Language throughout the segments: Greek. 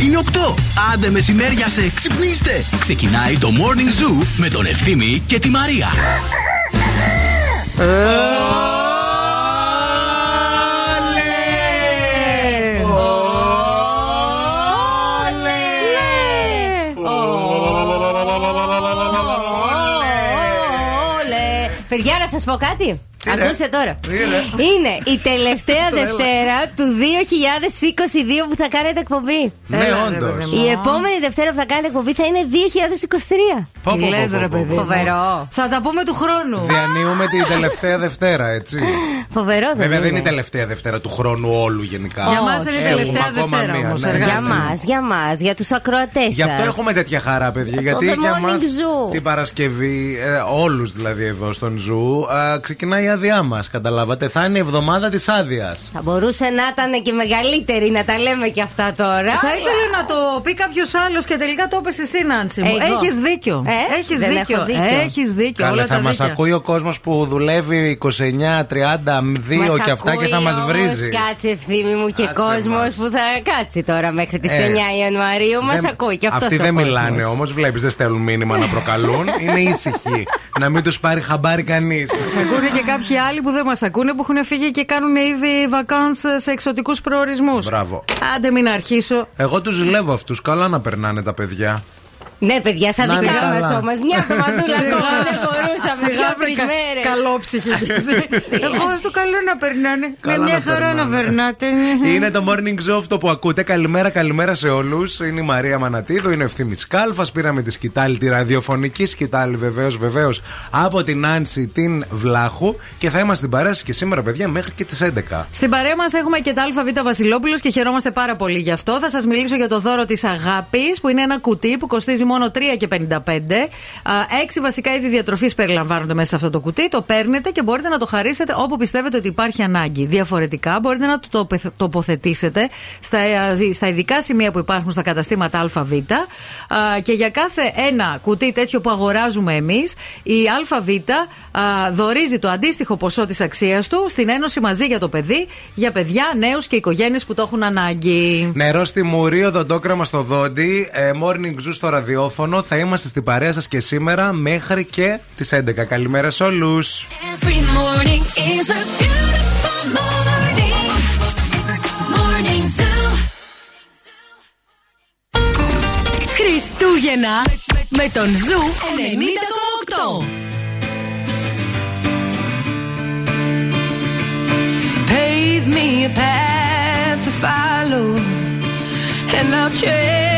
Η ώρα είναι 8. Άντε μεσημέρια σε ξυπνήστε. Ξεκινάει το Morning Zoo με τον Ευθύμη και τη Μαρία. Παιδιά, να σας πω κάτι. Ακούστε τώρα. Είναι; Η τελευταία Δευτέρα του 2022 που θα κάνετε εκπομπή. Ναι, όντως. Η επόμενη Δευτέρα που θα κάνετε εκπομπή θα είναι 2023. Τι λες ρε παιδί. Φοβερό. Θα τα πούμε του χρόνου. Διανύουμε την τελευταία Δευτέρα, έτσι. Φοβερό δεν Βέβαια δεν είναι η είναι. τελευταία Δευτέρα του χρόνου όλου γενικά. Για μας είναι Έχουμε τελευταία ακόμα Δευτέρα μία, όμως. ναι. Για μας, για μας, για τους ακροατές Γι' αυτό έχουμε τέτοια χαρά, παιδιά. Γιατί The για Morning μας Zoo. την Παρασκευή, ε, όλους δηλαδή εδώ στον Zoo, ε, ξεκινάει η άδειά μας. Καταλάβατε. Θα είναι η εβδομάδα της άδειας. Θα μπορούσε να ήταν και μεγαλύτερη, να τα λέμε και αυτά τώρα. Θα ήθελε να το πει κάποιος άλλος και τελικά το είπε εσύ, Νάνση μου. Εγώ. Έχεις δίκιο. Ε, Έχεις δεν δίκιο. έχω δίκιο. Έχεις δίκιο. Καλά, Όλα θα τα μας δίκια. ακούει ο κόσμος που δουλεύει 29, 30, 2 Μας και αυτά και θα ακούει μα όμως, βρίζει. Κάτσε ευθύμη μου και Άσε κόσμος μας. που θα κάτσει τώρα μέχρι τις Ε, 9 Ιανουαρίου. Μας Δεν- ακούει και αυτός. Αυτοί δεν μιλάνε όμως, βλέπεις, δεν στέλνουν μήνυμα να προκαλούν. Είναι ήσυχοι. να μην τους πάρει χαμπάρι κανείς. Σ' ακούνε και κάποιοι άλλοι που δεν μας ακούνε που έχουν φύγει και κάνουν ήδη βακάνς σε εξωτικούς προορισμούς. Μπράβο. Άντε μην αρχίσω. Εγώ τους ζηλεύω αυτούς. Καλά να περνάνε τα παιδιά. Ναι, παιδιά, σαν Να είναι δικά καλά. μας όμως. Μια εβδομαδούλα Σιγά. ακόμα δεν μπορούσαμε. Σιγά Πιο τρει βρήκα μέρε. καλόψυχη κι εσύ. Εγώ το καλό να περνάνε. Με Καλά μια να χαρά να περνάνε. περνάτε. Είναι το morning show αυτό που ακούτε. Καλημέρα, καλημέρα σε όλους. Είναι η Μαρία Μανατίδου, είναι ευθύνη Κάλφας. Πήραμε τη σκητάλη, τη ραδιοφωνική σκητάλη βεβαίως, βεβαίως από την Άνση την Βλάχου. Και θα είμαστε στην παρέαση και σήμερα, παιδιά, μέχρι και τις 11. Στην παρέα μας έχουμε και τα ΑΒ Βασιλόπουλος και χαιρόμαστε πάρα πολύ γι' αυτό. Θα σας μιλήσω για το δώρο της αγάπης, που είναι ένα κουτί που κοστίζει μόνο 3 και 55. Α, Έξι βασικά είδη διατροφής περιλαμβάνονται μέσα σε αυτό το κουτί. Το παίρνετε και μπορείτε να το χαρίσετε όπου πιστεύετε ότι υπάρχει ανάγκη. Διαφορετικά, μπορείτε να το τοποθε- τοποθετήσετε στα, ε, στα ειδικά σημεία που υπάρχουν στα καταστήματα ΑΒ. Α, Και για κάθε ένα κουτί τέτοιο που αγοράζουμε εμείς, η ΑΒ α, δορίζει το αντίστοιχο ποσό της αξίας του στην Ένωση Μαζί για το Παιδί για παιδιά, νέους και οικογένειες που το έχουν ανάγκη. Νερό στη μουρή, οδοντόκραμα στο δόντι, ε, morning zoo στο ραδιόφωνο. Θα είμαστε στην παρέα σας και σήμερα μέχρι και τις 11. Καλημέρα σε όλους. Every morning is a beautiful morning. Morning Zoo. Χριστούγεννα με τον Zoo 90,8. pave me a path to follow, and I'll tread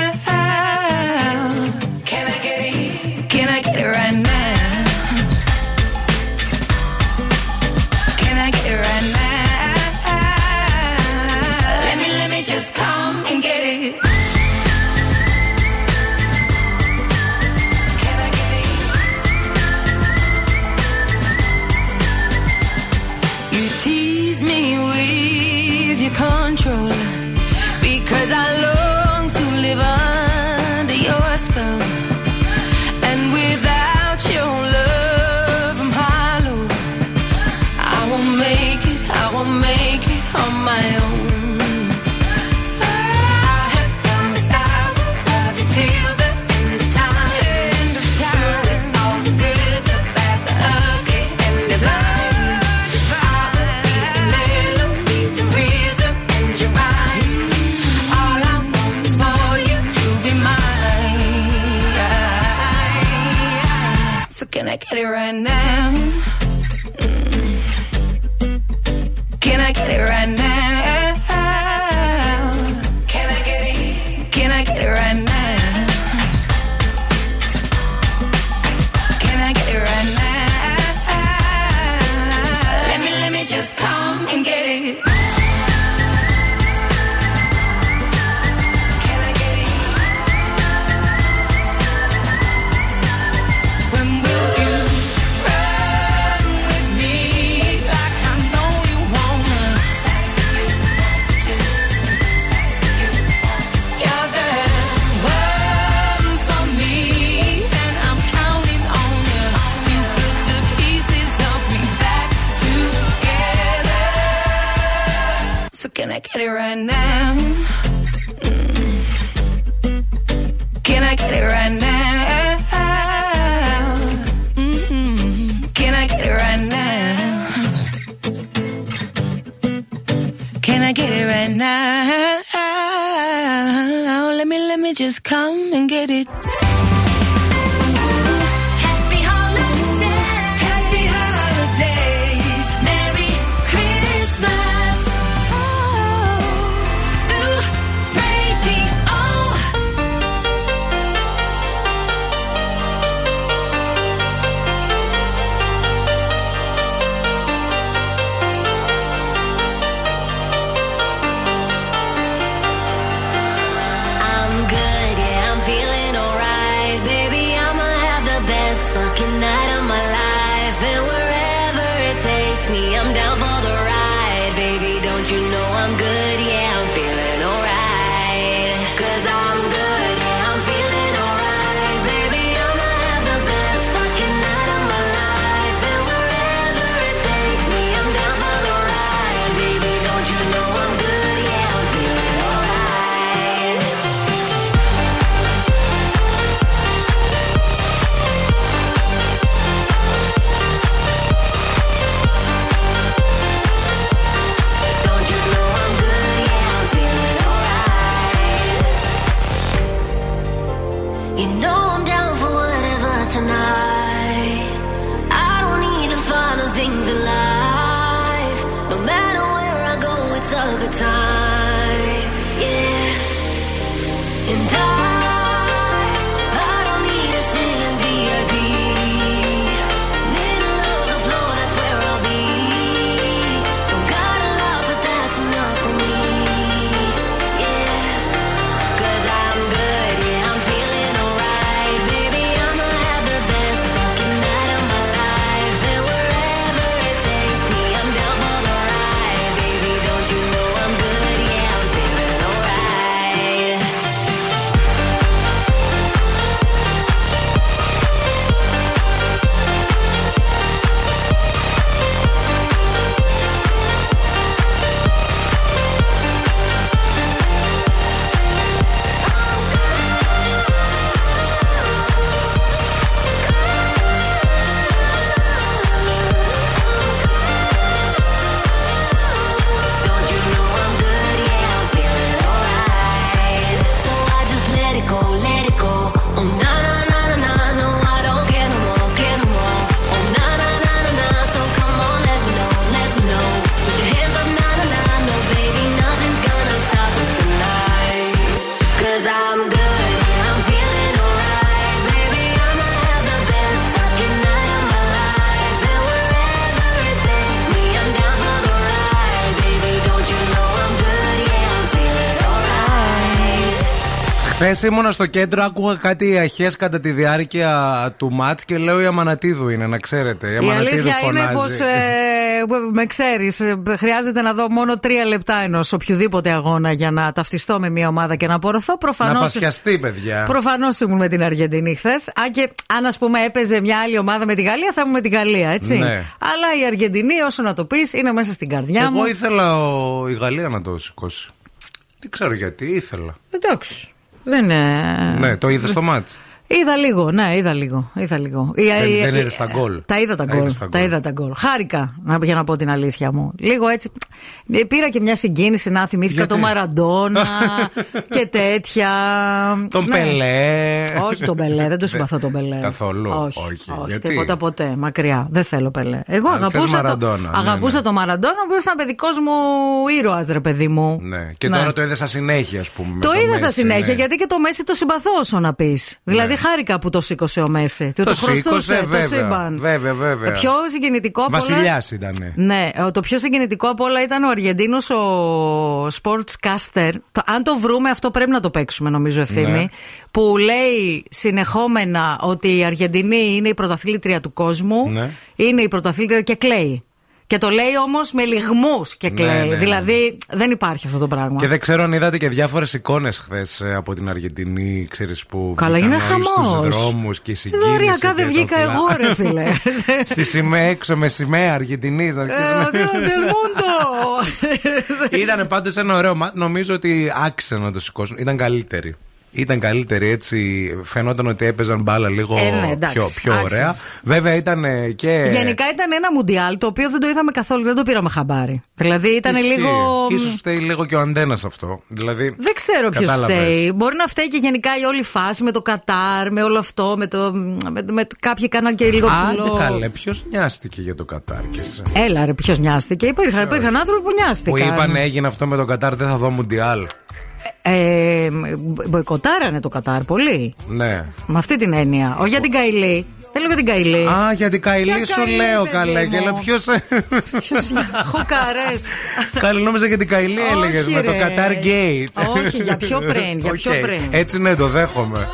Χθες ήμουνα στο κέντρο, άκουγα κάτι αχές κατά τη διάρκεια του ματ και λέω η Αμανατίδου είναι, να ξέρετε. Η, η αλήθεια φωνάζει. είναι πως ε, με ξέρεις. Χρειάζεται να δω μόνο τρία λεπτά ενός οποιοδήποτε αγώνα για να ταυτιστώ με μια ομάδα και να απορροφθώ. προφανώ. να παθιαστεί, παιδιά. Προφανώς ήμουν με την Αργεντινή χθες. Αν και αν ας πούμε έπαιζε μια άλλη ομάδα με τη Γαλλία, θα ήμουν με τη Γαλλία, έτσι. Ναι. Αλλά η Αργεντινή, όσο να το πεις, είναι μέσα στην καρδιά Εγώ μου. Εγώ ήθελα ο, η Γαλλία να το σηκώσει. Δεν ξέρω γιατί, ήθελα. Εντάξει. Δεν είναι. Ναι, το είδες στο μάτι. Είδα λίγο, ναι, είδα λίγο. Είδα λίγο. Η- Δεν- η- δεν η- είδες τα γκολ. Τα είδα τα Τα γκολ. είδες τα Τα γκολ. είδα τα γκολ. Χάρηκα, να- για να πω την αλήθεια μου. Λίγο έτσι. ε, Πήρα και μια συγκίνηση να θυμήθηκα Γιατί; το Μαραντόνα και τέτοια. Τον Ναι. Πελέ. Όχι τον Πελέ, δεν το συμπαθώ τον Πελέ. Καθόλου. Όχι, Όχι. όχι Γιατί; τίποτα ποτέ. Μακριά. Δεν θέλω Πελέ. Εγώ Αν θες αγαπούσα, το, Μαραντόνα, ναι, αγαπούσα ναι. το Μαραντόνα, ο οποίος ήταν παιδικός μου ήρωας, ρε παιδί μου. Ναι. Και Ναι. τώρα το είδες σαν συνέχεια, ας πούμε. με Το είδα Μέση, στα συνέχεια ναι. γιατί και το Μέση το συμπαθώ όσο να πεις. Δηλαδή χάρηκα που το σήκωσε ο Μέση. Του Το το χρωστούσε σήκωσε, το βέβαια. σύμπαν. Βέβαια, βέβαια. Το πιο συγκινητικό από όλα. Βασιλιάς ήταν. Ναι, ο- το πιο συγκινητικό από όλα ήταν ο Αργεντίνος ο sportscaster. Το, αν το βρούμε, αυτό πρέπει να το παίξουμε, νομίζω, ευθύνη. Ναι. Που λέει συνεχόμενα ότι η Αργεντινή είναι η πρωταθλήτρια του κόσμου. Ναι. Είναι η πρωταθλήτρια και κλαίει. Και το λέει όμως με λιγμούς και Ναι, κλαίει. ναι, ναι. Δηλαδή δεν υπάρχει αυτό το πράγμα. Και δεν ξέρω αν είδατε και διάφορες εικόνες χθες από την Αργεντινή, ξέρεις που. Καλά, βγήκαν είναι όλοι χαμός. Στους δρόμους και η συγκίνηση. Εδώ ωριακά και δεν το βγήκα κλα- εγώ, ρε φίλε. Στη σημαία έξω με σημαία Αργεντινής. Ε, Ήταν πάντως ένα ωραίο μάτι. Νομίζω ότι άξιζε να το σηκώσουν. Ήταν καλύτερη. Ήταν καλύτερη έτσι. Φαινόταν ότι έπαιζαν μπάλα λίγο Ε, ναι, εντάξει, πιο, πιο άξιζε. ωραία. Βέβαια ήταν ε, και. Γενικά ήταν ένα μουντιάλ το οποίο δεν το είδαμε καθόλου, δεν το πήραμε χαμπάρι. Δηλαδή ήταν Ισχύει. λίγο. Ίσως φταίει λίγο και ο αντένας αυτό. Δηλαδή, Δεν ξέρω ποιος κατάλαβες. φταίει. Μπορεί να φταίει και γενικά η όλη φάση με το Κατάρ, με όλο αυτό. Με το, με, με, κάποιοι κάναν και λίγο ψηλό. Άντε καλέ, ποιος νοιάστηκε για το Κατάρ και εσύ; Έλα ρε, ποιος νοιάστηκε. Υπήρχαν, υπήρχαν άνθρωποι που Που νοιάστηκαν. είπαν έγινε αυτό με το Κατάρ, δεν θα δω Μουντιάλ. Ε, μποϊκοτάρανε το Κατάρ πολύ. Ναι. Με αυτή την έννοια. Όχι για την Καηλή. Θέλω για την Καηλή. Α, για την Καηλή Ποια σου Καηλή, λέω παιδί καλέ. μου; Και λέω ποιος. Χοκαρέ. Καλή νόμιζα για την Καηλή έλεγες Όχι, με το ρε. Κατάρ γκέι. Όχι, για πιο πριν, για πιο Οκ. πριν. Έτσι ναι, το δέχομαι.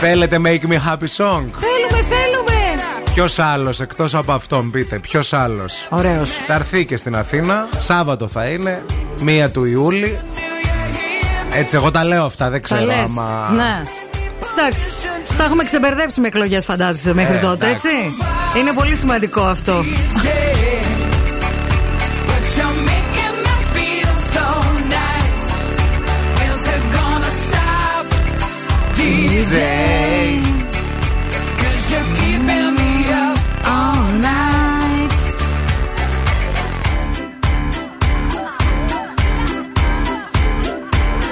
Θέλετε make me happy song; Θέλουμε, θέλουμε. Ποιος άλλος εκτός από αυτόν, πείτε, ποιος άλλος; Ωραίος. Θα έρθει και στην Αθήνα, Σάββατο θα είναι, 1 του Ιούλη. Έτσι, εγώ τα λέω αυτά, δεν Τα ξέρω λες. άμα. Ναι. Εντάξει. Θα έχουμε ξεμπερδέψει με εκλογές, φαντάζεσαι μέχρι Ε, τότε, εντάξει. έτσι; Είναι πολύ σημαντικό αυτό.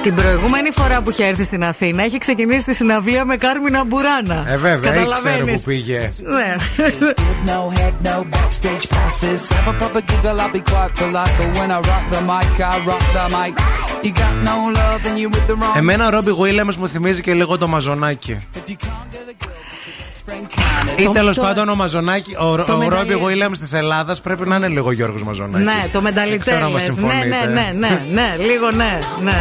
Την προηγούμενη φορά που είχε έρθει στην Αθήνα είχε ξεκινήσει τη συναυλία με Κάρμινα Μπουράνα. Ε, βέβαια, ήξερε Καταλαβαίνεις. που πήγε. Ναι. No head, no backstage passes. Have a proper giggle, I'll be quite polite. But when I rock the mic, I rock the mic. You got no love and you with the wrong. Εμένα ο Ρόμπι Williams μου θυμίζει και λίγο το μαζονάκι. Ή Το- τέλος το- πάντων ο Μαζονάκι, ο, το ο μεταλλι- Ρόμπι Williams της Ελλάδας πρέπει να είναι λίγο Γιώργος Μαζονάκι. Ναι, το Δεν ξέρω μενταλιτέλε. άμα Ναι, συμφωνείτε. ναι, ναι, ναι, ναι, λίγο ναι, ναι.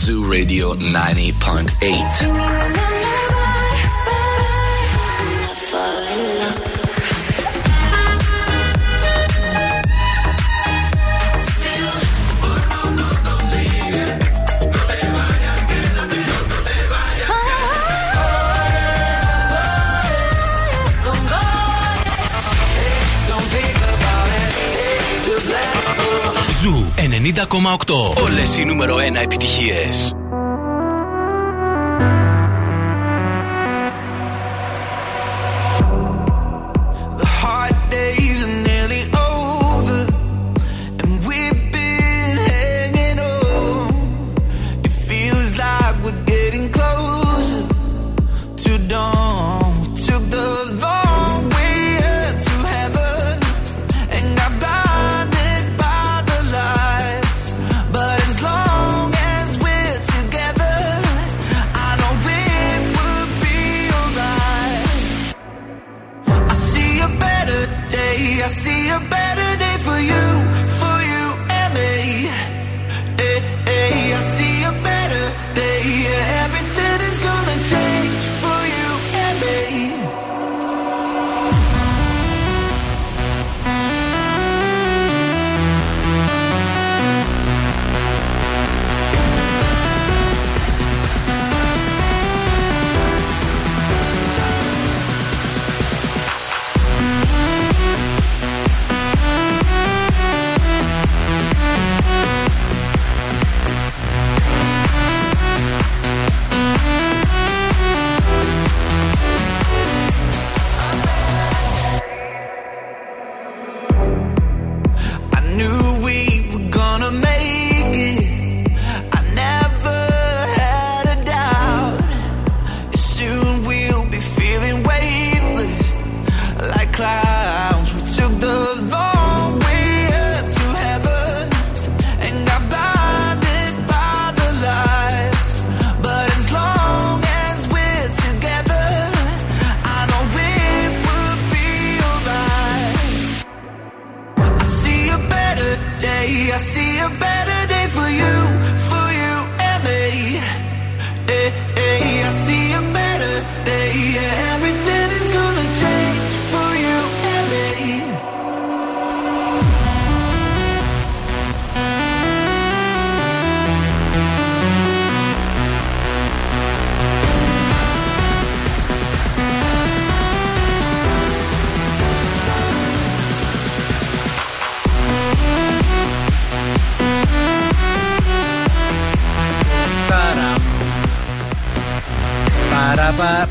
Zoo Radio 90.8.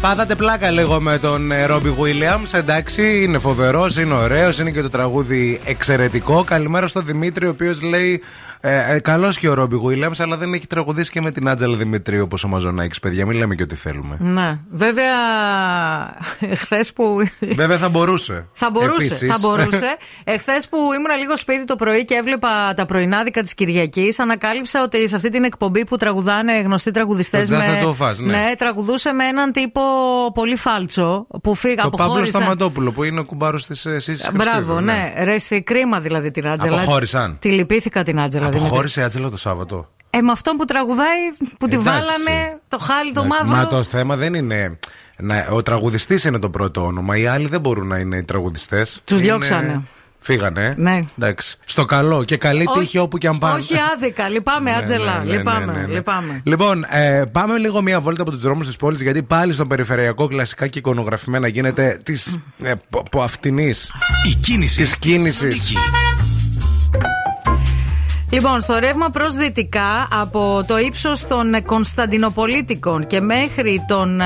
πάθατε πλάκα λίγο με τον Ρόμπι Βίλιαμ. Εντάξει, είναι φοβερός, είναι ωραίος, είναι και το τραγούδι εξαιρετικό. Καλημέρα στον Δημήτρη, ο οποίος λέει ε, ε, Καλός και ο Ρόμπι Βίλιαμ, αλλά δεν έχει τραγουδίσει και με την Άτζελα Δημητρίου όπως ο Μαζονάκης, παιδιά. Μην λέμε και ό,τι θέλουμε. Ναι. Βέβαια, χθε που. Βέβαια θα μπορούσε. Θα μπορούσε. Επίσης. Θα μπορούσε. Εχθές που ήμουν λίγο σπίτι το πρωί και έβλεπα τα πρωινάδικα της Κυριακής, ανακάλυψα ότι σε αυτή την εκπομπή που τραγουδάνε γνωστοί τραγουδιστές. Το Just the Two of Us, ναι. τραγουδούσε με έναν τύπο πολύ φάλτσο που φύγα Το Παύλο αποχώρησαν. Σταματόπουλο που είναι ο κουμπάρος της εσεί. Μπράβο, ναι. Ρε, σε κρίμα δηλαδή την Άτζελα. Αποχώρησαν. Τη λυπήθηκα την Άτζελα. Δημήτρη. Αποχώρησε η Άτζελα το Σάββατο. Ε, με αυτόν που τραγουδάει, που τη Εντάξει. βάλανε το χάλι το Ναι, μαύρο. Μα το θέμα δεν είναι. Να, ο τραγουδιστής είναι το πρώτο όνομα. Οι άλλοι δεν μπορούν να είναι οι τραγουδιστές. Τους διώξανε. Φύγανε. Ναι. Εντάξει. Στο καλό και καλή Όχι- τύχη όπου και αν πάνε. Όχι άδικα. Λυπάμαι, Ναι, Άτζελα. ναι, ναι, Λυπάμαι. ναι, ναι, ναι. λυπάμαι. Λοιπόν, ε, πάμε λίγο μία βόλτα από τους δρόμους της πόλης, γιατί πάλι στον περιφερειακό κλασικά και εικονογραφημένα γίνεται της ε, πο- ποαυτινή. Η κίνηση. Της κίνησης. Λοιπόν, στο ρεύμα προς δυτικά από το ύψος των ε, Κωνσταντινοπολίτικων και μέχρι τον. ε,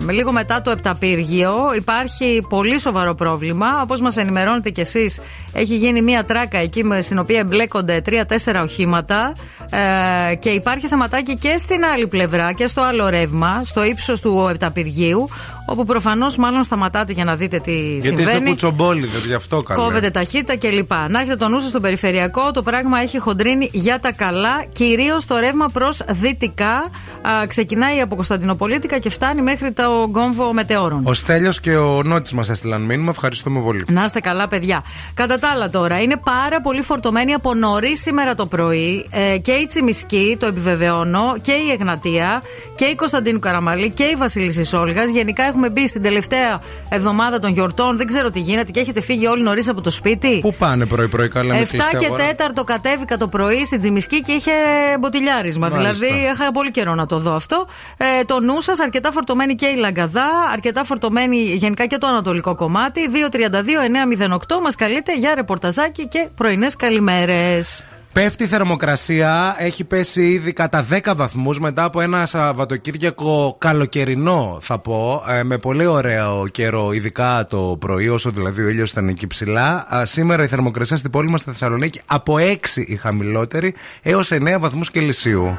με λίγο μετά το Επταπύργιο υπάρχει πολύ σοβαρό πρόβλημα. Όπως μας ενημερώνετε κι εσείς, έχει γίνει μία τράκα εκεί με, στην οποία εμπλέκονται τρία-τέσσερα οχήματα ε, και υπάρχει θεματάκι και στην άλλη πλευρά και στο άλλο ρεύμα, στο ύψος του Επταπυργίου, όπου προφανώς μάλλον σταματάτε για να δείτε τι Γιατί είστε συμβαίνει. κουτσομπόλιδε, γι' αυτό καλά. Κόβεται ταχύτητα κλπ. Να έχετε το νου σας στον περιφερειακό. Το πράγμα έχει χοντρίνει για τα καλά, κυρίως το ρεύμα προς δυτικά. Α, ξεκινάει από Κωνσταντινοπολίτικα και φτάνει μέχρι το γκόμβο μετεώρων. Ο Στέλιος και ο Νότης μας έστειλαν μήνυμα. Ευχαριστούμε πολύ. Να είστε καλά, παιδιά. Κατά τα άλλα, τώρα είναι πάρα πολύ φορτωμένη από νωρί σήμερα το πρωί ε, και η Τσιμισκή, το επιβεβαιώνω, και η Εγνατία και η Κωνσταντίνου Καραμαλή και η Βασίλισσα Όλγα. Γενικά έχουμε μπει στην τελευταία εβδομάδα των γιορτών. Δεν ξέρω τι γίνεται και έχετε φύγει όλοι νωρίς από το σπίτι. Πού πάνε πρωί-πρωί καλά με 7 κλειστή και αγορά; 4 κατέβηκα το πρωί στην Τζιμισκή και είχε μποτιλιάρισμα. Μάλιστα. Δηλαδή είχα πολύ καιρό να το δω αυτό. Ε, το νου σας, αρκετά φορτωμένη και η Λαγκαδά, αρκετά φορτωμένη γενικά και το ανατολικό κομμάτι. 232-908 μας καλείτε για ρεπορταζάκι και πρωινές καλημέρες. Πέφτει η θερμοκρασία, έχει πέσει ήδη κατά 10 βαθμούς μετά από ένα Σαββατοκύριακο καλοκαιρινό θα πω, ε, με πολύ ωραίο καιρό, ειδικά το πρωί, όσο δηλαδή ο ήλιος ήταν εκεί ψηλά. Α, Σήμερα η θερμοκρασία στην πόλη μας στη Θεσσαλονίκη από 6 η χαμηλότερη έως 9 βαθμούς Κελσίου.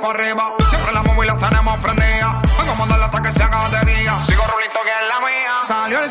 Para arriba. Siempre la móvil tenemos prendida. Vengo a mandarla hasta que se haga de día. Sigo rulito que es la mía. Salió el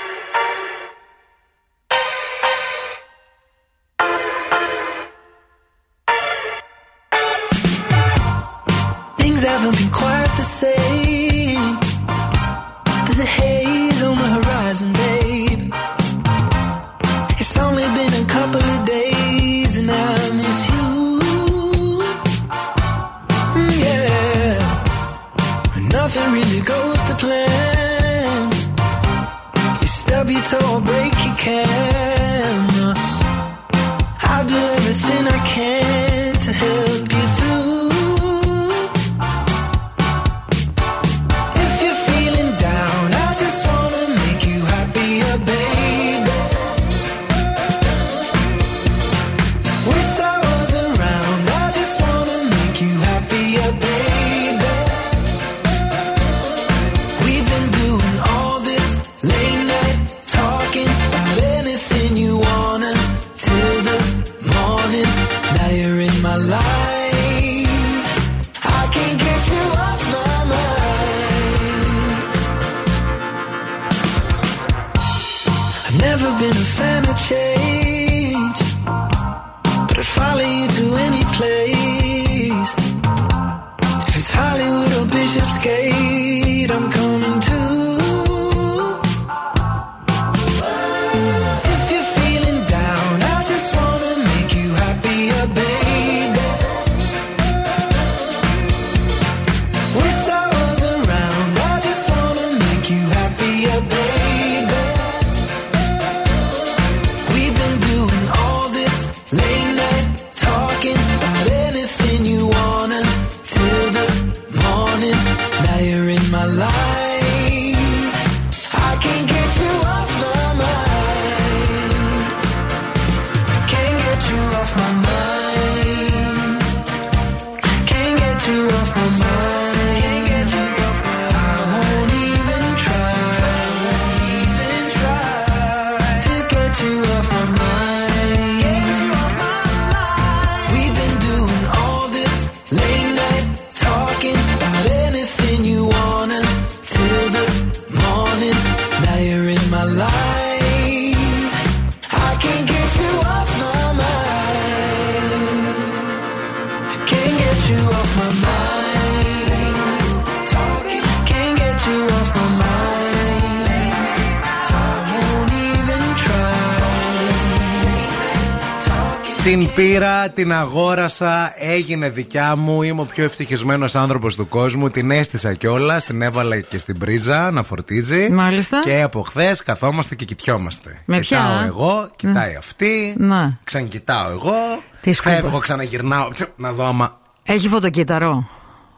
Πήρα, την αγόρασα, έγινε δικιά μου. Είμαι ο πιο ευτυχισμένος άνθρωπος του κόσμου. Την έστησα κιόλας, την έβαλα και στην πρίζα να φορτίζει. Μάλιστα. Και από χθες καθόμαστε και κοιτιόμαστε. Με ποια; Κοιτάω εγώ, κοιτάει αυτή. Να. Ξανακοιτάω εγώ. Τι σκούπα. Φεύγω, ξαναγυρνάω. Τσι, Να δω άμα. Έχει φωτοκύτταρο;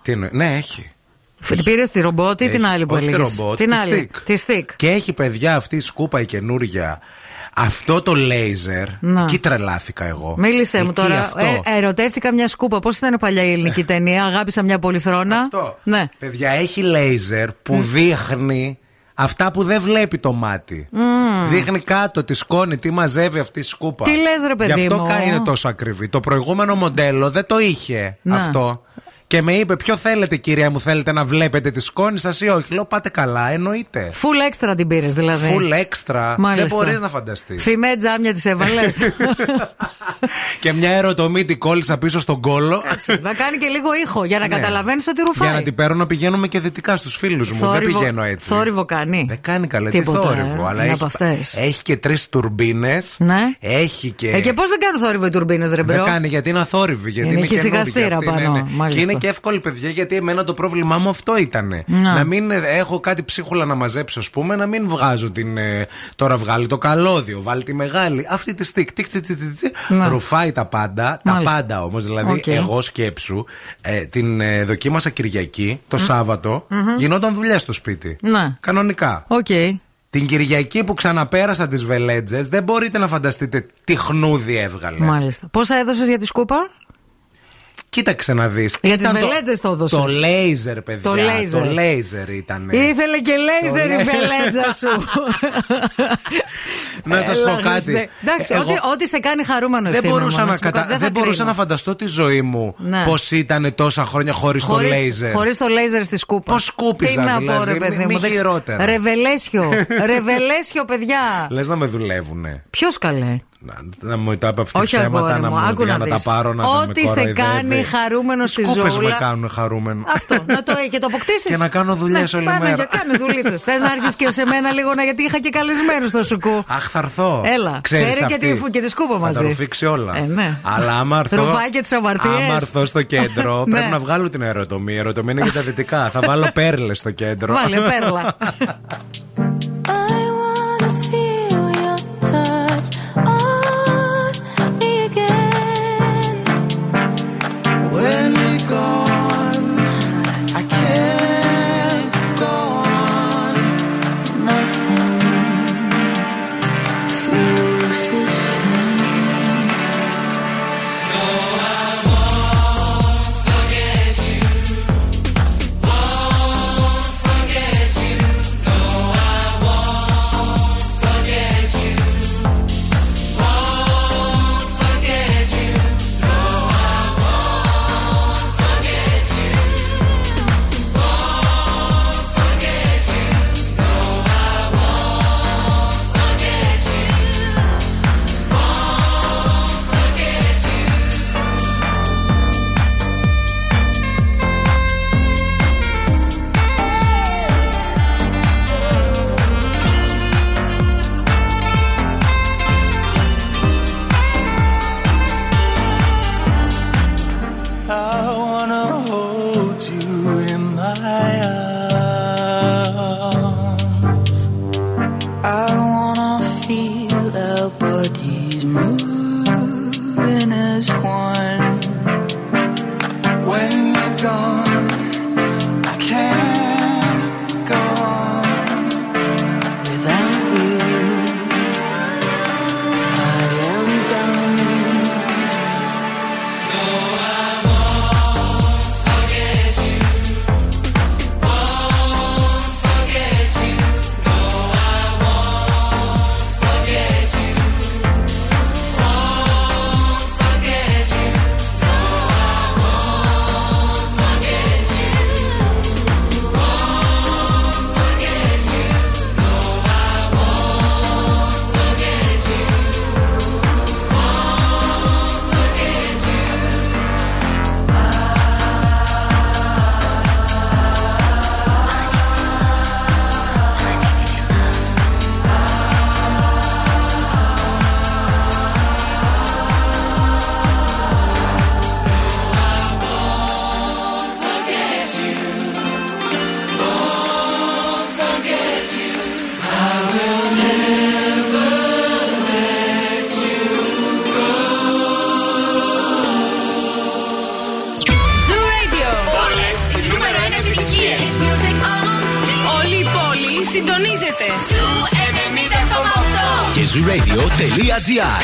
Τι εννοεί; Ναι, έχει. Πήρες τη ρομπότ ή την Έχει. άλλη που Όχι τη έλεγες; ρομπότ, Την τη άλλη. stick. Τη stick. Και έχει παιδιά αυτή η σκούπα η καινούρια. Αυτό το λέιζερ. Να. Εκεί τρελάθηκα εγώ. Μίλησε μου Εκεί τώρα. Αυτό. Ε, ερωτεύτηκα μια σκούπα. Πώς ήταν παλιά η ελληνική ταινία; Αγάπησα μια πολυθρόνα. Αυτό. Ναι. Παιδιά, έχει λέιζερ που δείχνει αυτά που δεν βλέπει το μάτι. Δείχνει κάτω τη σκόνη, τι μαζεύει αυτή η σκούπα. Τι λες, ρε παιδί Γι' αυτό μου; κα- είναι τόσο ακριβή. Το προηγούμενο μοντέλο δεν το είχε Να. αυτό. Και με είπε, Ποιο θέλετε, κυρία μου, θέλετε να βλέπετε τη σκόνη σας ή όχι; Λέω, Πάτε καλά, εννοείται. Full extra την πήρες δηλαδή. Full extra. Μάλιστα. Δεν μπορείς να φανταστείς. Φημέ τζάμια τη έβαλες. και μια ερωτομή την κόλλησα πίσω στον κόλο. να κάνει και λίγο ήχο για να Ναι. καταλαβαίνεις ότι ρουφάει. Για να την παίρνω να πηγαίνουμε και δυτικά στους φίλους μου. Δεν Θόρυβο- πηγαίνω έτσι. Θόρυβο κάνει. Δεν κάνει καλά. Τι Τίποτα, θόρυβο. ε. Αλλά Είναι έχει, από αυτές. έχει και τρεις τουρμπίνες. Ναι. Έχει και. Ε, και πώς δεν κάνουν θόρυβο οι τουρμπίνες, ρε δεν μπρο; κάνει γιατί είναι αθόρυβη. Γιατί Είναι είναι, καινούργια χυσικαστήρα αυτή, πάνω, ναι, ναι. μάλιστα. Και είναι και εύκολη, παιδιά, γιατί εμένα το πρόβλημά μου αυτό ήταν. Να. Να μην ε, έχω κάτι ψίχουλα να μαζέψω, ας πούμε, να μην βγάζω την. ε, τώρα βγάλει το καλώδιο, βάλει τη μεγάλη. Αυτή τη stick. τικ, τικ, τικ, τικ, τικ, Να. Ρουφάει τα πάντα. Μάλιστα. Τα πάντα όμως. Δηλαδή, Οκ. εγώ σκέψου, ε, την ε, δοκίμασα Κυριακή, το σαββατο γινόταν δουλειά στο σπίτι. Ναι. Κανονικά. Οκ. Την Κυριακή που ξαναπέρασα τις βελέτζες, δεν μπορείτε να φανταστείτε τι χνούδι έβγαλε. Μάλιστα. Πόσα έδωσες για τη σκούπα; Κοίταξε να δεις. Για τις βελέτζες το έδωσες. Το λέιζερ, παιδιά. Το λέιζερ. Το λέιζερ ήταν. Ήθελε και λέιζερ η λέ- βελέτζα σου. Να σας Έλα, πω κάτι. Χριστέ. Εντάξει, Εγώ ό,τι, ό,τι σε κάνει χαρούμενο δεν ευθύμιο μπορούσα, μου, να, σου πω, κατα... δεν δεν θα μπορούσα κρίνω. να φανταστώ τη ζωή μου Ναι. πώς ήταν τόσα χρόνια χωρίς το λέιζερ. Χωρίς το λέιζερ στη σκούπα. Πώς σκούπιζα, Τι να πω, δηλαδή, ρε παιδί μη- μου. μη δεν ξε- χειρότερα. Ρεβελέσιο. Ρεβελέσιο, παιδιά. Λες να με δουλεύουνε. Ποιος καλέ; Να, να μου τα είπα Όχι ψέματα, αγόρι να, μου, μου, άκου για να να τα δεις. πάρω να Ό,τι τα με σε κοροϊδεύει. κάνει χαρούμενος στη Σκούπες ζώουλα. με κάνουν χαρούμενο. Αυτό, να το έχει και το αποκτήσεις. Και να κάνω δουλειές όλη μέρα. Για κάνε δουλίτσες. Θες να έρθεις και σε μένα λίγο να γιατί είχα και καλεσμένους στο σουκού. Αχ, θα έρθω. Έλα, Ξέρεις φέρε και αυτή. τη, και τη σκούπα Θα τα μαζί. ρουφήξει όλα. Ε, ναι. Αλλά άμα έρθω. Ρουφάει και τις αμαρτίες. Άμα έρθω στο κέντρο, Ναι. πρέπει να βγάλω την ερωτομή. Η ερωτομή είναι για τα δυτικά. θα βάλω πέρλες στο κέντρο. Βάλε πέρλα. πόλη συντονίζεται. Zoo 90,8. Και zooradio.gr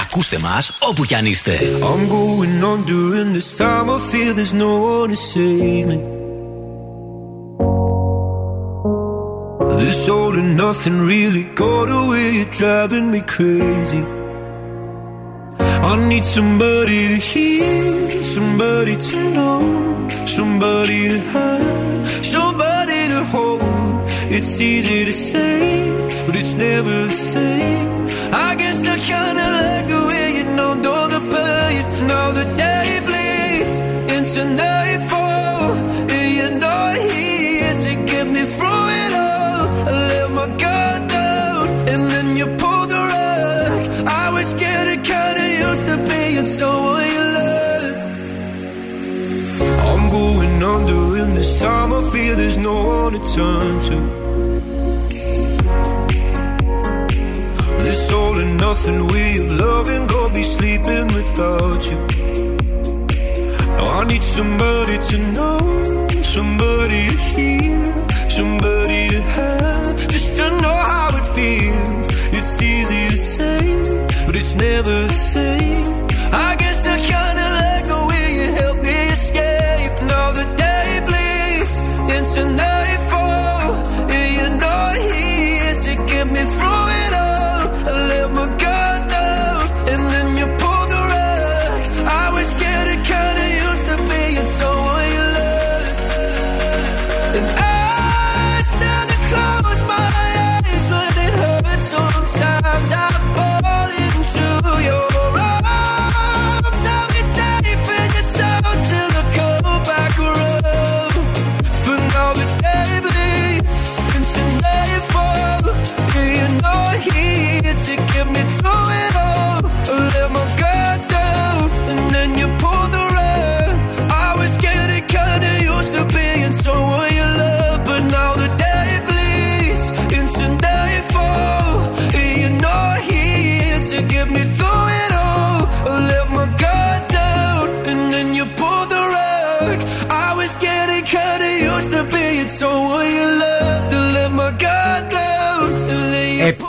Ακούστε μας όπου κι αν είστε. I'm going on during this time. I feel there's no one to save me. This all and nothing really got away. You're driving me crazy. I need somebody to hear, somebody to know, somebody to have, somebody to hold. It's easy to say, but it's never the same. I guess I kinda like the way you know, know the pain. Now the day bleeds into nightfall, and you're not here to get me through it all. I let my guard down, and then you pulled the rug. I was getting kinda used to being someone you love. I'm going under in this time. I feel there's no one to turn to. All and nothing way of loving, go be sleeping without you. Now I need somebody to know, somebody to hear, somebody to have, just to know how it feels. It's easy to say, but it's never the same. I guess I kinda like the way you help me escape. Now the day bleeds into nightfall, and you're not here to get me through it all. I let my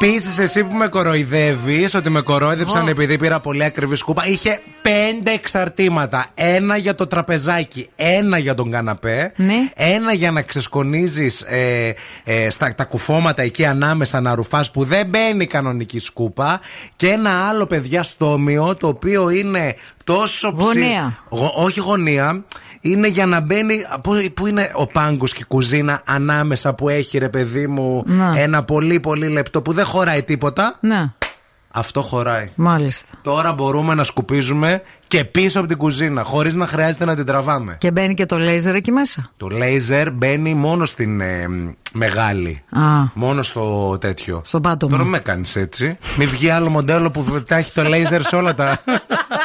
Επίσης, εσύ που με κοροϊδεύεις, ότι με κορόιδεψαν Εγώ. επειδή πήρα πολύ ακριβή σκούπα, είχε πέντε εξαρτήματα. Ένα για το τραπεζάκι, ένα για τον καναπέ, Ναι. ένα για να ξεσκονίζεις ε, ε, στα τα κουφώματα εκεί ανάμεσα να ρουφάς που δεν μπαίνει η κανονική σκούπα, και ένα άλλο παιδιά στόμιο το οποίο είναι τόσο ψη- Γωνία. Γω- όχι γωνία. Είναι για να μπαίνει. Πού, πού είναι ο πάγκος και η κουζίνα ανάμεσα που έχει ρε παιδί μου Να. ένα πολύ πολύ λεπτό που δεν χωράει τίποτα. Ναι, Αυτό χωράει. μάλιστα. Τώρα μπορούμε να σκουπίζουμε και πίσω από την κουζίνα, χωρίς να χρειάζεται να την τραβάμε. Και μπαίνει και το λέιζερ εκεί μέσα; Το λέιζερ μπαίνει μόνο στην ε, μ, μεγάλη. Α, Μόνο στο τέτοιο. στον πάτωμα. Τώρα μην με κάνεις έτσι. Μην βγει άλλο μοντέλο που τα έχει το λέιζερ σε όλα τα.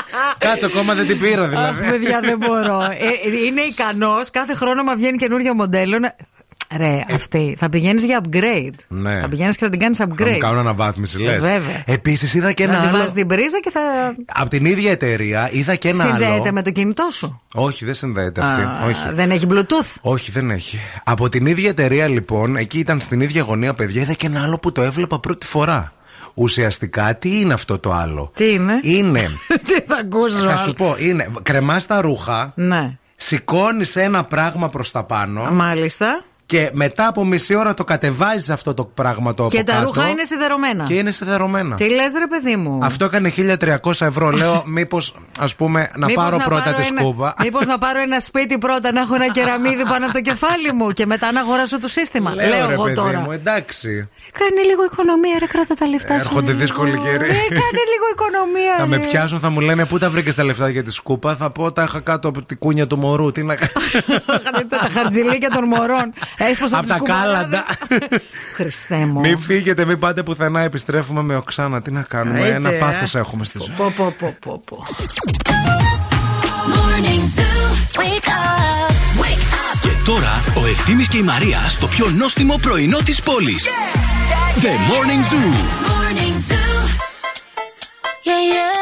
Κάτσε, ακόμα δεν την πήρα Αχ, δηλαδή. παιδιά, δεν μπορώ. Ε, είναι ικανός κάθε χρόνο μα βγαίνει καινούριο μοντέλο. να- Ρε, αυτή. Θα πηγαίνεις για upgrade. Ε. Ναι. Θα πηγαίνεις και θα την κάνεις Θα μου upgrade. κάνουν αναβάθμιση, λες. Ε, βέβαια. Επίσης είδα και να ένα τη άλλο. βάζεις την πρίζα και θα. Από την ίδια εταιρεία είδα και ένα Συνδέεται άλλο. με το κινητό σου; Όχι, δεν συνδέεται αυτή. Α, Όχι. Δεν έχει Bluetooth; Όχι, δεν έχει. Από την ίδια εταιρεία λοιπόν, εκεί ήταν στην ίδια γωνία, παιδιά, είδα και ένα άλλο που το έβλεπα πρώτη φορά. Ουσιαστικά, τι είναι αυτό το άλλο; Τι είναι; Είναι. Τι θα ακούσω. θα σου πω, είναι. Κρεμάς τα ρούχα, Ναι. σηκώνεις ένα πράγμα προς τα πάνω Μάλιστα. Και μετά από μισή ώρα το κατεβάζεις αυτό το πράγμα το Και από τα κάτω ρούχα είναι σιδερωμένα. Και είναι σιδερωμένα. Τι λες, ρε παιδί μου; Αυτό έκανε 1300 ευρώ. Λέω, μήπως ας πούμε να Μήπως πάρω πρώτα πάρω τη ένα- σκούπα. Μήπως να πάρω ένα σπίτι πρώτα, να έχω ένα κεραμίδι πάνω από το κεφάλι μου και μετά να αγοράσω το σύστημα. Λέω, Λέω, ρε εγώ παιδί τώρα. μου, εντάξει. Ρε, Κάνε λίγο οικονομία, ρε, κράτα τα λεφτά σου. Έρχονται ρε, δύσκολοι λίγο. καιροί. Ρε, κάνε λίγο οικονομία. Θα με ρε. πιάσουν, θα μου λένε πού τα βρήκες τα λεφτά για τη σκούπα; Θα πω τα είχα κάτω από την κούνια του μωρού. Τι να κάνω. τα χαρτζηλίκια των μωρών. Έσπασα Απ' τις τα κουβαλάδες. κάλαντα. Χριστέ μου. Μην φύγετε, μην πάτε πουθενά. Επιστρέφουμε με οξάνα. Τι να κάνουμε. Έτσι, Ένα ε. πάθος έχουμε στη ζωή. Πω, πω, πω, πω, πω. Morning Zoo. Wake up. Wake up. Και τώρα ο Ευθύμης και η Μαρία στο πιο νόστιμο πρωινό της πόλης. The Morning Zoo. Morning Zoo. Yeah, yeah.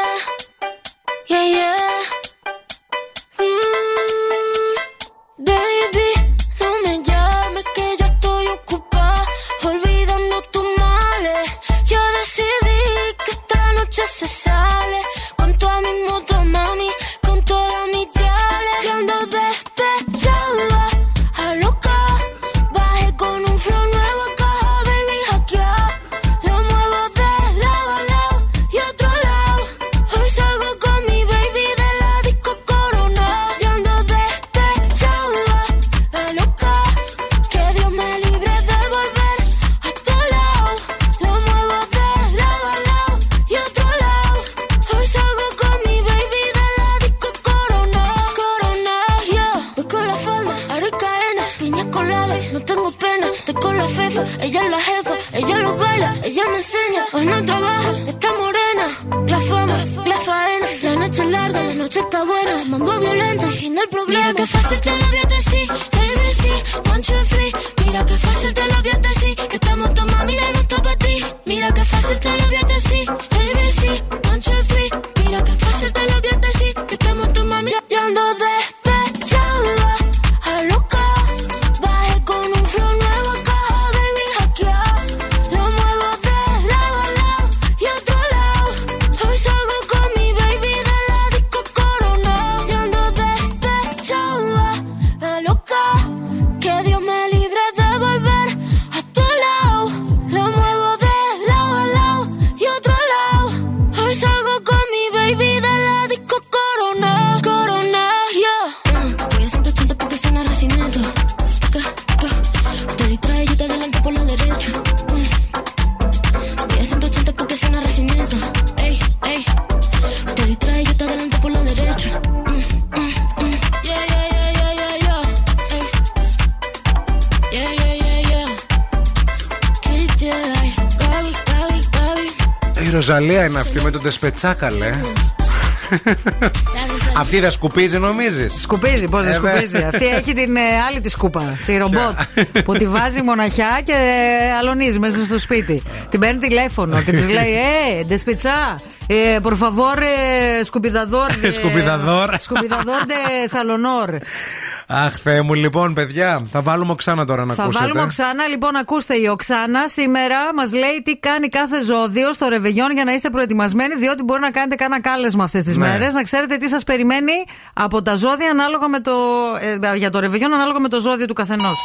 Yeah, yeah. Gabi. Η Ροζαλία είναι αυτή με τον Τεσπετσάκα, λέ. La Rosalía. Αυτή δεν σκουπίζει, νομίζεις; Σκουπίζει, πώς δεν Ε, σκουπίζει. βέβαια. Αυτή έχει την ε, άλλη τη σκούπα, τη ρομπότ. που τη βάζει μοναχιά και ε, αλωνίζει μέσα στο σπίτι. Την παίρνει τηλέφωνο και της λέει: Ε, ντεσπιτσά, ε, por favor, ε, σκουπιδαδόρ. ε, Σκουπιδαδόρ. Σκουπιδαδόρ de salonor. Αχ, Θεέ μου, λοιπόν, παιδιά, θα βάλουμε οξάνα τώρα να Θα ακούσετε. βάλουμε Οξάνα. Λοιπόν, ακούστε, η Οξάνα σήμερα μας λέει τι κάνει κάθε ζώδιο στο ρεβεγιόν για να είστε προετοιμασμένοι, διότι μπορεί να κάνετε κάνα κάλεσμα αυτές τις Ναι. μέρες. Να ξέρετε τι σας περιμένει από τα ζώδια ανάλογα με το. ε, για το ρεβεγιόν ανάλογα με το ζώδιο του καθενός.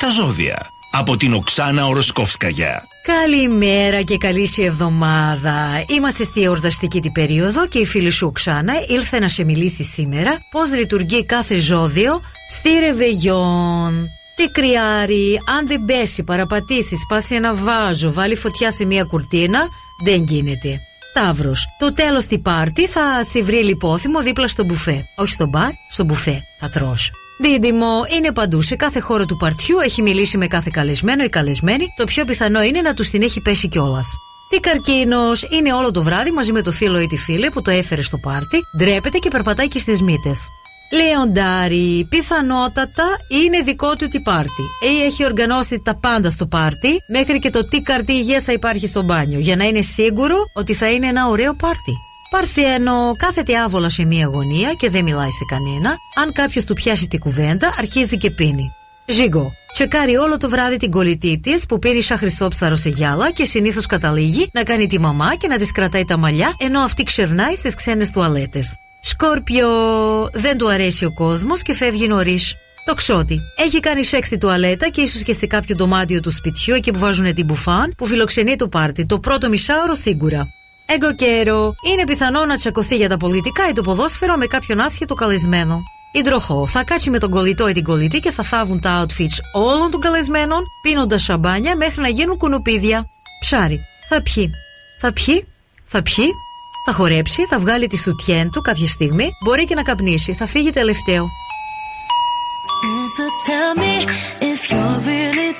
Τα ζώδια. Από την Οξάνα Οροσκόφσκαγια. Καλημέρα και καλή σου εβδομάδα. Είμαστε στη εορταστική την περίοδο και η φίλη σου Οξάνα ήλθε να σε μιλήσει σήμερα πώς λειτουργεί κάθε ζώδιο στη Ρεβεγιόν. Τι κρυάρι, αν δεν πέσει, παραπατήσεις, σπάσει ένα βάζο, βάλει φωτιά σε μία κουρτίνα, δεν γίνεται. Ταύρος. Το τέλος της πάρτι θα σε βρει λιπόθυμο δίπλα στο μπουφέ. Όχι στο μπαρ, στο μπουφέ. Θα τρως. Δίδυμο είναι παντού. Σε κάθε χώρο του παρτιού έχει μιλήσει με κάθε καλεσμένο ή καλεσμένη. Το πιο πιθανό είναι να τους την έχει πέσει κιόλας. Τι καρκίνος είναι όλο το βράδυ μαζί με το φίλο ή τη φίλη που το έφερε στο πάρτι, ντρέπεται και περπατάει και στις μύτες. Λεοντάρι, πιθανότατα είναι δικό του τι πάρτι. Ή έχει οργανώσει τα πάντα στο πάρτι, μέχρι και το τι καρτίγια θα υπάρχει στο μπάνιο, για να είναι σίγουρο ότι θα είναι ένα ωραίο πάρτι. Παρθένο, κάθεται άβολα σε μία γωνία και δεν μιλάει σε κανένα. Αν κάποιος του πιάσει την κουβέντα, αρχίζει και πίνει. Ζίγκο. Τσεκάρει όλο το βράδυ την κολλητή της που πίνει σαν χρυσόψαρο σε γυάλα και συνήθως καταλήγει να κάνει τη μαμά και να της κρατάει τα μαλλιά ενώ αυτή ξερνάει στις ξένες τουαλέτες. Σκόρπιο, δεν του αρέσει ο κόσμος και φεύγει νωρίς. Το ξότι. Έχει κάνει σεξ στη τουαλέτα και ίσως και σε κάποιο δωμάτιο του σπιτιού εκεί που βάζουν την μπουφάν που φιλοξενεί το πάρτι. Το πρώτο μισάωρο σίγουρα. Εγκοκέρο. Είναι πιθανό να τσακωθεί για τα πολιτικά ή το ποδόσφαιρο με κάποιον άσχετο καλεσμένο. Υδροχό. Θα κάτσει με τον κολλητό ή την κολλητή και θα θάβουν τα outfits όλων των καλεσμένων, πίνοντας σαμπάνια μέχρι να γίνουν κουνουπίδια. Ψάρι. Θα πιει. Θα πιει. Θα πιει. Θα χορέψει. Θα βγάλει τη σουτιέν του κάποια στιγμή. Μπορεί και να καπνίσει. Θα φύγει τελευταίο. Santa, tell me if you're really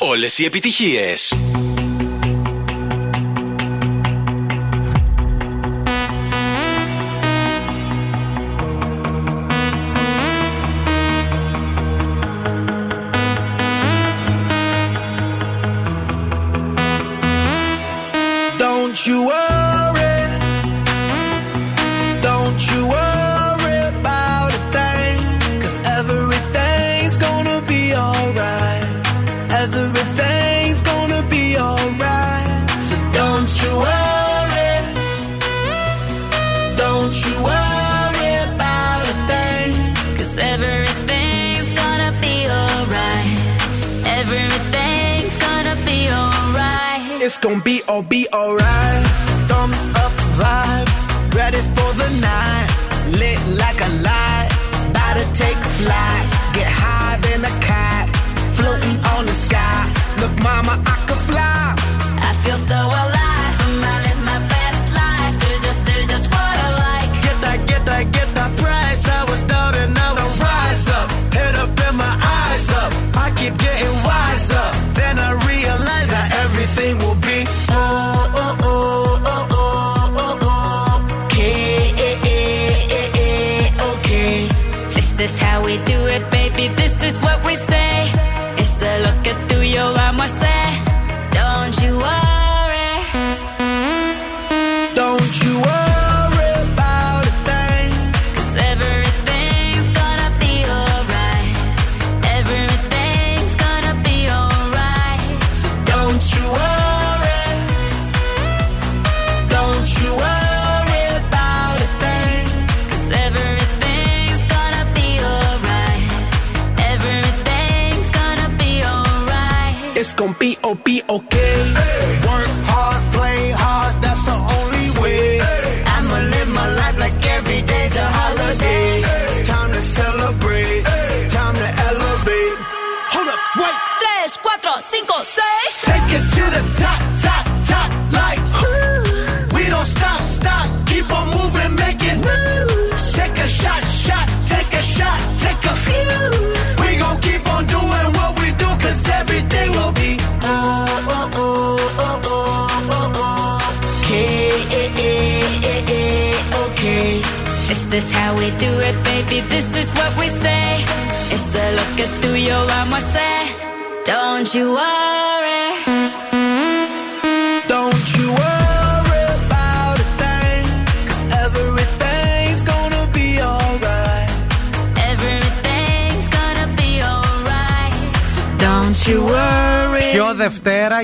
Όλες οι επιτυχίες.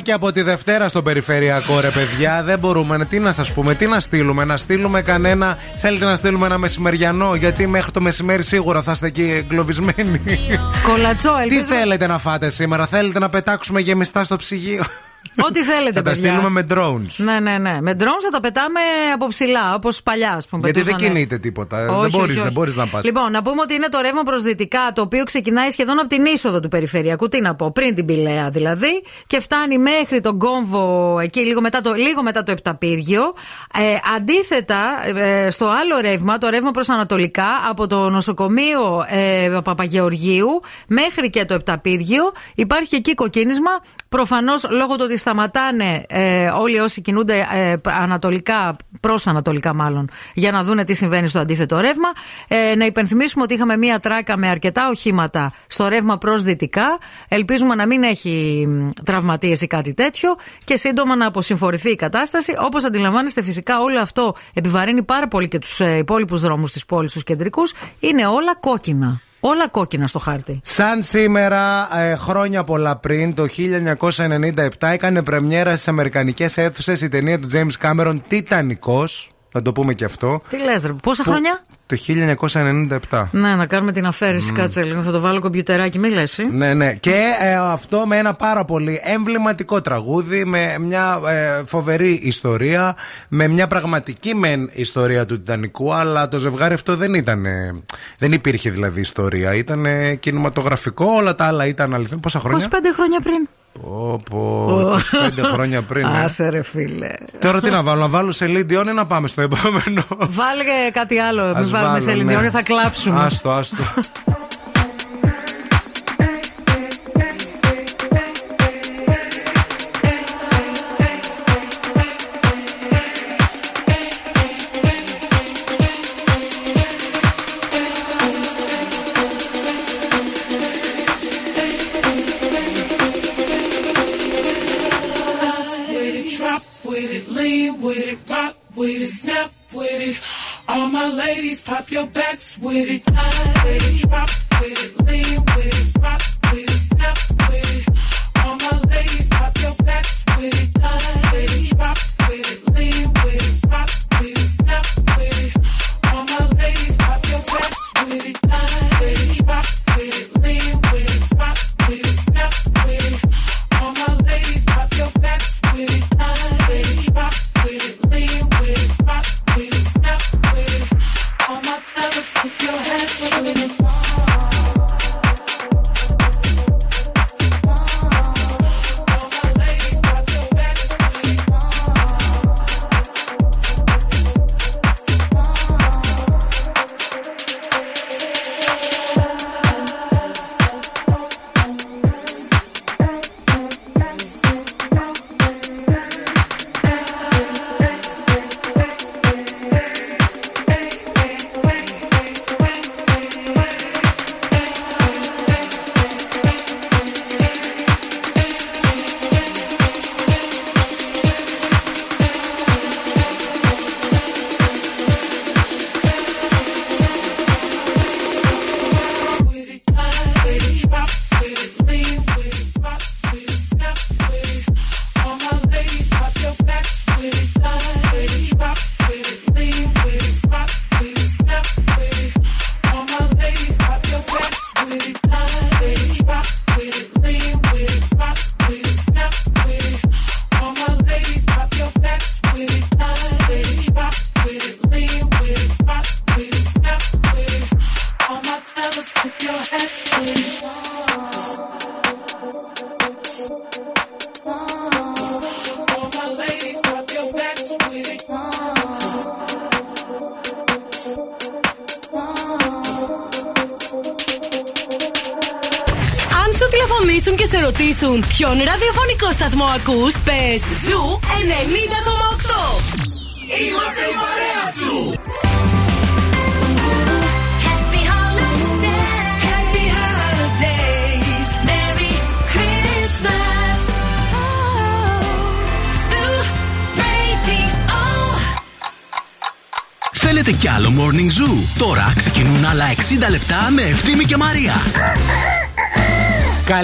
Και από τη Δευτέρα στο περιφερειακό ρε παιδιά. Δεν μπορούμε. Τι να σας πούμε, τι να στείλουμε. Να στείλουμε κανένα. Θέλετε να στείλουμε ένα μεσημεριανό. Γιατί μέχρι το μεσημέρι σίγουρα θα είστε εκεί εγκλωβισμένοι. Κολατσό, Τι ελπίζω. θέλετε να φάτε σήμερα, Θέλετε να πετάξουμε γεμιστά στο ψυγείο; Ό,τι θέλετε, Θα τα παιδιά. στείλουμε με drones. Ναι, ναι, ναι. Με drones θα τα πετάμε από ψηλά, όπως παλιά, ας πούμε. Γιατί δεν πετούσανε. κινείται τίποτα. Όχι, δεν μπορείς όχι, όχι. δεν μπορείς να πας. Λοιπόν, να πούμε ότι είναι το ρεύμα προς δυτικά, το οποίο ξεκινάει σχεδόν από την είσοδο του περιφερειακού. Τι να πω, πριν την Πηλαία δηλαδή, και φτάνει μέχρι τον κόμβο εκεί λίγο μετά το, λίγο μετά το Επταπύργιο. Ε, αντίθετα, ε, στο άλλο ρεύμα, το ρεύμα προς Ανατολικά, από το νοσοκομείο ε, Παπαγεωργίου μέχρι και το Επταπύργιο, υπάρχει εκεί κοκκίνισμα. Προφανώς λόγω του ότι σταματάνε ε, όλοι όσοι κινούνται ε, ανατολικά, προς ανατολικά μάλλον, για να δούνε τι συμβαίνει στο αντίθετο ρεύμα. Ε, να υπενθυμίσουμε ότι είχαμε μία τράκα με αρκετά οχήματα στο ρεύμα προς δυτικά. Ελπίζουμε να μην έχει τραυματίες ή κάτι τέτοιο και σύντομα να αποσυμφορηθεί η κατάσταση. Όπως αντιλαμβάνεστε, φυσικά όλο αυτό επιβαρύνει πάρα πολύ και τους ε, υπόλοιπους δρόμους της πόλης, τους κεντρικούς. Είναι όλα κόκκινα. Όλα κόκκινα στο χάρτη. Σαν σήμερα, ε, χρόνια πολλά πριν, το 1997, έκανε πρεμιέρα στις Αμερικανικές αίθουσες η ταινία του James Cameron Τιτανικός. Να το πούμε και αυτό. Τι λες ρε, πόσα χρόνια; Το 1997. Ναι, να κάνουμε την αφαίρεση. Κάτσε λίγο. Θα το βάλω κομπιουτεράκι, μη λες, ε. Ναι, ναι. Και ε, αυτό με ένα πάρα πολύ εμβληματικό τραγούδι, με μια ε, φοβερή ιστορία, με μια πραγματική μεν ιστορία του Τιτανικού, αλλά το ζευγάρι αυτό δεν ήταν. ε, δεν υπήρχε δηλαδή ιστορία. Ήταν ε, κινηματογραφικό, όλα τα άλλα ήταν αληθινά. Πόσα 25 χρόνια; χρόνια πριν. Πω, πω, 25 χρόνια πριν. ε. Άσε ρε φίλε. Τώρα τι να βάλω, να βάλω σε Dion ή να πάμε στο επόμενο; Βάλε κάτι άλλο. Μην Ας βάλουμε βάλω, σε ναι. Λινδιόνι, θα κλάψουμε. Άστο, άστο. With it, rock with it, snap with it. All my ladies, pop your backs with it. Line with it, drop with it, lean with it, rock with it, snap with it. All my ladies, pop your backs with it. Line with it, drop with it, lean with it, rock with it, snap with it. All my ladies, pop your backs with it. Line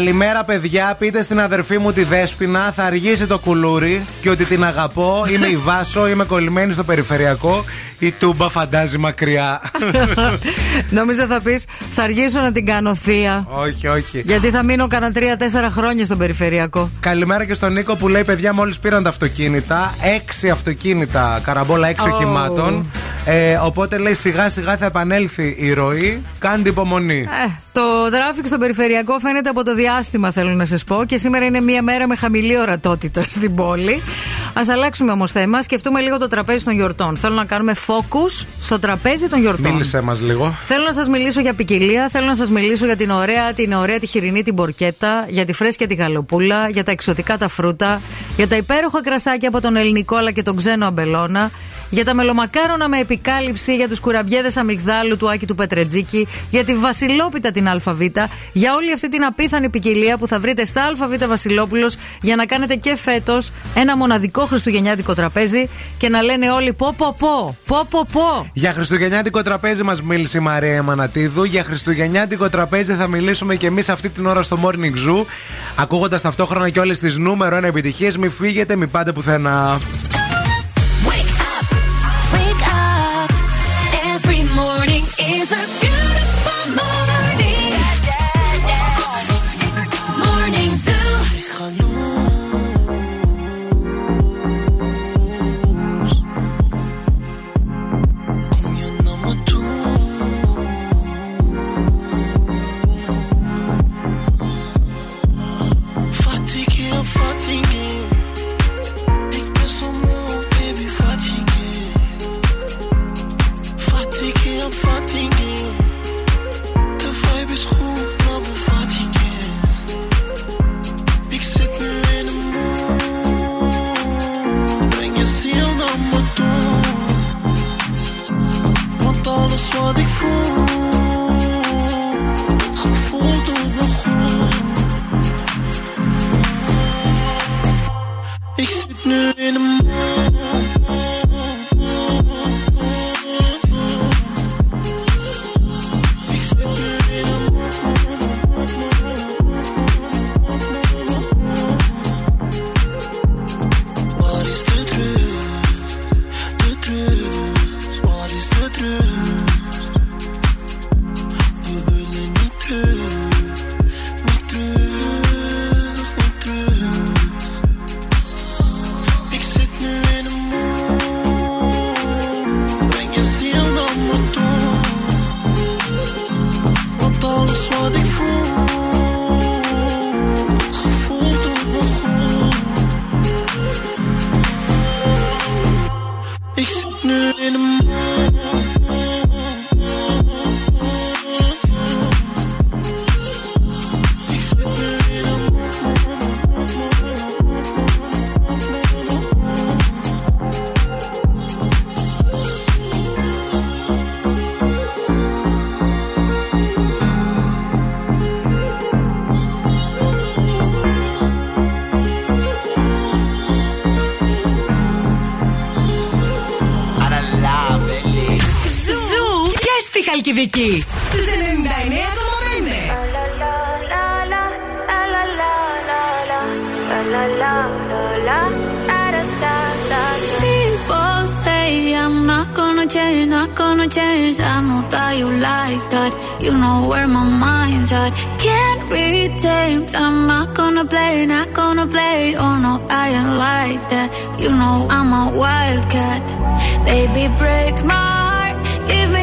Καλημέρα, παιδιά. Πείτε στην αδερφή μου τη Δέσποινα. Θα αργήσει το κουλούρι και ότι την αγαπώ. Είμαι η Βάσο, είμαι κολλημένη στο περιφερειακό. Η Τούμπα φαντάζει μακριά. Νόμιζα θα πεις, θα αργήσω να την κάνω θεία. όχι, όχι. Γιατί θα μείνω κανένα τρία-τέσσερα χρόνια στον περιφερειακό. Καλημέρα και στον Νίκο που λέει: Παιδιά, μόλις πήραν τα αυτοκίνητα. Έξι αυτοκίνητα, καραμπόλα, έξι Oh. οχημάτων. Ε, οπότε λέει: Σιγά σιγά θα επανέλθει η ροή. Κάντε υπομονή. Ε, το τράφικ στον περιφερειακό φαίνεται από το διάστημα, θέλω να σας πω. Και σήμερα είναι μία μέρα με χαμηλή ορατότητα στην πόλη. Ας αλλάξουμε όμως θέμα. Σκεφτούμε λίγο το τραπέζι των γιορτών. Θέλω να κάνουμε focus στο τραπέζι των γιορτών. Μίλησε μας λίγο. Θέλω να σας μιλήσω για ποικιλία, θέλω να σας μιλήσω για την ωραία, την ωραία τη χοιρινή την πορκέτα, για τη φρέσκια τη γαλοπούλα, για τα εξωτικά τα φρούτα, για τα υπέροχα κρασάκια από τον ελληνικό αλλά και τον ξένο αμπελώνα, για τα μελομακάρονα με επικάλυψη, για τους κουραμπιέδες αμυγδάλου του Άκη του Πετρετζίκη, για τη Βασιλόπιτα την ΑΒ, για όλη αυτή την απίθανη ποικιλία που θα βρείτε στα ΑΒ Βασιλόπουλος για να κάνετε και φέτος ένα μοναδικό χριστουγεννιάτικο τραπέζι και να λένε όλοι πω πω πω, πω πω πω. Για χριστουγεννιάτικο τραπέζι μας μίλησε η Μαρία Εμανατίδου. Για χριστουγεννιάτικο τραπέζι θα μιλήσουμε και εμείς αυτή την ώρα στο Morning Zoo. Ακούγοντας ταυτόχρονα και όλες τις νούμερο 1 επιτυχίες. Μην φύγετε, μην πάτε πουθενά. is a soins des fous. στη Χαλκιδική. Στους 99,5. People say I'm not gonna change, not gonna change. I know that you like that. You know where my mind's at. Can't be tamed. I'm not gonna play, not gonna play. Oh no, I ain't like that. You know I'm a wildcat. Baby, break my heart. Give me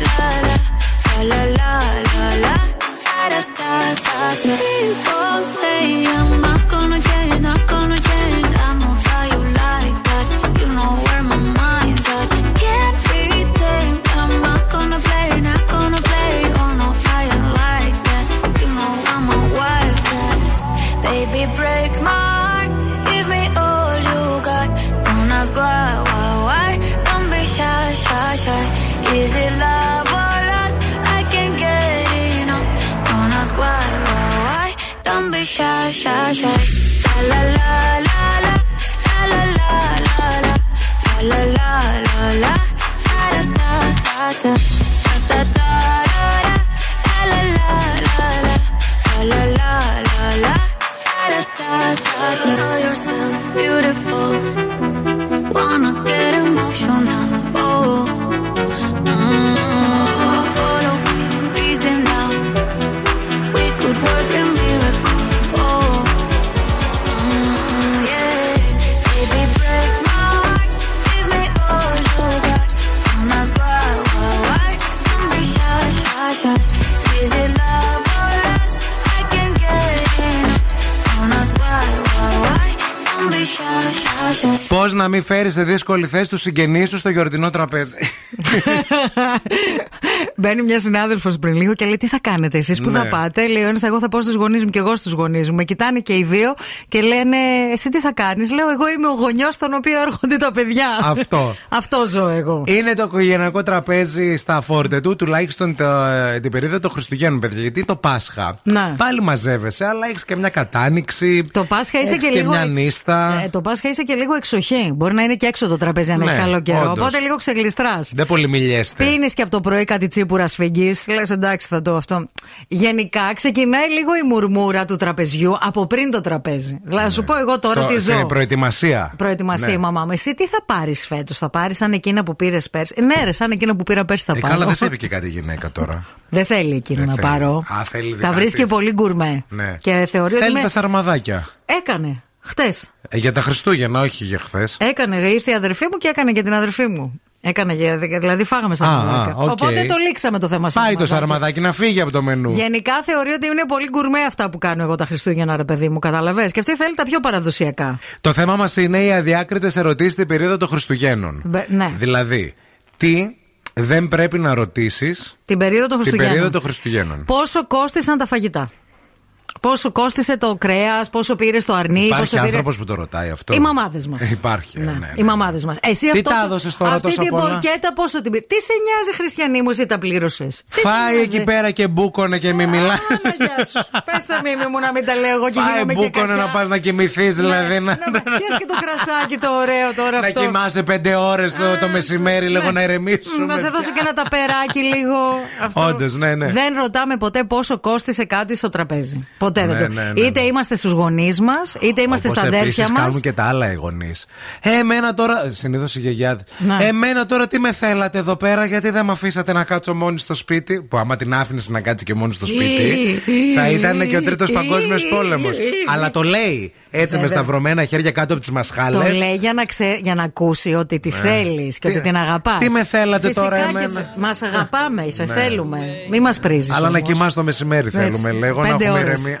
σε δύσκολη θέση τους συγγενείς σου στο γιορτινό τραπέζι. Μπαίνει μια συνάδελφος πριν λίγο και λέει: Τι θα κάνετε εσείς που Ναι. θα πάτε; Λέει: Ο ένας, εγώ θα πάω στους γονείς μου και εγώ στους γονείς μου. Με κοιτάνε και οι δύο και λένε: Εσύ τι θα κάνεις; Λέω: Εγώ είμαι ο γονιός στον οποίο έρχονται τα παιδιά. Αυτό. Αυτό ζω εγώ. Είναι το οικογενειακό τραπέζι στα φόρτε του, τουλάχιστον το, την περίοδο των Χριστουγέννων, παιδιά. Γιατί το Πάσχα. Ναι. Πάλι μαζεύεσαι, αλλά έχεις και μια κατάνοιξη. Το Πάσχα είσαι έχεις και λίγο. μια νύστα. Ε, το Πάσχα είσαι και λίγο εξοχή. Μπορεί να είναι και έξω το τραπέζι αν Ναι, έχει καλό καιρό. όντως. Οπότε λίγο ξεγλιστράς. Δεν πολύ μιλιέστε. Πίνεις και από το πρωί κάτι τσίπουρα σφυγγή. Λες εντάξει, θα το αυτό. Γενικά ξεκινάει λίγο η μουρμούρα του τραπεζιού από πριν το τραπέζι. Δηλαδή, θα σου πω εγώ τώρα Στο- τι σε ζω. προετοιμασία. Προετοιμασία Ναι. η μαμά μου. Εσύ τι θα πάρεις φέτος, θα πάρεις σαν εκείνα που πήρες πέρσι; Ε, Ναι, ρε, σαν εκείνα που πήρα πέρσι θα Ε, πάρω. καλά, δεν σε είπε και κάτι η γυναίκα τώρα. Δεν θέλει εκείνη Δεν να θέλει. πάρω. Α, θέλει Τα δικά βρίσκει της. πολύ γκουρμέ. Ναι. Και θεωρεί ότι. Θέλει είμαι- τα σαρμαδάκια. Έκανε. Χθες. Ε, για τα Χριστούγεννα, όχι για χθες. Έκανε. Ήρθε η αδερφή μου και έκανε και την αδερφή μου. Έκανε, για- δηλαδή φάγαμε σαν Α, σαρμαδάκια. α, οκ. Οπότε το λήξαμε το θέμα Πάει το σαρμαδάκια. σαρμαδάκι να φύγει από το μενού. Γενικά θεωρεί ότι είναι πολύ γκουρμέ αυτά που κάνω εγώ τα Χριστούγεννα, ρε παιδί μου, καταλαβέ. Και αυτή θέλει τα πιο παραδοσιακά. Το θέμα μας είναι οι αδιάκριτες ερωτήσεις στην περίοδο των Χριστουγέννων. Μπε- ναι. Δηλαδή, τι δεν πρέπει να ρωτήσεις Την περίοδο των την Χριστουγέννων. περίοδο των Χριστουγέννων. Πόσο κόστησαν τα φαγητά. Πόσο κόστησε το κρέας, πόσο πήρε το αρνί, Υπάρχει πόσο πήρε. άνθρωπος που το ρωτάει αυτό. Οι μαμάδες μας. Υπάρχει. Ναι, ναι, ναι. οι μαμάδες μας. Εσύ Τι αυτό. τα έδωσες τώρα Αυτή τόσα την πολλά; πορκέτα πόσο την πήρε. Τι σε νοιάζει, Χριστιανή μου, εσύ τα πλήρωσες; Φάει εκεί πέρα και μπούκονε και μη μιλάς. Γεια σου. Πες τα μίμη μου να μην τα λέω εγώ και Φάει γίνομαι και μπούκονε κακιά. να πας να κοιμηθείς, δηλαδή. Να, Πιες και το κρασάκι το ωραίο τώρα να αυτό. κοιμάσαι πέντε ώρες το, το μεσημέρι, λίγο να ηρεμήσουμε. Να σε δώσω και ένα ταπεράκι λίγο. Αυτό. Όντως, ναι, ναι. Δεν ρωτάμε ποτέ πόσο κόστησε κάτι στο τραπέζι. Ποτέ δεν Ναι, το. ναι, ναι, Είτε είμαστε στους γονείς μας, είτε είμαστε Όπως στα αδέρφια επίσης μας. κάνουν και τα άλλα οι γονείς. Ε, εμένα τώρα. Συνήθως οι γιαγιάδε. Ναι. Εμένα τώρα τι με θέλατε εδώ πέρα, γιατί δεν με αφήσατε να κάτσω μόνη στο σπίτι. Που άμα την άφηνες να κάτσει και μόνη στο σπίτι, θα ήταν και ο τρίτος παγκόσμιος πόλεμος. Αλλά το λέει έτσι με Βέβαια. σταυρωμένα χέρια κάτω από τις μασχάλες. Το λέει για να, ξέ, για να ακούσει ότι τη Ναι. θέλεις και Τι- ότι την αγαπάς. τι με θέλατε τώρα εμένα; Μας αγαπάμε, σε Ναι. θέλουμε. Μη μας πρίζεις. Αλλά να κοιμά το μεσημέρι θέλουμε, λέγω, να Πέντε έχουμε ώρες. ηρεμία.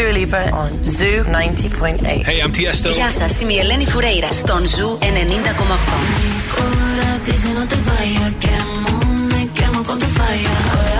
Dua Lipa on Zoo 90.8. Hey, I'm Tiesto. Γεια σας, είμαι η Ελένη Φουρέιρα στον Ζου 90,8. Cora dice no te vayas, quemo, me quemo con tu falla.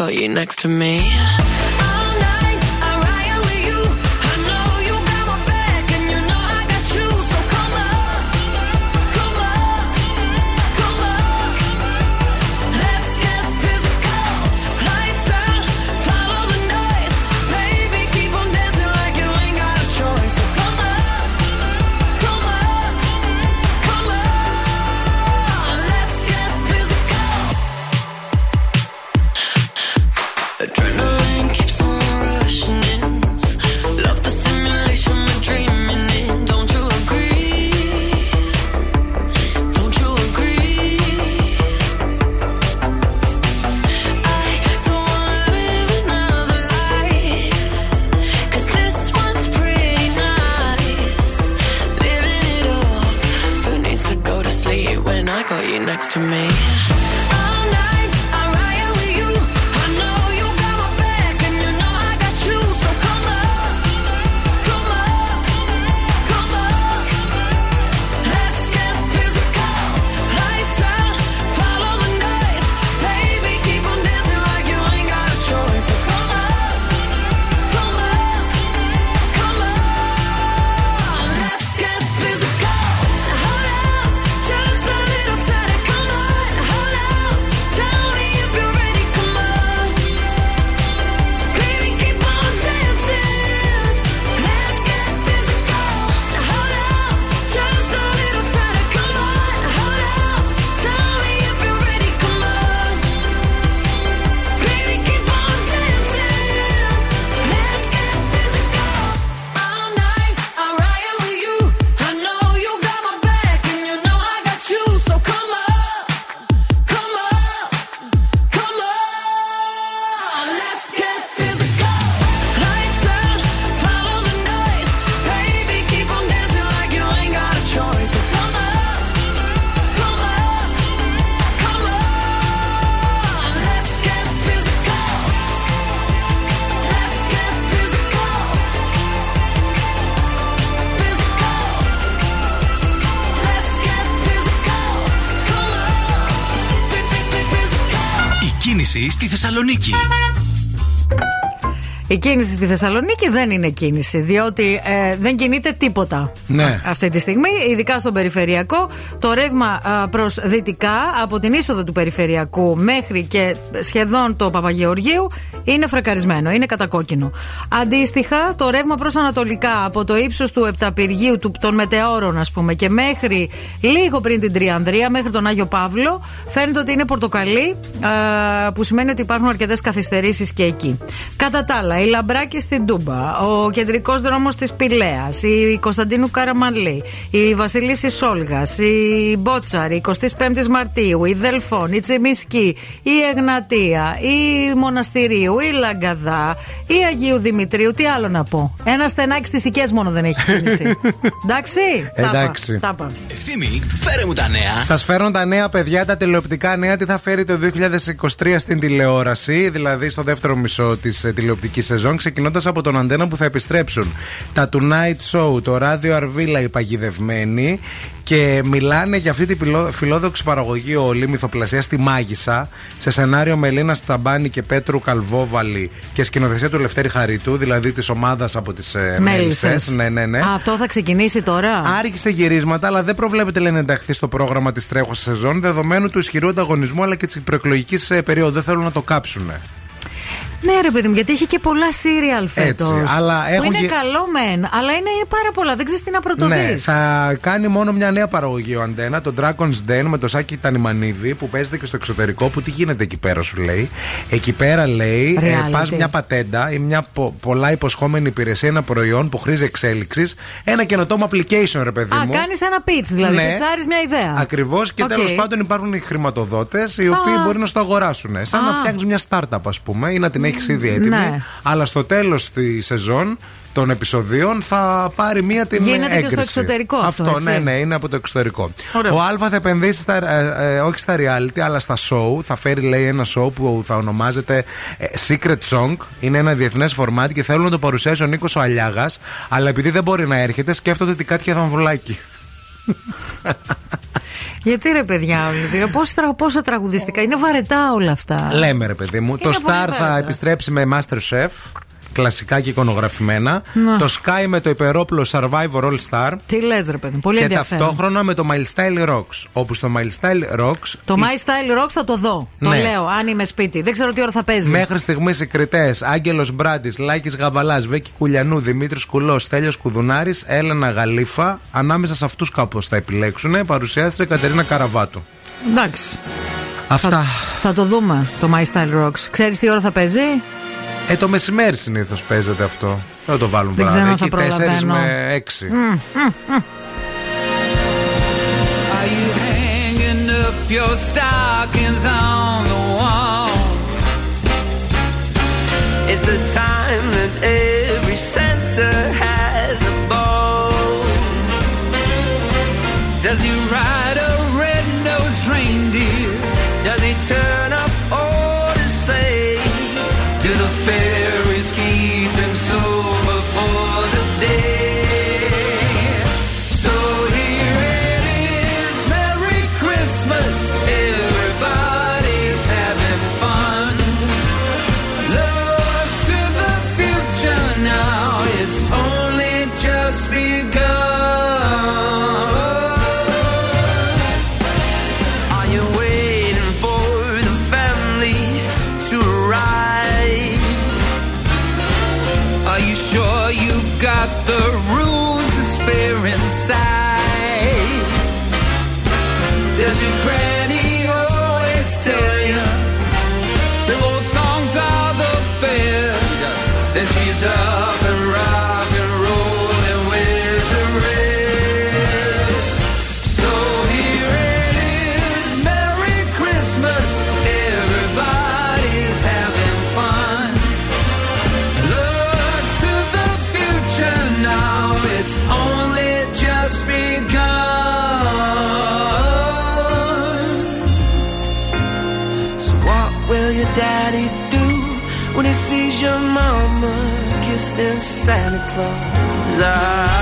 Got you next to me. Θεσσαλονίκη. Η κίνηση στη Θεσσαλονίκη δεν είναι κίνηση, διότι ε, δεν κινείται τίποτα Ναι. αυτή τη στιγμή, ειδικά στον περιφερειακό. Το ρεύμα προς δυτικά, από την είσοδο του περιφερειακού μέχρι και σχεδόν το Παπαγεωργίου, είναι φρακαρισμένο, είναι κατακόκκινο. Αντίστοιχα, το ρεύμα προς ανατολικά, από το ύψος του Επταπηργίου, του, των Μετεώρων, ας πούμε, και μέχρι λίγο πριν την Τριανδρία, μέχρι τον Άγιο Παύλο, φαίνεται ότι είναι πορτοκαλί, α, που σημαίνει ότι υπάρχουν αρκετές καθυστερήσεις και εκεί. Κατά τα άλλα, η Λαμπράκη στην Τούμπα, ο κεντρικός δρόμος της Πηλαίας, η Κωνσταντίνου Καραμαλή, η Βασιλίση Σόλγας, η Μπότσαρη, η 25η Μαρτίου, η Δελφών, η Τσεμισκή, η Εγνατία, η Μοναστηρίου, η Λαγκαδά, η Αγίου Δημητρίου. Τι άλλο να πω. Ένα στενάκι στις οικές μόνο δεν έχει κίνηση. Εντάξει. Τα είπα, Εντάξει. Τα είπα. Ευθύμη, φέρε μου τα νέα. Σας φέρω τα νέα παιδιά, τα τηλεοπτικά νέα, τι θα φέρει το 2023 στην τηλεόραση, δηλαδή στο δεύτερο μισό της τηλεοπτική σεζόν, ξεκινώντας από τον Αντένα που θα επιστρέψουν. Τα Tonight Show, το ράδιο Αρβίλα, οι παγιδευμένοι. Και μιλάνε για αυτή τη πιλο- φιλόδοξη παραγωγή όλη μυθοπλασία στη Μάγισσα, σε σενάριο Μελίνα Τσαμπάνη και Πέτρου Καλβόβαλη και σκηνοθεσία του Λευτέρη Χαρίτου, δηλαδή της ομάδας από τις ε, Μέλισσες. Μέλισσες. Ναι, ναι, ναι. Α, αυτό θα ξεκινήσει τώρα; Άρχισε γυρίσματα, αλλά δεν προβλέπεται λένε να ενταχθεί στο πρόγραμμα της τρέχουσας σεζόν δεδομένου του ισχυρού ανταγωνισμού αλλά και της προεκλογικής περίοδου. Δεν θέλουν να το κάψουν. Ναι, ρε παιδί μου, γιατί έχει και πολλά serial φέτος. Έτσι, αλλά Που έχουν είναι και- καλό μεν, αλλά είναι πάρα πολλά. Δεν ξέρεις τι να πρωτοδείς. Ναι, θα κάνει μόνο μια νέα παραγωγή ο Αντένα, το Dragon's Den με το Σάκη Τανιμανίδη που παίζεται και στο εξωτερικό. Που τι γίνεται εκεί πέρα, σου λέει. Εκεί πέρα λέει, ε, Reality. πας μια πατέντα ή μια πο- πολλά υποσχόμενη υπηρεσία, ένα προϊόν που χρήζει εξέλιξης, ένα καινοτόμο application, ρε παιδί Α, μου. κάνεις ένα pitch, δηλαδή. Ναι. Pitch άρεις μια ιδέα. Ακριβώς και Οκ. τέλος πάντων υπάρχουν οι χρηματοδότες οι οποίοι Α. μπορεί να στο αγοράσουν. Σαν να Α. φτιάχνεις μια startup, ας πούμε, ή να την έχεις ήδη έτοιμη. Ναι. Αλλά στο τέλος τη σεζόν των επεισοδίων θα πάρει μία την Γίνεται και στο έγκριση. εξωτερικό αυτό, έτσι. ναι, ναι, είναι από το εξωτερικό. Ωραίο. Ο ΑΝΤ1 θα επενδύσει στα, ε, ε, όχι στα reality, αλλά στα show. Θα φέρει, λέει, ένα show που θα ονομάζεται ε, Secret Song. Είναι ένα διεθνές format και θέλουν να το παρουσιάσει ο Νίκος ο Αλιάγας. Αλλά επειδή δεν μπορεί να έρχεται, σκέφτονται γιατί ρε παιδιά, δηλαδή, πόσα, πόσα τραγουδιστικά. Είναι βαρετά όλα αυτά. Λέμε ρε παιδί μου, το Star θα επιστρέψει με Master Masterchef κλασικά και εικονογραφημένα. Να. Το Sky με το υπερόπλο Survivor All Star. Τι λες, ρε παιδί, πολύ Και ενδιαφέρον. ταυτόχρονα με το My Style Rocks. Όπου στο My Style Rocks. Το η... My Style Rocks θα το δω. Ναι. Το λέω, αν είμαι σπίτι. Δεν ξέρω τι ώρα θα παίζει. Μέχρι στιγμής οι κριτές Άγγελος Μπράντης, Λάκης Γαβαλάς, Βέκη Κουλιανού, Δημήτρης Κουλός, Τέλιο Κουδουνάρης, Έλενα Γαλήφα. Ανάμεσα σε αυτούς κάπως θα επιλέξουν. Παρουσιάστρια Κατερίνα Καραβάτου. Εντάξει. Αυτά. Θα, θα το δούμε το My Style Rocks. Ξέρεις τι ώρα θα παίζει; Ε, το μεσημέρι συνήθως παίζεται αυτό. Δεν το βάλουμε Δεν ξέρω 4 με 6. Santa Claus. I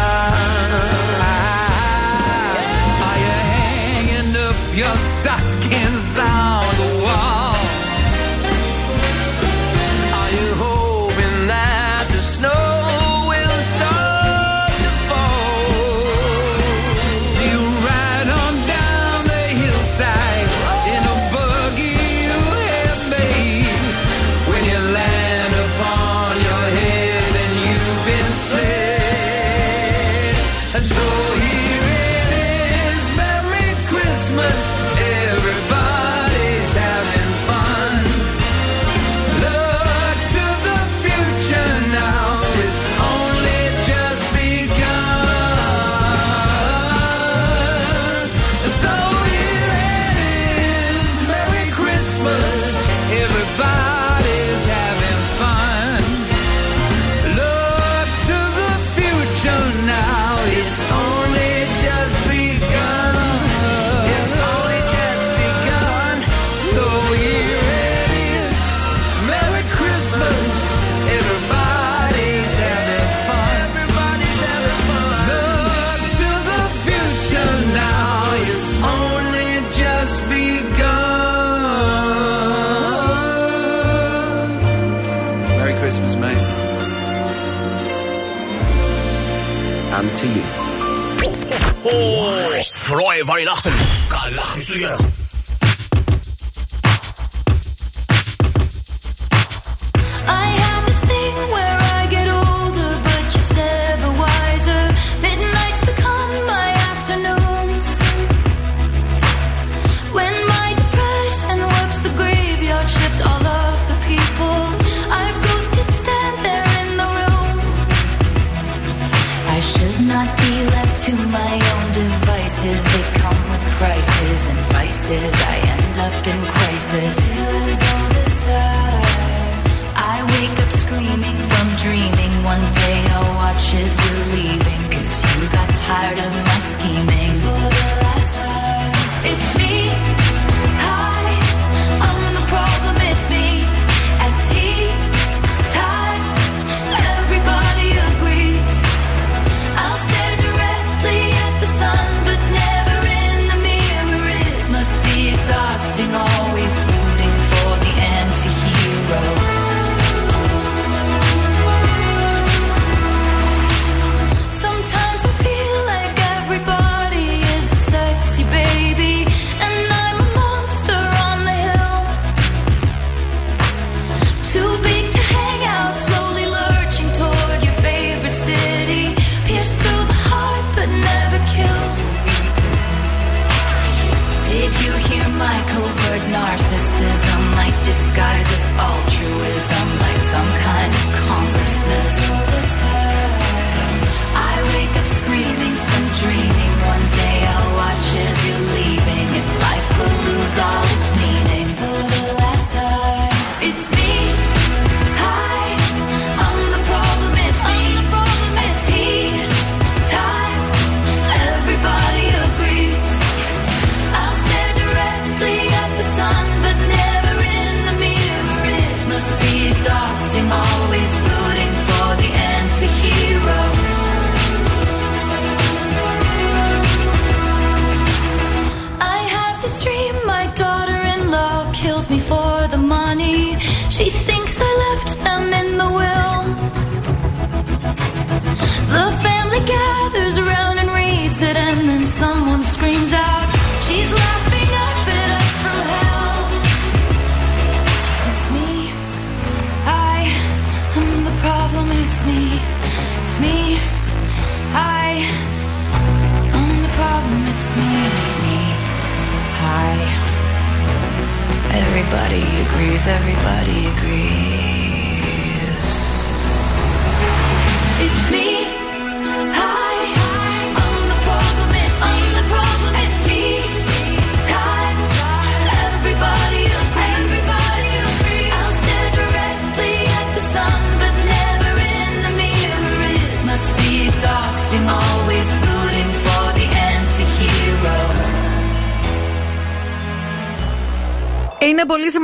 frohe Weihnachten. Karl, lachst du ja.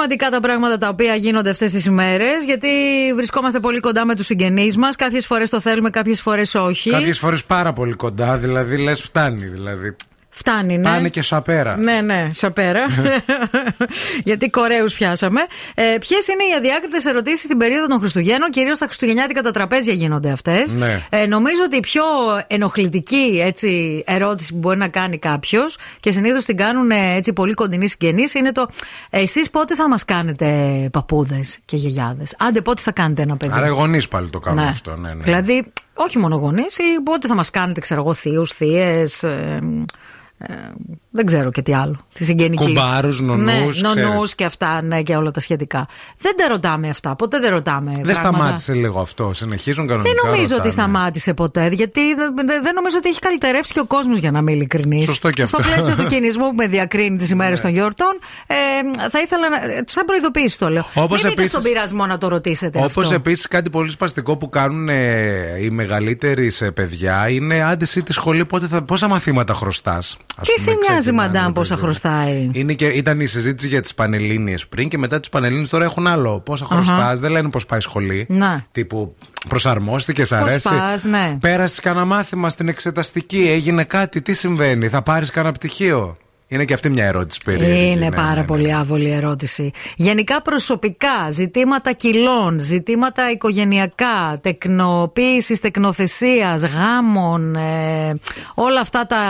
Σημαντικά τα πράγματα τα οποία γίνονται αυτές τις ημέρες, γιατί βρισκόμαστε πολύ κοντά με τους συγγενείς μας. Κάποιες φορές το θέλουμε, κάποιες φορές όχι. Κάποιες φορές πάρα πολύ κοντά, δηλαδή λες φτάνει. Δηλαδή. Φτάνει, ναι. Πάνε και σαπέρα. Ναι, ναι, σαπέρα. Γιατί Κορέους πιάσαμε. Ε, Ποιες είναι οι αδιάκριτες ερωτήσεις στην περίοδο των Χριστουγέννων, κυρίως στα Χριστουγεννιάτικα τα τραπέζια γίνονται αυτές. Ναι. Ε, νομίζω ότι η πιο ενοχλητική έτσι, ερώτηση που μπορεί να κάνει κάποιος και συνήθως την κάνουν ε, έτσι πολύ κοντινοί συγγενείς είναι το Εσείς πότε θα μας κάνετε παππούδες και γιαγιάδες; Άντε, πότε θα κάνετε ένα παιδί; Άρα οι γονείς πάλι το κάνουν Ναι. αυτό. Ναι, ναι. Δηλαδή, όχι μόνο γονείς, ή πότε θα μας κάνετε, ξέρω εγώ, θείους, θείες. Um, δεν ξέρω και τι άλλο. Τη συγγενική. Κουμπάρους, νονούς, Ναι, ξέρεις. νονούς και αυτά, ναι, και όλα τα σχετικά. Δεν τα ρωτάμε αυτά. Ποτέ δεν ρωτάμε. Δεν πράγματα. σταμάτησε λίγο αυτό. Συνεχίζουν κανονικά. Δεν νομίζω ρωτάνε. ότι σταμάτησε ποτέ, γιατί δεν, δεν- δεν νομίζω ότι έχει καλυτερεύσει και ο κόσμος για να είμαι ειλικρινής. Σωστό και αυτό. Στο πλαίσιο του κινησμού που με διακρίνει τις ημέρες των γιορτών, ε, θα ήθελα να. ε, Σαν προειδοποίηση το λέω. Όπως Μην μπείτε επίσης- στον πειρασμό να το ρωτήσετε. Όπως αυτό. επίσης κάτι πολύ σπαστικό που κάνουν ε, οι μεγαλύτεροι σε παιδιά είναι άντε εσύ τη σχολή πότε θα, πόσα μαθήματα χρωστάς. Τι σε νοιάζει, μαντάμ, πόσα χρωστάει. Είναι και, ήταν η συζήτηση για τις Πανελλήνιες πριν και μετά τις Πανελλήνιες τώρα έχουν άλλο. Πόσα χρωστάς, δεν λένε πώ πάει η σχολή. Να. Τύπου προσαρμόστηκες, Πώς αρέσει. πας, ναι. Πέρασες κανένα μάθημα στην εξεταστική, έγινε κάτι, τι συμβαίνει, θα πάρεις κανένα πτυχίο. Είναι και αυτή μια ερώτηση περίεργη. Είναι ναι, πάρα ναι, ναι. πολύ άβολη ερώτηση. Γενικά προσωπικά, ζητήματα κιλών, ζητήματα οικογενειακά, τεκνοποίησης, τεκνοθεσίας, γάμων, ε, όλα αυτά τα,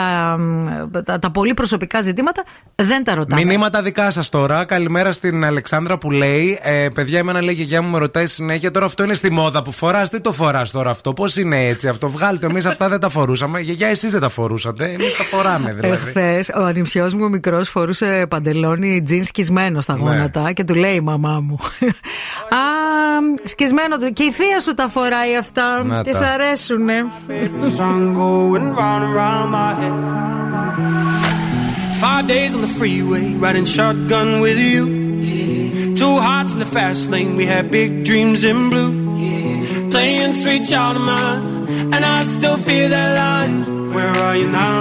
τα, τα πολύ προσωπικά ζητήματα δεν τα ρωτάμε. Μηνύματα δικά σας τώρα. Καλημέρα στην Αλεξάνδρα που λέει: ε, Παιδιά, εμένα λέει η γιαγιά μου με ρωτάει συνέχεια. Τώρα αυτό είναι στη μόδα που φοράς. Τι το φοράς τώρα αυτό, Πώς είναι έτσι αυτό; Βγάλτε, εμείς αυτά δεν τα φορούσαμε. Γιαγιά, εσείς δεν τα φορούσατε. Εμείς τα φοράμε δηλαδή. Εχθές ο ανιψιό μου ο μικρό φορούσε παντελόνι τζιν σκισμένο στα Ναι. γόνατα και του λέει η μαμά μου. Α, σκισμένο του. Και η θεία σου τα φοράει αυτά. Να Τη τα. αρέσουνε. sun going round and round my head. Five days on the freeway, riding shotgun with you. Two hearts in the fast lane, we had big dreams in blue. Playing sweet child of mine, and I still feel that line. Where are you now?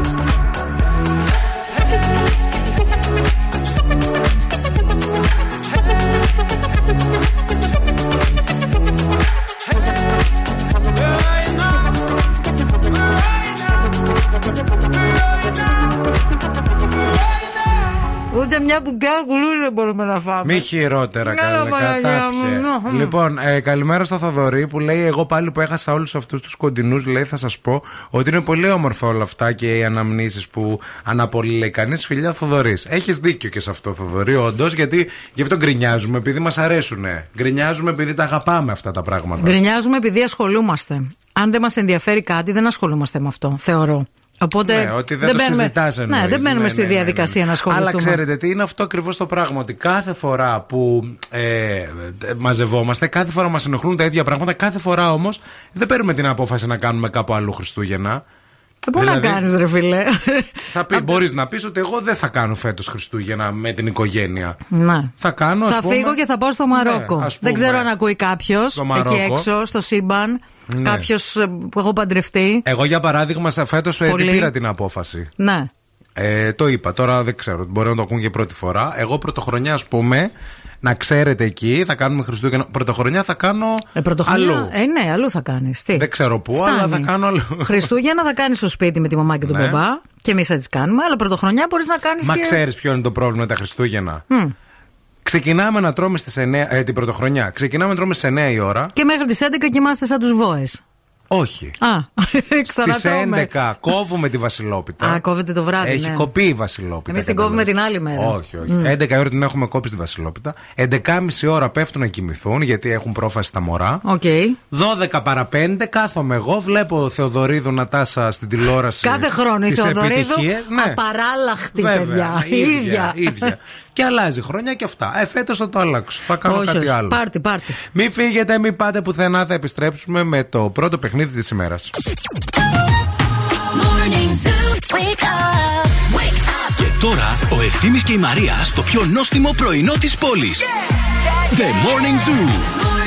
Ούτε μια μπουγκά γουλού δεν μπορούμε να φάμε. Μη χειρότερα, καλά. Λοιπόν, ε, καλημέρα στο Θοδωρή που λέει: Εγώ πάλι που έχασα όλους αυτούς τους κοντινούς, λέει, θα σας πω ότι είναι πολύ όμορφα όλα αυτά και οι αναμνήσεις που αναπολύει, λέει κανείς. Φιλιά, Θοδωρής. Έχεις δίκιο και σε αυτό, Θοδωρή, όντως, γιατί γι' αυτό γκρινιάζουμε επειδή μας αρέσουν. Γκρινιάζουμε επειδή τα αγαπάμε αυτά τα πράγματα. Γκρινιάζουμε επειδή ασχολούμαστε. Αν δεν μας ενδιαφέρει κάτι, δεν ασχολούμαστε με αυτό, θεωρώ. Οπότε Ναι, ότι δεν, το μπαίνουμε, συζητάς ναι, εννοείς. δεν μπαίνουμε Ναι, στη ναι, ναι, ναι. διαδικασία να ασχοληθούμε. Αλλά ξέρετε τι είναι αυτό ακριβώς το πράγμα. Ότι κάθε φορά που ε, ε, μαζευόμαστε, κάθε φορά μας ενοχλούν τα ίδια πράγματα. Κάθε φορά όμως δεν παίρνουμε την απόφαση να κάνουμε κάπου αλλού Χριστούγεννα. Ε, Πού Δηλαδή- να κάνεις, ρε φιλέ. Θα πει, μπορείς να πεις ότι εγώ δεν θα κάνω φέτος Χριστούγεννα με την οικογένεια. Ναι. Θα κάνω, ας Θα πούμε- φύγω και θα πάω στο Μαρόκο. Ναι, ας δεν πούμε. ξέρω αν ακούει κάποιος Στο εκεί Μαρόκο. έξω, στο σύμπαν. Ναι. Κάποιος που έχω παντρευτεί. Εγώ για παράδειγμα, φέτος Πολύ. πήρα την απόφαση. Ναι. Ε, το είπα, τώρα δεν ξέρω, μπορεί να το ακούν και πρώτη φορά. Εγώ πρωτοχρονιά, ας πούμε, να ξέρετε εκεί, θα κάνουμε Χριστούγεννα. Πρωτοχρονιά θα κάνω Ε, πρωτοχρονιά. αλλού. Ε, ναι, αλλού θα κάνεις. Τι; Δεν ξέρω πού, Φτάνει. αλλά θα κάνω αλλού. Χριστούγεννα θα κάνεις στο σπίτι με τη μαμά και τον Ναι. μπαμπά. Και εμείς θα τις κάνουμε. Αλλά πρωτοχρονιά μπορείς να κάνεις Μα και. ξέρεις ποιο είναι το πρόβλημα με τα Χριστούγεννα. Μμ. Ξεκινάμε να τρώμε στις 9, ε, την πρωτοχρονιά. Ξεκινάμε να τρώμε στις 9 η ώρα. Και μέχρι τις 11 κοιμάστε σαν τους βόες. Όχι. Α, Στις ξανατρώμε. 11 κόβουμε τη Βασιλόπιτα. Α, κόβεται το βράδυ. Έχει ναι. κοπεί η Βασιλόπιτα. Εμείς την κόβουμε την άλλη μέρα. Όχι, όχι. Μμ. 11 η ώρα την έχουμε κόψει τη Βασιλόπιτα. 11.30 ώρα πέφτουν να κοιμηθούν γιατί έχουν πρόφαση τα μωρά. Οκ. 12 παρα 5 κάθομαι εγώ, βλέπω Θεοδωρίδου Νατάσα στην τηλεόραση. Κάθε χρόνο η τις Θεοδωρίδου επιτυχίες. Ναι. απαράλλαχτη, Βέβαια, παιδιά. Η ίδια. ίδια. και αλλάζει χρόνια και αυτά. Ε, φέτος θα το αλλάξω. Θα κάνω Όχι, κάτι όχι. άλλο. Πάρτι, πάρτι. Μην φύγετε, μην πάτε πουθενά. Θα επιστρέψουμε με το πρώτο παιχνίδι της ημέρας. Morning Zoo. Wake up. Wake up. Και τώρα ο Ευθύμης και η Μαρία στο πιο νόστιμο πρωινό της πόλης. The Morning Zoo.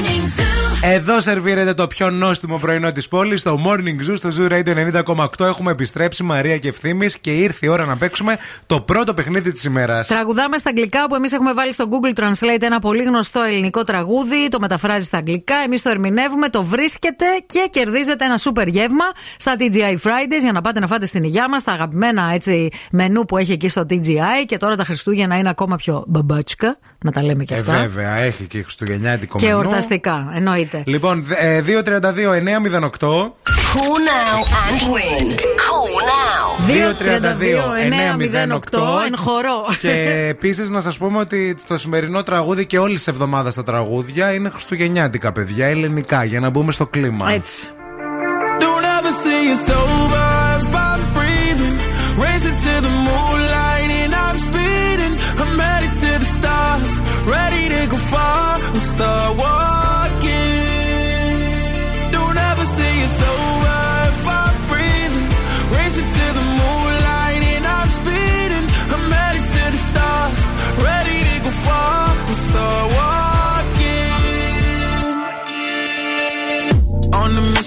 Morning Zoo. Εδώ σερβίρεται το πιο νόστιμο πρωινό της πόλης, το Morning Zoo στο Zoo Radio 90,8. Έχουμε επιστρέψει Μαρία και Ευθύμης και ήρθε η ώρα να παίξουμε το πρώτο παιχνίδι της ημέρας. Τραγουδάμε στα αγγλικά που εμείς έχουμε βάλει στο Google Translate ένα πολύ γνωστό ελληνικό τραγούδι. Το μεταφράζει στα αγγλικά. Εμείς το ερμηνεύουμε, το βρίσκετε και κερδίζετε ένα σούπερ γεύμα στα TGI Fridays για να πάτε να φάτε στην υγειά μας. Τα αγαπημένα έτσι μενού που έχει εκεί στο TGI. Και τώρα τα Χριστούγεννα είναι ακόμα πιο μπαμπάτσικα. Να τα λέμε και Ε, αυτά. βέβαια, έχει και χριστουγεννιάτικο και μενού. Εορταστικά, εννοείται. Λοιπόν, ε, 232-908. Call now and win. Call now. 2-32-908 εν χορό. Και επίσης να σας πούμε ότι το σημερινό τραγούδι και όλη της εβδομάδας τα τραγούδια είναι χριστουγεννιάτικα, παιδιά, ελληνικά, για να μπούμε στο κλίμα. Έτσι. Don't ever say it's over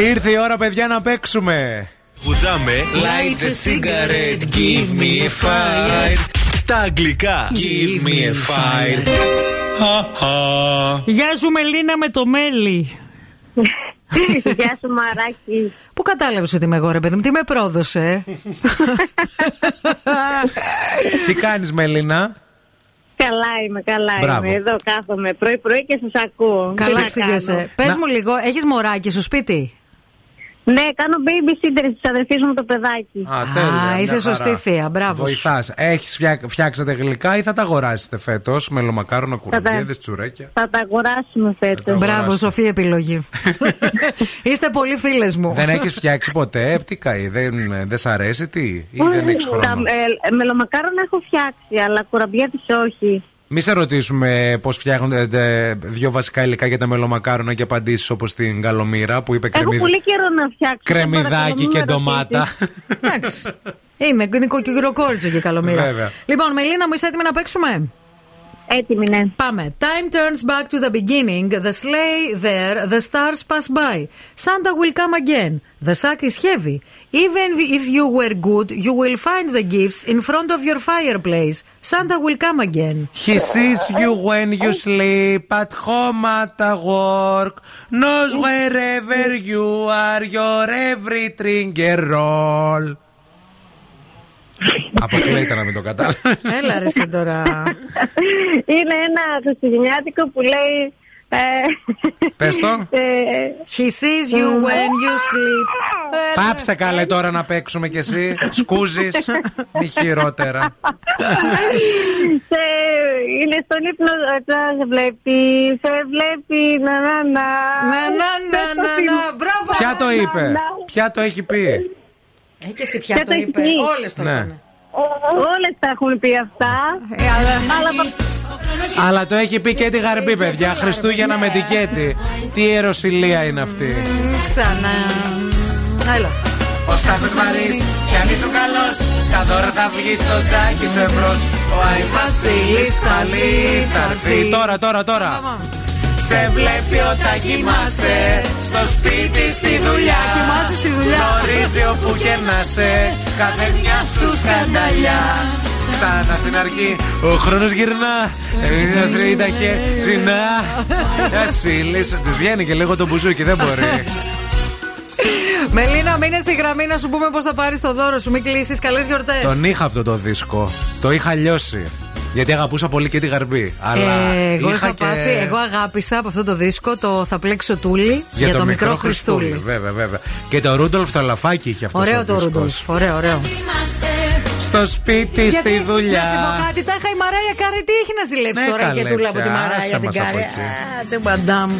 Ήρθε η ώρα, παιδιά, να παίξουμε. Πουδάμε Light the cigarette, give me a fire Στα αγγλικά Give me a fire Γεια σου Μελίνα με το μέλι. Γεια σου Μαράκι. Πού κατάλαβες ότι είμαι εγώ, ρε παιδί μου, τι με πρόδωσε; Τι κάνεις Μελίνα; Καλά είμαι, καλά Μπράβο. είμαι. Εδώ κάθομαι πρωί-πρωί και σας ακούω. Τι Καλά να εξηγέσαι. κάνω. Πες μου λίγο, έχεις μωράκι στο σπίτι; Ναι, κάνω babysitter τη αδερφή μου το παιδάκι. Α, τέλεια. είσαι μια σωστή χαρά. θεία, μπράβο σου. Βοηθάς. Έχεις φτιάξετε γλυκά ή θα τα αγοράσετε φέτος με λομακάρονα, κουρμπιέδε, τσουρέκια; Θα τα αγοράσουμε φέτος. Μπράβο, σοφή επιλογή. Είστε πολύ φίλες μου. δεν έχεις φτιάξει ποτέ, τι καεί, δεν, δεν σ' αρέσει, τι, ή δεν έχεις Τα χρόνο. ε, μελομακάρονα έχω φτιάξει, αλλά κουραμπιέτε όχι. Μη σε ρωτήσουμε πώς φτιάχνονται ε, δύο βασικά υλικά για τα μελομακάρονα και απαντήσεις όπως την καλομήρα που είπε Έχω κρεμμυδ- πολύ καιρό να φτιάξω. κρεμμυδάκι παρακαλώ, και μην με ντομάτα. Εντάξει. Είναι, είναι κοκκυγροκόριτσο και καλομήρα. Βέβαια. Λοιπόν, Μελίνα, μου είσαι έτοιμη να παίξουμε; Έτοιμη, ναι. Πάμε. Time turns back to the beginning. The sleigh there, the stars pass by. Santa will come again. The sack is heavy. Even if you were good, you will find the gifts in front of your fireplace. Santa will come again. He sees you when you sleep at home at work. Knows wherever you are, your every trigger roll. Αποκλείεται να μην το κατάλαβα. Έλα ρε εσύ τώρα. Είναι ένα χριστουγεννιάτικο που λέει. Ε, Πες το. ε, He sees you when you sleep. Πάψε καλέ τώρα να παίξουμε κι εσύ. Σκούζεις. Μη χειρότερα. σε, είναι στον ύπνο, ε, σε βλέπει, σε βλέπει, να να να. Να, να, να, να, να. Μπράβο. Ποια το είπε; Ποια το έχει πει; Ε, και εσύ Ποια πια το το έχει είπε. πει; Όλες το Ναι. είπανε. Όλες τα έχουν πει αυτά. Ε, αλλά... Αλλά Αλλά το έχει πει και τη γαρμπή, παιδιά. Χριστούγεννα με την Κέτη. Τι ιεροσιλία είναι αυτή. Ξανά. Έλα. Ο Στάθος Μαρίς, κι αν ήσουν καλός Τα δώρα θα βγει στο τζάκι σου εμπρός Ο Άι Βασίλης πάλι θα έρθει Τώρα, τώρα, τώρα Σε βλέπει όταν κοιμάσαι Στο σπίτι, στη δουλειά Κοιμάσαι στη δουλειά. Γνωρίζει όπου και να σε Κάθε μια σου σκανταλιά Ξανά στην αρχή Ο χρόνος γυρνά Είναι τρίτα και ζηνά Βασίλης Της βγαίνει και λίγο το μπουζούκι δεν μπορεί Μελίνα, μείνε στη γραμμή να σου πούμε πώς θα πάρεις το δώρο σου. Μην κλείσεις. Καλές γιορτές. Τον είχα αυτό το δίσκο. Το είχα λιώσει. Γιατί αγαπούσα πολύ και τη γαρμπή. Αλλά Ε, εγώ, είχα είχα και... πάθει, εγώ αγάπησα από αυτό το δίσκο το Θα πλέξω τούλι για, το, μικρό Χριστούλη. Βέβαια, βέβαια. Και το Ρούντολφ το λαφάκι είχε αυτός Ωραίο ο το δίσκος. Ρούντολφ. Ωραίο, ωραίο. Στο σπίτι, στη δουλειά. Να σου πω κάτι, τα είχα η Μαράια Κάρη. Τι έχει να ζηλέψει Ναι, τώρα καλέ, και τούλα από τη πια, Μαράια άσε την μας από Κάρη. εκεί. Α, την παντάμ.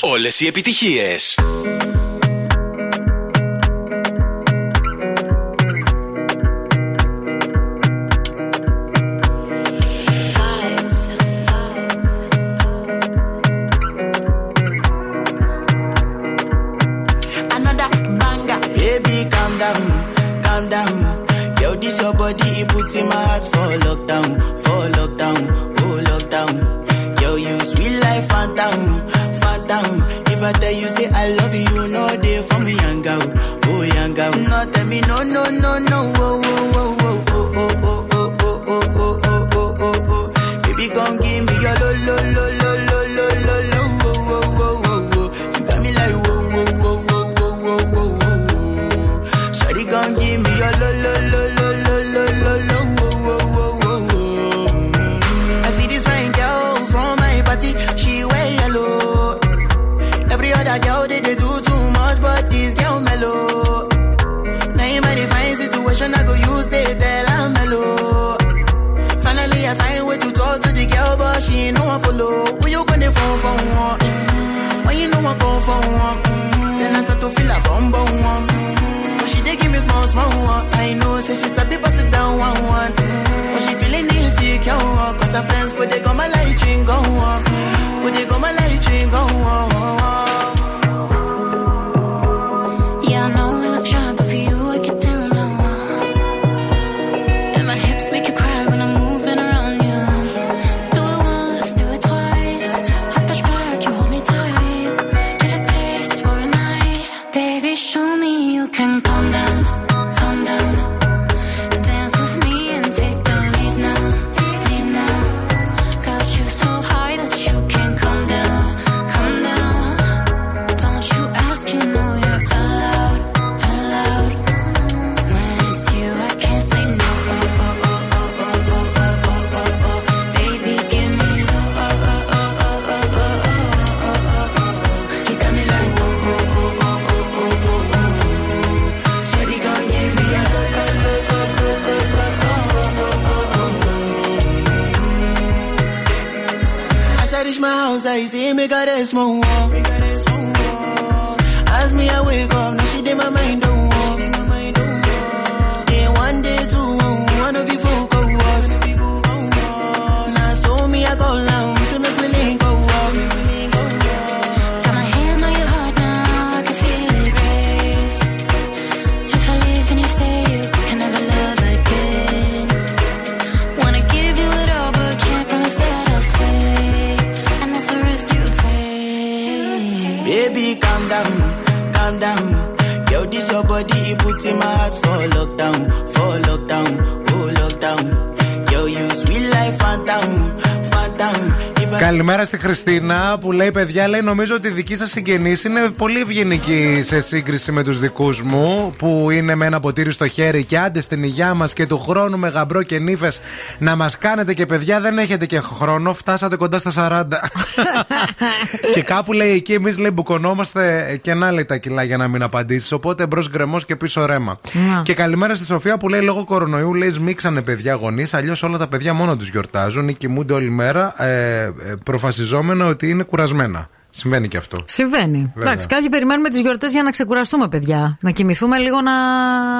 Όλες οι επιτυχίες. Νομίζω ότι οι δικοί σας συγγενεί είναι πολύ ευγενικοί σε σύγκριση με τους δικούς μου που είναι με ένα ποτήρι στο χέρι και άντε στην υγειά μας και του χρόνου με γαμπρό και νύφες να μας κάνετε και παιδιά δεν έχετε και χρόνο. Φτάσατε κοντά στα 40. και κάπου λέει εκεί εμείς λέει μπουκωνόμαστε και να λέει τα κιλά για να μην απαντήσεις. Οπότε μπρος γκρεμός και πίσω ρέμα. Να. Και καλημέρα στη Σοφία που λέει λόγω κορονοϊού λέει σμίξανε παιδιά γονείς. Αλλιώς όλα τα παιδιά μόνο τους γιορτάζουν ή κοιμούνται όλη μέρα ε, ε, προφασιζόμενα ότι είναι κουρασμένα. Συμβαίνει και αυτό. Συμβαίνει. Βέβαια. Εντάξει, κάποιοι περιμένουμε τις γιορτές για να ξεκουραστούμε, παιδιά. Να κοιμηθούμε λίγο να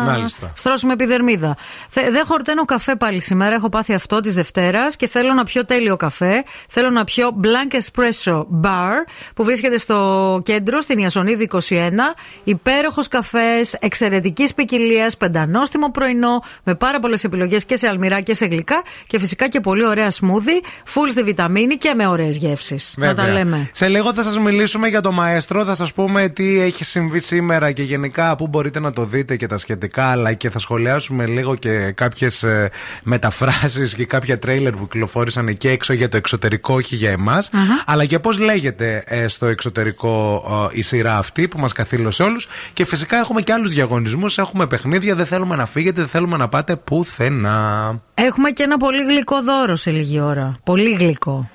Μάλιστα. στρώσουμε επιδερμίδα. Θε- Δεν χορταίνω καφέ πάλι σήμερα. Έχω πάθει αυτό της Δευτέρας και θέλω να πιω τέλειο καφέ. Θέλω να πιω Blank Espresso Bar που βρίσκεται στο κέντρο, στην Ιασονίδη 21. Υπέροχος καφές, εξαιρετικής ποικιλία, πεντανόστιμο πρωινό, με πάρα πολλές επιλογές και σε αλμυρά και σε γλυκά και φυσικά και πολύ ωραία σμούδι, full στη βιταμίνη και με ωραίες γεύσεις. Να τα Βέβαια. λέμε. Σε λίγο θα σας μιλήσουμε για το μαέστρο, θα σας πούμε τι έχει συμβεί σήμερα και γενικά πού μπορείτε να το δείτε και τα σχετικά, αλλά και θα σχολιάσουμε λίγο και κάποιες μεταφράσεις και κάποια τρέιλερ που κυκλοφόρησαν εκεί έξω για το εξωτερικό, όχι για εμάς. Αλλά και πώς λέγεται ε, στο εξωτερικό ε, η σειρά αυτή που μας καθήλωσε όλους. Και φυσικά έχουμε και άλλους διαγωνισμούς, έχουμε παιχνίδια, δεν θέλουμε να φύγετε, δεν θέλουμε να πάτε πουθενά. Έχουμε και ένα πολύ γλυκό δώρο σε λίγη ώρα. Πολύ γλυκό.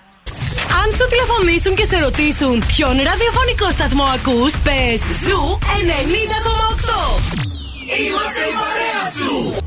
Αν σου τηλεφωνήσουν και σε ρωτήσουν ποιον ραδιοφωνικό σταθμό ακούς, πες Zoo 90,8. Είμαστε η παρέα σου.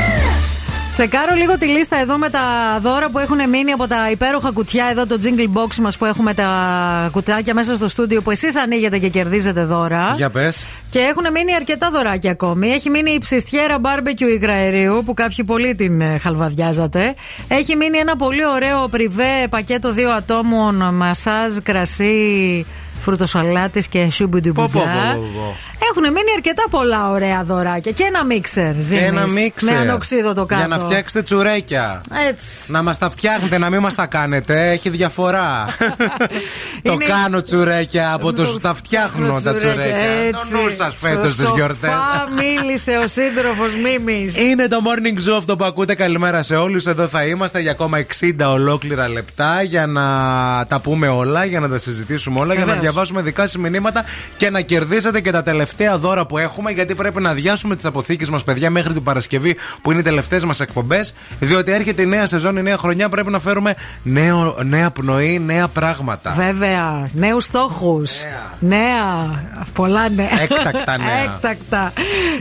Τσεκάρω λίγο τη λίστα εδώ με τα δώρα που έχουν μείνει από τα υπέροχα κουτιά εδώ το jingle box μας που έχουμε τα κουτάκια μέσα στο στούντιο που εσείς ανοίγετε και κερδίζετε δώρα. Για πες. Και έχουν μείνει αρκετά δωράκια ακόμη. Έχει μείνει η ψιστιέρα μπάρμπεκιου υγραερίου που κάποιοι πολύ την ε, χαλβαδιάζατε. Έχει μείνει ένα πολύ ωραίο πριβέ πακέτο δύο ατόμων, μασάζ, κρασί, φρουτοσαλάτες και σουμπουντουμπουδά. Πω, πω, πω, πω, πω. Έχουν μείνει αρκετά πολλά ωραία δωράκια. Και ένα μίξερ. Και Ζήμης, ένα μίξερ. Με ανοξίδο το κάτω. Για να φτιάξετε τσουρέκια. Έτσι. Να μας τα φτιάχνετε, να μην μας τα κάνετε. Έχει διαφορά. το κάνω τσουρέκια από το σου τα φτιάχνω τα τσουρέκια. Έτσι. Το νους σας φέτος τι γιορτές. Σοφά μίλησε ο σύντροφος Μίμης. Είναι το morning zoo αυτό που ακούτε. Καλημέρα σε όλους. Εδώ θα είμαστε για ακόμα 60 ολόκληρα λεπτά για να τα πούμε όλα, για να τα συζητήσουμε όλα, για να Βεβαίως. Διαβάσουμε δικά σας μηνύματα και να κερδίσετε και τα τελευταία δώρα που έχουμε. Γιατί πρέπει να αδειάσουμε τις αποθήκες μας, παιδιά, μέχρι την Παρασκευή που είναι οι τελευταίες μας εκπομπές. Διότι έρχεται η νέα σεζόν, η νέα χρονιά. Πρέπει να φέρουμε νέο, νέα πνοή, νέα πράγματα. Βέβαια, νέους στόχους. Νέα. Πολλά νέα. Έκτακτα νέα. Έκτακτα.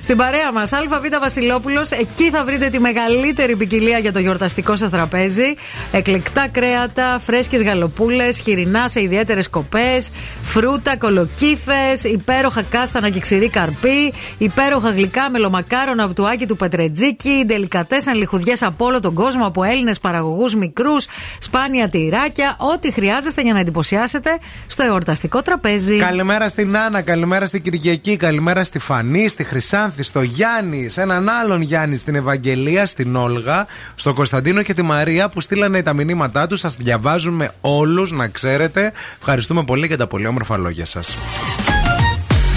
Στην παρέα μας, ΑΒ Βασιλόπουλος, εκεί θα βρείτε τη μεγαλύτερη ποικιλία για το γιορταστικό σας τραπέζι. Εκλεκτά κρέατα, φρέσκες γαλοπούλες, χοιρινά σε ιδιαίτερες κοπές, φρούτα, κολοκύθες, υπέροχα κάστανα και ξηρή καρπί, υπέροχα γλυκά μελομακάρονα από του Άκη του Πετρετζίκη, ντελικατέσαν λιχουδιές από όλο τον κόσμο, από Έλληνες παραγωγούς μικρούς, σπάνια τυράκια, ό,τι χρειάζεστε για να εντυπωσιάσετε στο εορταστικό τραπέζι. Καλημέρα στην Άννα, καλημέρα στην Κυριακή, καλημέρα στη Φανή, στη Χρυσάνθη, στο Γιάννη, σε έναν άλλον Γιάννη, στην Ευαγγελία, στην Όλγα, στο Κωνσταντίνο και τη Μαρία που στείλανε τα μηνύματά τους. Σας διαβάζουμε όλους, να ξέρετε. Ευχαριστούμε πολύ για τα πολύ όμορφα λόγια σα.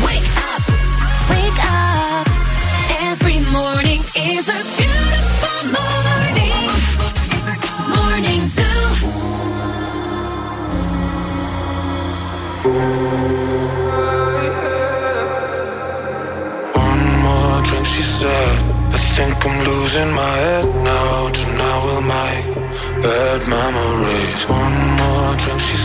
Wake up. Every morning is a beautiful morning. Morning Zoo. One more drink, she said. I think I'm losing my head now. Tonight we'll make bad memories. One more drink, she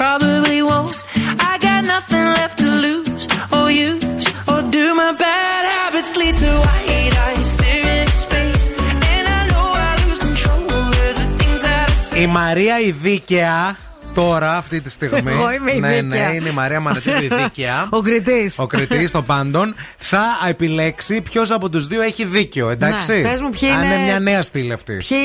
probably won't. I got nothing left to lose or use or do. My bad habits lead to white eyes staring into space, and I know I lose control of the things that I say. Η Μαρία η Δίκαια τώρα, αυτή τη στιγμή. Εγώ είμαι η ναι, δίκαια. ναι, είναι η Μαρία Μανατίδου η Δίκαια. Ο κριτής. Ο κριτής των πάντων θα επιλέξει ποιος από τους δύο έχει δίκιο, εντάξει; Ναι, πες μου ποιοι Αν είναι- είναι μια νέα στήλη αυτή. Ποιοι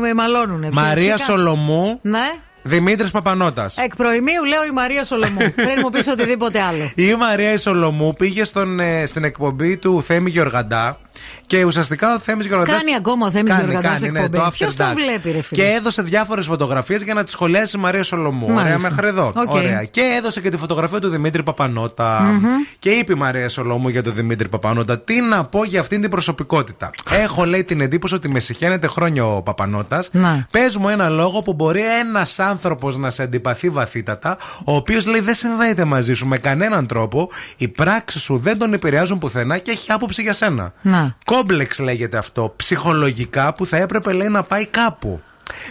με μαλώνουνε. ποιοι- Μαρία ποιοι κα- Σολομού, Ναι. Δημήτρης Παπανότα. Εκ προοιμίου λέω η Μαρία Σολομού. Πριν μου πεις οτιδήποτε άλλο. Η Μαρία η Σολομού πήγε στον, ε, στην εκπομπή του Θέμη Γεωργαντά και ουσιαστικά ο Θέμης Γεωργαντάς. Κάνει ακόμα ο Θέμης κάνει, Γεωργαντάς κάνει, ναι, εκπομπή. το After Ποιος τον Dark. βλέπει, ρε φίλε; Και έδωσε διάφορες φωτογραφίες για να τις σχολιάσει η Μαρία Σολομού. Ωραία, Μάλιστα. μέχρι εδώ. Οκ. Ωραία. Και έδωσε και τη φωτογραφία του Δημήτρη Παπανότα. Μμμ. Και είπε η Μαρία Σολομού για τον Δημήτρη Παπανότα, τι να πω για αυτήν την προσωπικότητα. Έχω, λέει, την εντύπωση ότι με σιχαίνεται χρόνια ο Παπανότας. Να. Πες μου ένα λόγο που μπορεί ένας άνθρωπος να σε αντιπαθεί βαθύτατα, ο οποίος λέει δεν συνδέεται μαζί σου με κανέναν τρόπο, οι πράξεις σου δεν τον επηρεάζουν πουθενά και έχει άποψη για σένα. Να. Κόμπλεξ λέγεται αυτό. Ψυχολογικά που θα έπρεπε λέει να πάει κάπου.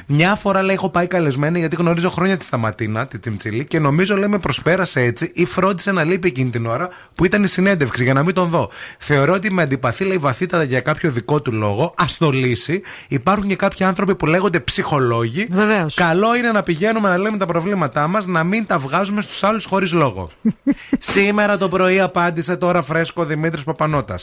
Μια φορά λέει έχω πάει καλεσμένη γιατί γνωρίζω χρόνια τη Σταματίνα, τη Τσιμτσιλή και νομίζω λέει με προσπέρασε έτσι ή φρόντισε να λείπει εκείνη την ώρα που ήταν η συνέντευξη για να μην τον δω. Θεωρώ ότι με αντιπαθεί λέει βαθύτατα για κάποιο δικό του λόγο. Α το λύσει. Υπάρχουν και κάποιοι άνθρωποι που λέγονται ψυχολόγοι. Βεβαίως. Καλό είναι να πηγαίνουμε να λέμε τα προβλήματά μας, να μην τα βγάζουμε στους άλλους χωρίς λόγο. Σήμερα το πρωί απάντησε τώρα φρέσκο ο Δημήτρη Παπανότα.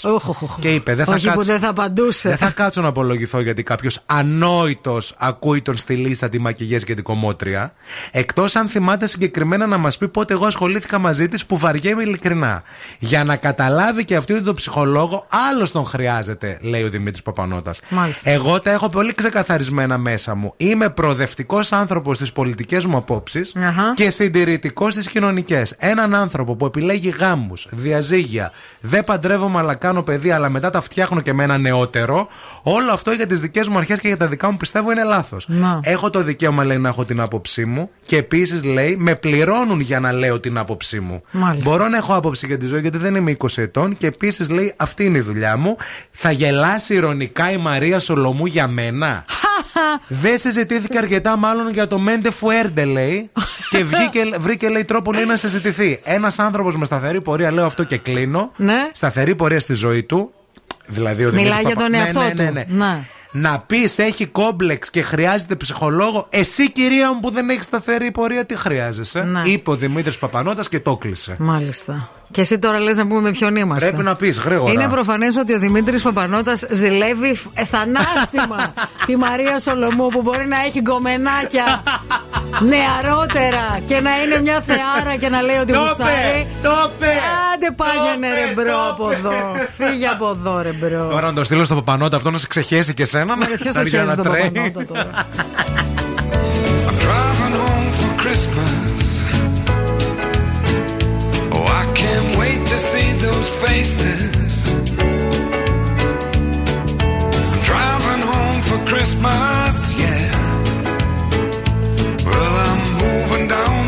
Και είπε: Δεν θα Όχι που κάτσω. δεν θα απαντούσε. Δεν θα κάτσω να απολογηθώ γιατί κάποιος ανόητος ακούει τον στυλίστα, τη μακηγέ και την κομμότρια. Εκτός αν θυμάται συγκεκριμένα να μας πει πότε εγώ ασχολήθηκα μαζί της που βαριέμαι ειλικρινά. Για να καταλάβει και αυτή ότι τον ψυχολόγο, άλλος τον χρειάζεται, λέει ο Δημήτρης Παπανότας. Μάλιστα. Εγώ τα έχω πολύ ξεκαθαρισμένα μέσα μου. Είμαι προοδευτικός άνθρωπος στις πολιτικές μου απόψεις Αχα. και συντηρητικός στις κοινωνικές. Έναν άνθρωπο που επιλέγει γάμους, διαζύγια, δεν παντρεύομαι αλλά κάνω παιδί, αλλά μετά τα φτιάχνω και με ένα νεότερο, όλο αυτό για τις δικές μου αρχές και για τα δικά μου πιστεύω είναι λάθος. Να. Έχω το δικαίωμα, λέει, να έχω την άποψή μου και επίσης, λέει, με πληρώνουν για να λέω την άποψή μου. Μάλιστα. Μπορώ να έχω άποψη για τη ζωή γιατί δεν είμαι 20 ετών και επίσης, λέει, αυτή είναι η δουλειά μου. Θα γελάσει ηρωνικά η Μαρία Σολομού για μένα; Δεν συζητήθηκε αρκετά μάλλον για το Μέντε Φουέρντε, λέει. και βγήκε, βρήκε, λέει, τρόπο λέει, να συζητηθεί. Ένας άνθρωπος με σταθερή πορεία, λέω αυτό και κλείνω. Ναι. Σταθερή πορεία στη ζωή του. Δηλαδή, ο Μιλάει Δημήτρης για Παπα- τον Ναι, εαυτό ναι, του. ναι, ναι. Να. Να πεις έχει κόμπλεξ και χρειάζεται ψυχολόγο. Εσύ, κυρία μου, που δεν έχεις σταθερή πορεία, τι χρειάζεσαι; Ναι. Είπε ο Δημήτρης Παπανότα και το κλείσε. Μάλιστα. Και εσύ τώρα λες να πούμε με ποιον είμαστε. Πρέπει να πεις γρήγορα. Είναι προφανές ότι ο Δημήτρης Παπανότα ζηλεύει φ- ε, θανάσιμα τη Μαρία Σολομού που μπορεί να έχει γκομενάκια νεαρότερα και να είναι μια θεάρα και να λέει ότι Το γουστάρει. είπε, το είπε, Άντε πήγαινε το ρε είπε, bro το από εδώ. Φύγε από εδώ ρε bro. Τώρα να το στείλω στο Παπανότα αυτό να σε ξεχέσει και σένα. Μωρέ, ποιος θα για χέζει να τον τρέχει. Παπανότα τώρα; driving home for Christmas. See those faces. I'm driving home for Christmas, yeah. Well, I'm moving down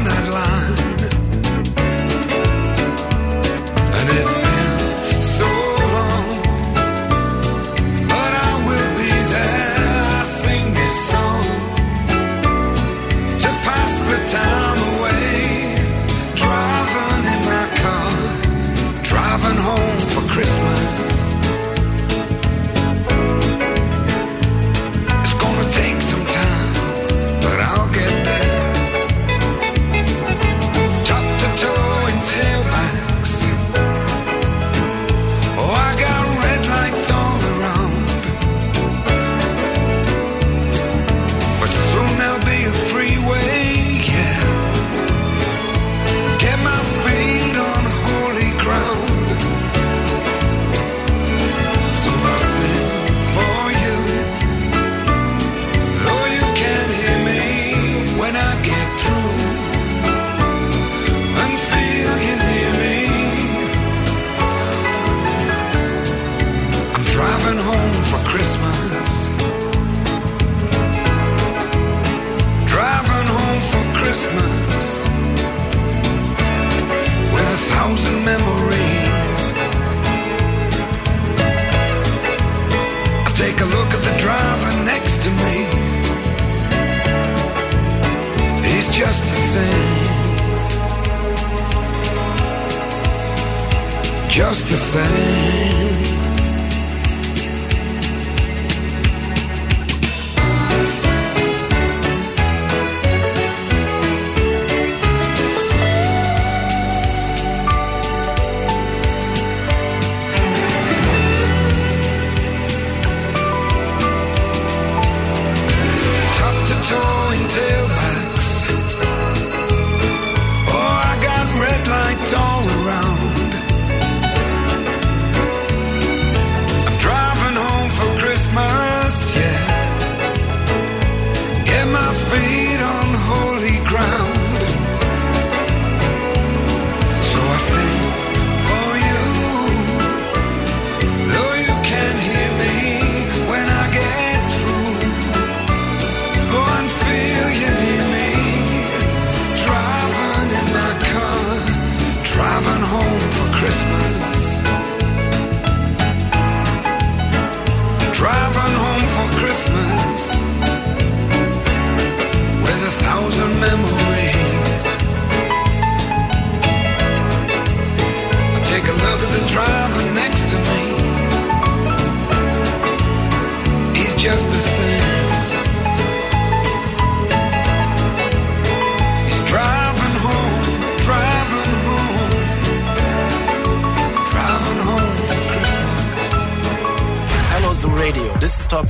Just the same.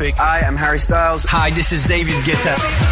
Topic. Hi, I'm Harry Styles. Hi, this is David Guetta.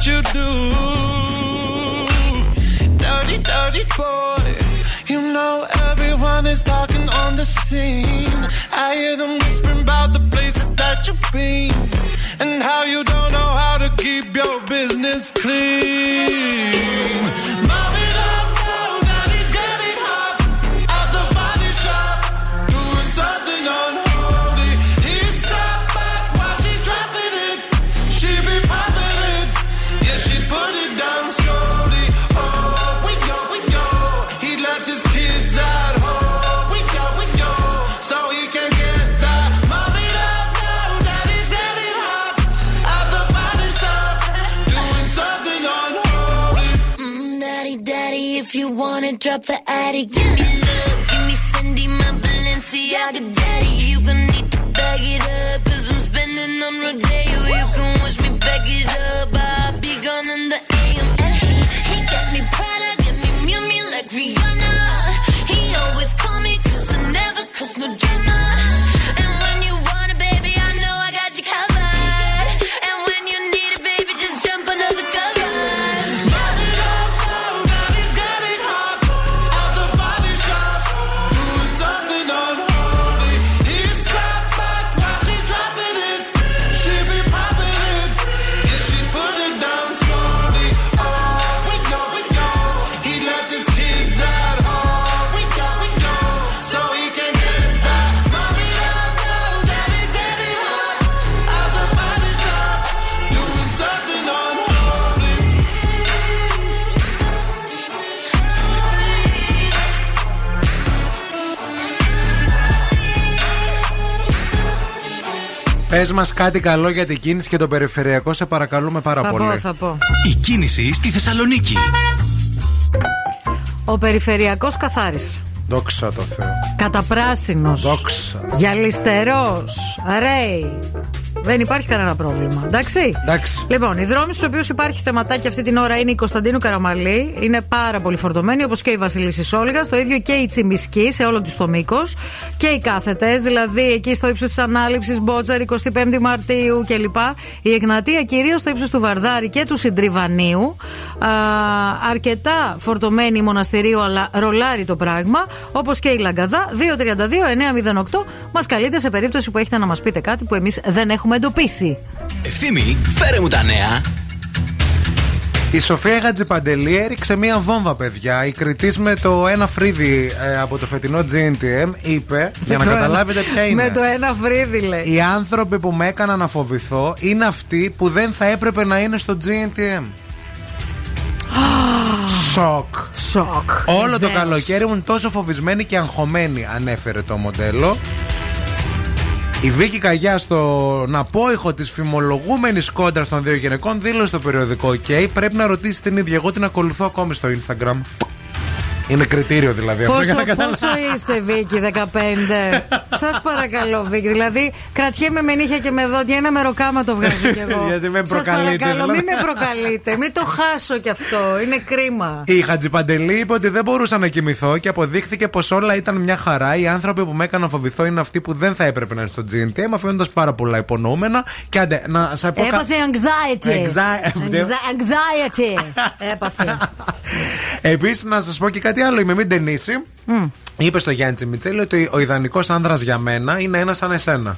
what you do. Πες μας κάτι καλό για την κίνηση και το περιφερειακό, σε παρακαλούμε πάρα Θα πολύ. πω, θα πω. Η κίνηση στη Θεσσαλονίκη. Ο περιφερειακός καθάρισε. Δόξα τω Θεώ. Καταπράσινος. Δόξα. Γυαλιστερός. Ρέι. Δεν υπάρχει κανένα πρόβλημα. Εντάξει. Εντάξει. Λοιπόν, οι δρόμοι στους οποίους υπάρχει θεματάκι αυτή την ώρα είναι η Κωνσταντίνου Καραμαλή. Είναι πάρα πολύ φορτωμένοι, όπως και η Βασιλίση Όλγα. Το ίδιο και η Τσιμισκή σε όλο τους το μήκος. Και οι κάθετες, δηλαδή εκεί στο ύψος της ανάληψης, Μπότσαρ 25 Μαρτίου κλπ. Η Εγνατία κυρίως στο ύψος του Βαρδάρη και του Συντριβανίου. Α, αρκετά φορτωμένη η μοναστηρίου, αλλά ρολάρει το πράγμα. Όπως και η Λαγκαδά. 232-908 μας καλείτε σε περίπτωση που έχετε να μας πείτε κάτι που εμείς δεν έχουμε εντοπίσει. Ευθύμη, φέρε μου τα νέα. Η Σοφία Γατζιπαντελή έριξε μία βόμβα, παιδιά. Η κριτή με το ένα φρύδι ε, από το φετινό GNTM είπε, για να Με το ένα- καταλάβετε ποια είναι. Με το ένα φρύδι, λέει. Οι άνθρωποι που με έκαναν να φοβηθώ είναι αυτοί που δεν θα έπρεπε να είναι στο GNTM. Σοκ. Σοκ. Όλο το Βεβαίως. καλοκαίρι ήμουν τόσο φοβισμένη και αγχωμένη, ανέφερε το μοντέλο. Η Βίκη Καγιά στο ναπόϊχο της φημολογούμενης κόντρα των δύο γυναικών δήλωσε στο περιοδικό OK. Πρέπει να ρωτήσει την ίδια. Εγώ την ακολουθώ ακόμη στο Instagram. Είναι κριτήριο δηλαδή αυτό Πόσο, για να καταλάβει. πόσο είστε, Βίκυ, 15. Σας παρακαλώ, Βίκυ. Δηλαδή, κρατιέμαι με νύχια και με δόντια. Ένα μεροκάμα το βγάζω κι εγώ. Γιατί με Σας προκαλείτε, παρακαλώ, δηλαδή. μην με προκαλείτε. Μην το χάσω κι αυτό. Είναι κρίμα. Η Χατζιπαντελή είπε ότι δεν μπορούσα να κοιμηθώ και αποδείχθηκε πως όλα ήταν μια χαρά. Οι άνθρωποι που με έκαναν να φοβηθώ είναι αυτοί που δεν θα έπρεπε να είναι στο GNTM, αφήνοντα πάρα πολλά υπονοούμενα. Και άντε, να σας πω. κα- Έπαθε anxiety. Anxi- Anxi- Anxiety. Έπαθε. Επίσης, να σας πω και κάτι άλλο. Η Μεμή Ντενίση είπε στο Γιάννη Τσιμιτσέλη ότι ο ιδανικός άνδρας για μένα είναι ένας σαν εσένα.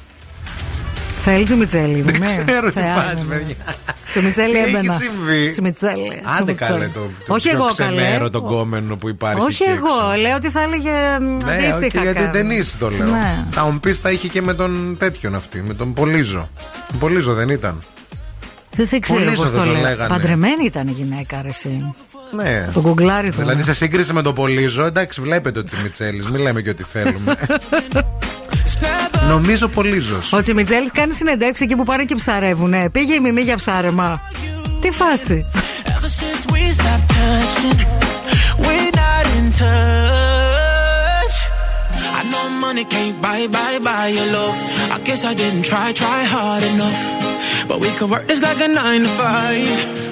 Θέλει τσιμιτσέλη, Δεν ναι. ξέρω τι Θεά πας, μου. παιδιά. Τσιμιτσέλη Τι έχει έμπαινα. συμβεί; Τσιμιτσέλη. Άντε τσιμιτσέλη. καλέ το, το Όχι πιο εγώ καλέ. ξενέρο τον κόμενο που υπάρχει Όχι εκεί εγώ. έξω. Λέω ότι θα έλεγε μ, Ναι, όχι, αντίστοιχα. γιατί κάτι. δεν είσαι το λέω. Ναι. Θα μου πει τα είχε και με τον τέτοιον αυτή, με τον Πολύζο. Τον Πολύζο δεν ήταν. Δεν θα ξέρω Πολύζο πώς δεν το τον λέω. λέγανε. Παντρεμένη ήταν η γυναίκα, ρε, εσύ. Ναι. Το γκουγκλάρι του. Δηλαδή σε σύγκριση με τον Πολύζο, εντάξει, βλέπετε ο Τσιμιτσέλης. Μην λέμε και ό,τι θέλουμε. Νομίζω Πολύζος. Ο Τσιμιτζέλη κάνει συνεντεύξει εκεί που πάνε και ψαρεύουνε. Πήγε η μιμή για ψάρεμα. Τι φάση. Ever since we stopped touching, we're not in touch. I know money can't buy, buy, buy your love. I guess I didn't try, try hard enough. But we could work this like a nine to five.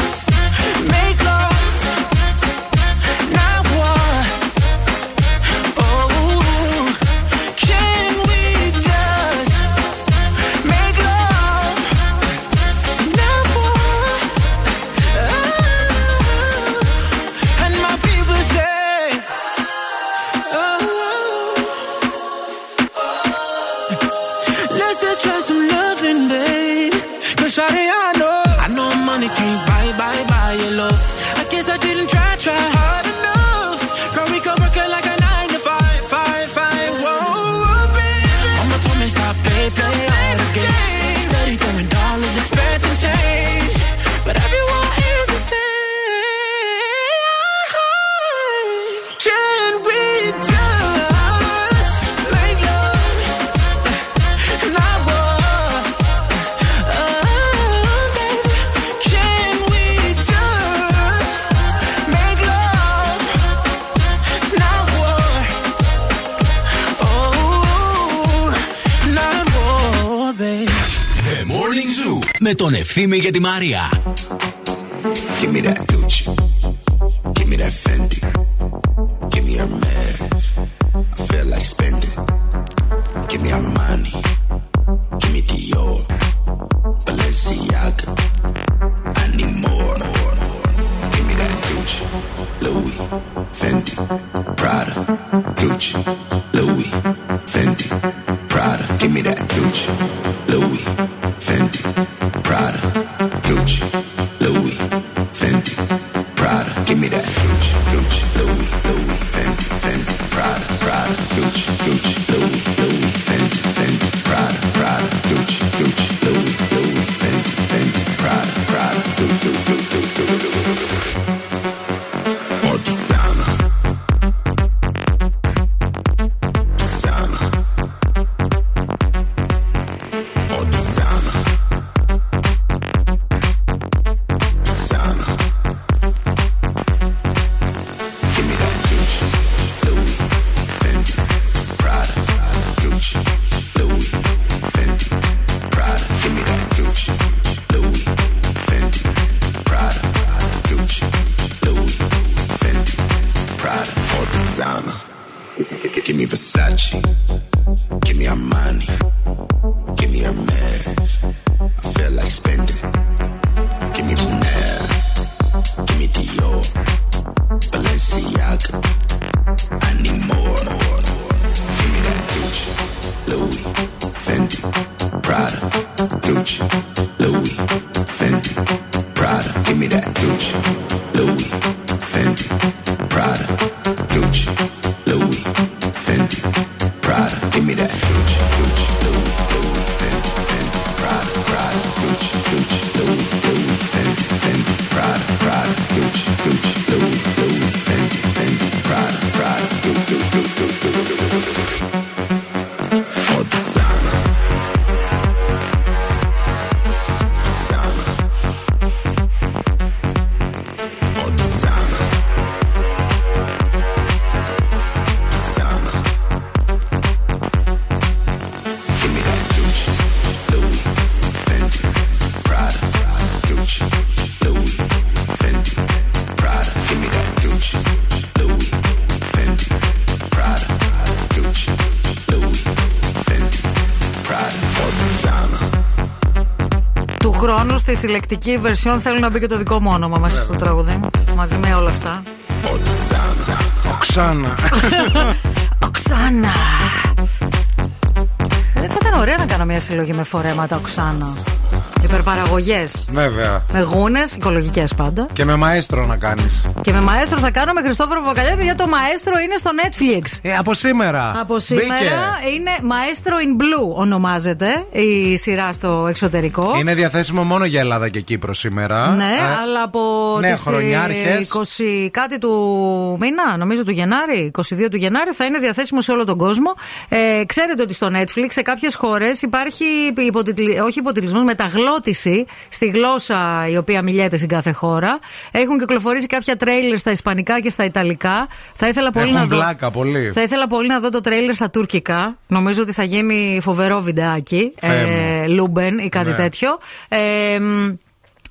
Ευθύμη και τη Μαρία. Give me that Gucci. Give me that Fendi. Χρόνου στη συλλεκτική version θέλω να μπει και το δικό μου όνομα μέσα στο τραγούδι. Μαζί με όλα αυτά. Οξάνα. Οξάνα. Ε, θα ήταν ωραία να κάνω μια συλλογή με φορέματα Οξάνα. Υπερπαραγωγές. Βέβαια. Με γούνες, οικολογικές πάντα. Και με μαέστρο να κάνεις. Και με μαέστρο θα κάνω με Χριστόφορο Παπακαλιάδη γιατί το μαέστρο είναι στο Netflix. Ε, από σήμερα. Από σήμερα Μπήκε. είναι Maestro in Blue ονομάζεται η σειρά στο εξωτερικό. Είναι διαθέσιμο μόνο για Ελλάδα και Κύπρο σήμερα. Ναι, Ε, αλλά από ναι, τις ε, χρόνια αρχές. 20 κάτι του μήνα, νομίζω του Γενάρη, 22 του Γενάρη, θα είναι διαθέσιμο σε όλο τον κόσμο. Ε, ξέρετε ότι στο Netflix σε κάποιες χώρες υπάρχει υποτιτλι... όχι υποτιτλισμός, μεταγλώττιση στη γλώσσα η οποία μιλιέται στην κάθε χώρα. Έχουν κυκλοφορήσει κάποια τρέιλερ στα Ισπανικά και στα Ιταλικά. Θα ήθελα πολύ Έχουν να δω. πλάκα πολύ. Θα ήθελα πολύ να δω το τρέιλερ στα τουρκικά. Νομίζω ότι θα γίνει φοβερό βιντεάκι. Θεέ μου. Ε, Λούμπεν ή κάτι Ναι. τέτοιο. Ε, μ,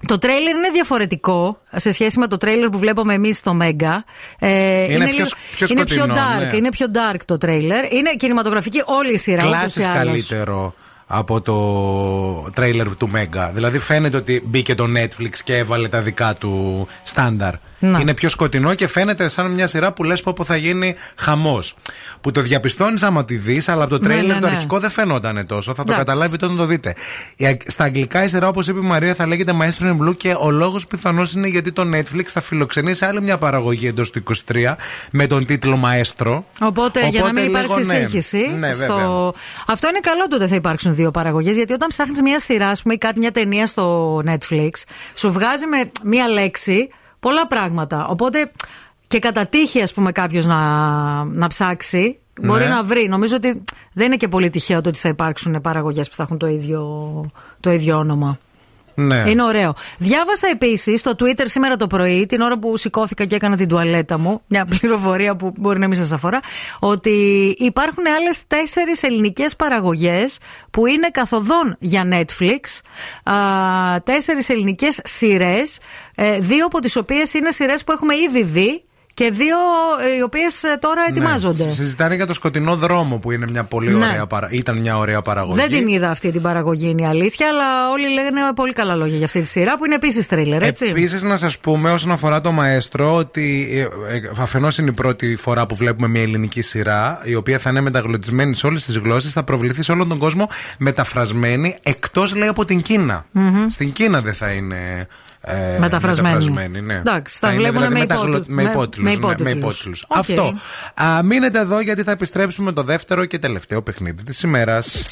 το τρέιλερ είναι διαφορετικό σε σχέση με το τρέιλερ που βλέπουμε εμείς στο Μέγκα. Ε, πιο λίγο- σ- πιο είναι πιο σκοτεινό, dark. ναι. Είναι πιο dark το τρέιλερ. Είναι κινηματογραφική όλη η σειρά. ούτως Κλάσεις ή άλλως. καλύτερο από το τρέιλερ του Μέγκα. Δηλαδή φαίνεται ότι μπήκε το Netflix και έβαλε τα δικά του στάνταρ. Να. Είναι πιο σκοτεινό και φαίνεται σαν μια σειρά που λες πω που θα γίνει χαμός. Που το διαπιστώνεις άμα τη δεις, αλλά από το Ναι, τρέιλερ ναι, το ναι. αρχικό δεν φαινόταν τόσο. Θα το Εντάξει. καταλάβετε όταν το δείτε. Η αγ- Στα αγγλικά η σειρά, όπως είπε η Μαρία, θα λέγεται Maestro in Blue και ο λόγος πιθανώς είναι γιατί το Netflix θα φιλοξενήσει άλλη μια παραγωγή εντός του 23 με τον τίτλο Maestro. Οπότε, για να μην λίγο, υπάρξει ναι. σύγχυση. Ναι, στο... βέβαια. Αυτό είναι καλό τότε θα υπάρξουν δύο παραγωγές. Γιατί όταν ψάχνεις μια σειρά, ας πούμε, ή κάτι, μια ταινία στο Netflix, σου βγάζει με μια λέξη πολλά πράγματα. Οπότε και κατά τύχη, ας πούμε, κάποιος να, να ψάξει. Μπορεί Ναι. να βρει. Νομίζω ότι δεν είναι και πολύ τυχαίο το ότι θα υπάρξουν παραγωγές που θα έχουν το ίδιο, το ίδιο όνομα. Ναι. Είναι ωραίο. Διάβασα επίσης στο Twitter σήμερα το πρωί, την ώρα που σηκώθηκα και έκανα την τουαλέτα μου, μια πληροφορία που μπορεί να μην σας αφορά, ότι υπάρχουν άλλες τέσσερις ελληνικές παραγωγές που είναι καθοδόν για Netflix. Τέσσερις ελληνικές σειρές, δύο από τις οποίες είναι σειρές που έχουμε ήδη δει και δύο ε, οι οποίες τώρα ετοιμάζονται. Ναι. Συζητάνε για το σκοτεινό δρόμο που είναι μια πολύ Ναι. ωραία παρα... ήταν μια ωραία παραγωγή. Δεν την είδα αυτή την παραγωγή, είναι η αλήθεια, αλλά όλοι λένε πολύ καλά λόγια για αυτή τη σειρά που είναι επίσης τρίλερ, έτσι. Επίσης, να σας πούμε όσον αφορά το Μαέστρο ότι ε, ε, αφενός είναι η πρώτη φορά που βλέπουμε μια ελληνική σειρά η οποία θα είναι μεταγλωτισμένη σε όλες τις γλώσσες, θα προβληθεί σε όλον τον κόσμο μεταφρασμένη εκτός λέει από την κινα Μμμ. Στην Κίνα δεν θα είναι. Ε, Μεταφρασμένη. ναι. Εντάξει, θα είναι βλέπουνε δηλαδή με μεταγλω- υπότιτλους. με Με- υπότιτλους, με ναι, υπότιτλους. υπότιτλους. Οκ. Αυτό. Α, μείνετε εδώ γιατί θα επιστρέψουμε το δεύτερο και τελευταίο παιχνίδι της ημέρας.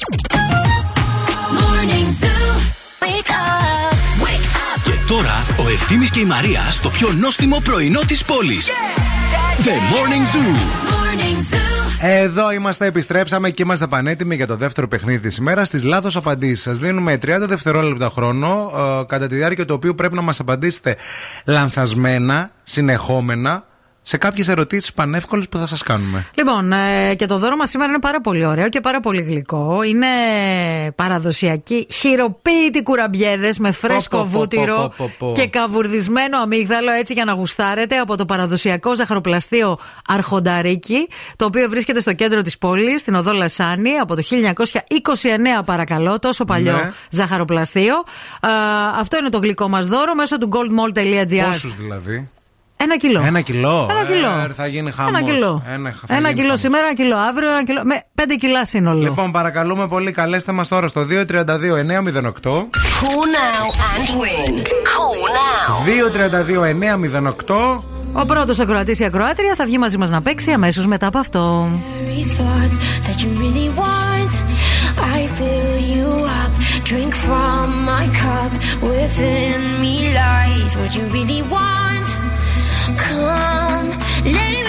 Morning Zoo. Wake up. Wake up. Και τώρα ο Ευθύμης και η Μαρία στο πιο νόστιμο πρωινό της πόλης. The Morning Zoo. Morning Zoo. Εδώ είμαστε, επιστρέψαμε και είμαστε πανέτοιμοι για το δεύτερο παιχνίδι της ημέρας. Στις λάθος απαντήσεις σας δίνουμε 30 δευτερόλεπτα χρόνο, ε, κατά τη διάρκεια του οποίου πρέπει να μας απαντήσετε λανθασμένα, συνεχόμενα, σε κάποιες ερωτήσεις πανεύκολες που θα σας κάνουμε. Λοιπόν, ε, και το δώρο μας σήμερα είναι πάρα πολύ ωραίο και πάρα πολύ γλυκό. Είναι παραδοσιακή χειροποίητη κουραμπιέδες με φρέσκο Πω, πω, πω, βούτυρο πω, πω, πω. και καβουρδισμένο αμύγδαλο έτσι για να γουστάρετε από το παραδοσιακό ζαχαροπλαστείο Αρχονταρίκη, το οποίο βρίσκεται στο κέντρο της πόλης, στην οδό Λασάνη, από το 1929 παρακαλώ, τόσο παλιό Ναι. ζαχαροπλαστείο. Α, αυτό είναι το γλυκό μας δώρο μέσω του goldmall.gr. Πόσους δηλαδή; Ένα κιλό. Ένα κιλό. Ένα κιλό. Ε, θα γίνει χαμός. Ένα κιλό. Ένα, θα Ένα γίνει κιλό χαμός. σήμερα, ένα κιλό αύριο, ένα κιλό. Με πέντε κιλά σύνολο. Λοιπόν, παρακαλούμε πολύ, καλέστε μας τώρα στο 232 908. Call now and win. Call now. 232 908. Ο πρώτος ακροατής ή ακροάτρια θα βγει μαζί μας να παίξει αμέσως μετά από αυτό. Very thoughts that you really want. I fill you up, drink from my cup. Within me lies what you really want. come, let it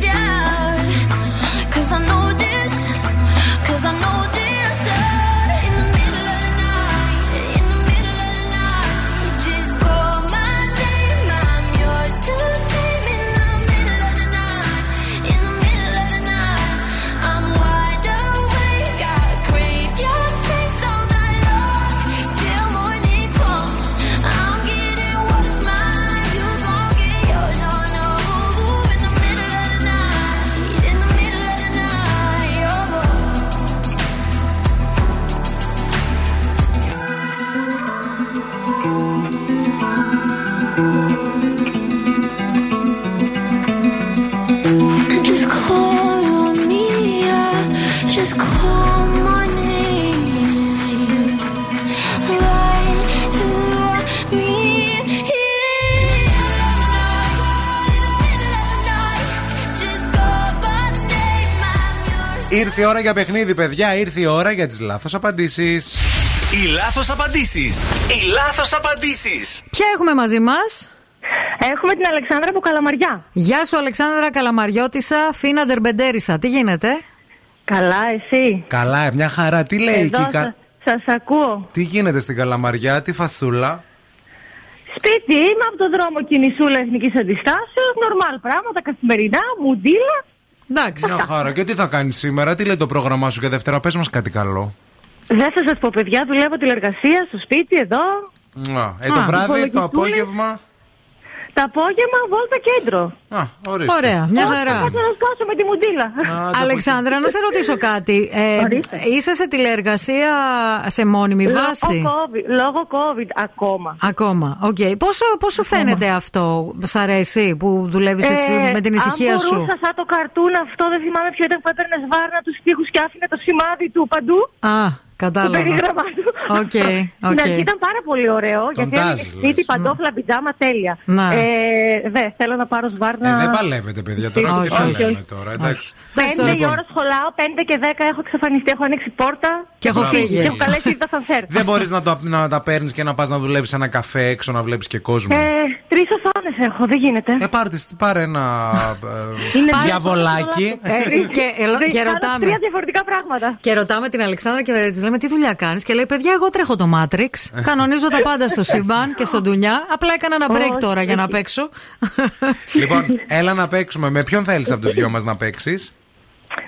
Ήρθε η ώρα για παιχνίδι, παιδιά. Ήρθε η ώρα για τις λάθος απαντήσεις. Οι λάθος απαντήσεις. Οι λάθος απαντήσεις. Ποια έχουμε μαζί μας; Έχουμε την Αλεξάνδρα από Καλαμαριά. Γεια σου, Αλεξάνδρα Καλαμαριώτησα, Φίνα Ντερμπεντέρισα. Τι γίνεται, Καλά, εσύ; Καλά, μια χαρά. Τι λέει Εδώ εκεί, κα- σα σας ακούω. Τι γίνεται στην Καλαμαριά, τι φασούλα; Σπίτι είμαι από τον δρόμο κινησούλα εθνικής αντιστάσεως. Νορμάλ πράγματα, καθημερινά, μουντίλα. Εντάξει. Μια χαρά. Και τι θα κάνεις σήμερα, τι λέει το πρόγραμμά σου για Δευτέρα, πες μας κάτι καλό. Δεν θα σας πω, παιδιά, δουλεύω τηλεργασία στο σπίτι εδώ. Α, ε, το Α, βράδυ, το υπολογιστούλες. απόγευμα. Το απόγευμα βόλτα κέντρο. Α, ορίστε. Ωραία, μια Όχι, χαρά. Θα πάω να σκάσω με τη μουντίλα. Αλεξάνδρα, να σε ρωτήσω κάτι. Ε, είσαι σε τηλεεργασία σε μόνιμη βάση; Λόγω COVID, λόγω COVID ακόμα. Ακόμα. Οκ. Πόσο, πώς σου φαίνεται αυτό, σ' αρέσει που δουλεύεις έτσι Ε, με την ησυχία αν σου; μπορούσα σαν το καρτούν αυτό, δεν θυμάμαι ποιο ήταν που έπαιρνε σβάρνα τους τοίχους και άφηνε το σημάδι του παντού. Α, Το κατάλαβα. περίγραμμα του. Οκ, Στην οκ. αρχή ήταν πάρα πολύ ωραίο, γιατί τάζ, έλεγε σπίτι, παντόφλα, πιτζάμα, τέλεια. Να. Ε, δε, θέλω να πάρω σβάρνα. Ε, δεν παλεύεται, παιδιά. Τώρα Όχι, τι όχι, παλεύουμε όχι. τώρα. Εντάξει. Πέντε η Λοιπόν, ώρα σχολάω, πέντε και δέκα έχω εξαφανιστεί, έχω ανοίξει πόρτα. Και έχω φύγει. Και έχω καλέσει τ' ασανσέρ. Δεν μπορείς να, το- να τα παίρνεις και να πας να δουλεύεις σε ένα καφέ έξω να βλέπεις και κόσμο. Ε, Τρεις οθόνες έχω, δεν γίνεται. Ε, πάρε, τις- πάρε ένα Είναι ε, διαβολάκι. Ε, και, ελο- Δεν και κάνω ρωτάμε. Τρία διαφορετικά πράγματα. Και ρωτάμε την Αλεξάνδρα και τη λέμε τι δουλειά κάνεις. Και λέει: Παιδιά, εγώ τρέχω το Matrix. Κανονίζω τα πάντα στο σύμπαν και στον Ντουνιά. Απλά έκανα ένα break Όχι, τώρα για να όχι. παίξω. λοιπόν, έλα να παίξουμε. Με ποιον θέλεις από τους δυο μας να παίξεις;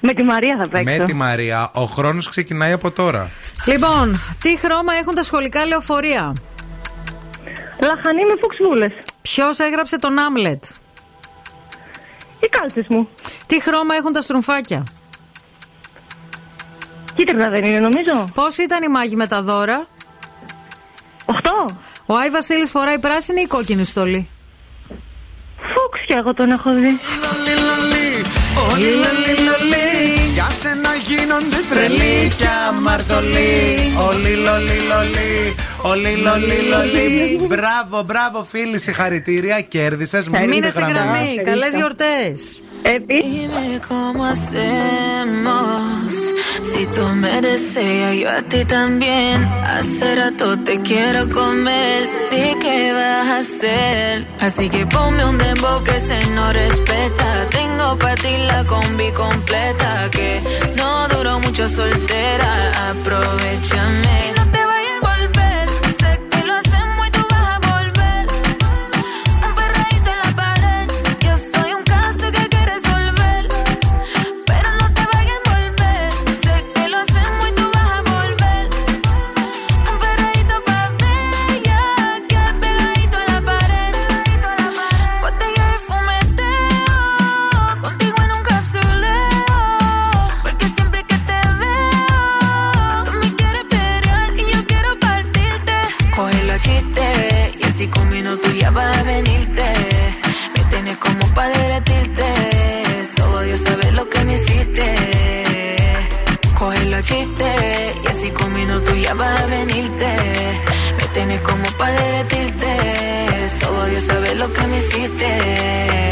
Με τη Μαρία θα παίξω. Με τη Μαρία. Ο χρόνος ξεκινάει από τώρα. λοιπόν, τι χρώμα έχουν τα σχολικά λεωφορεία; Λαχανή με φουξβούλε. Ποιος έγραψε τον Άμλετ. Οι κάλτσες μου. Τι χρώμα έχουν τα στρουμφάκια; Κίτρινα δεν είναι, νομίζω. Πώς ήταν η μάγη με τα δώρα; Οχτώ. Ο Άι Βασίλης φοράει πράσινη ή κόκκινη στολή; Φούξια, εγώ τον έχω δει. Όλοι λολί λολί Για σένα γίνονται τρελοί κι αμαρτωλοί Όλοι λολί λολί. Όλοι λολί λολί. Μπράβο, μπράβο, φίλοι, συγχαρητήρια. Κέρδισε. Μείνε στη γραμμή. Καλέ γιορτέ. Dime cómo hacemos. Si tú me deseas, yo a ti también. Hace rato te quiero comer. Di qué vas a hacer. Así que ponme un dembow que se no respeta. Tengo para ti la combi completa. Que no duró mucho soltera. Aprovechame. Ya vas a venirte. Me tienes como para derretirte. Solo Dios sabe lo que me hiciste.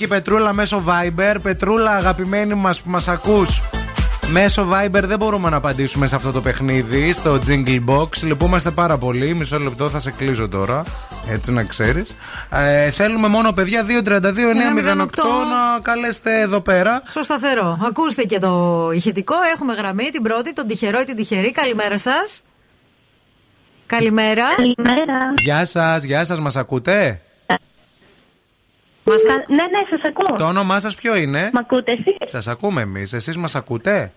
Και η Πετρούλα μέσω Viber. Πετρούλα, αγαπημένη μας που μας ακούς. Μέσω Viber δεν μπορούμε να απαντήσουμε σε αυτό το παιχνίδι, στο Jingle Box. Λυπούμαστε πάρα πολύ. Μισό λεπτό θα σε κλείσω τώρα. Έτσι να ξέρεις. Ε, θέλουμε μόνο παιδιά 232-908 να καλέσετε εδώ πέρα. Στο σταθερό. Ακούστε και το ηχητικό. Έχουμε γραμμή την πρώτη, τον τυχερό ή την τυχερή. Καλημέρα σας. Καλημέρα. Καλημέρα. Γεια σας, γεια σας, μας ακούτε; Μας... Ναι, ναι, σα ακούω. Το όνομά σας ποιο είναι; Μ' ακούτε εσείς; Σας ακούμε εμείς. Εσείς μας ακούτε;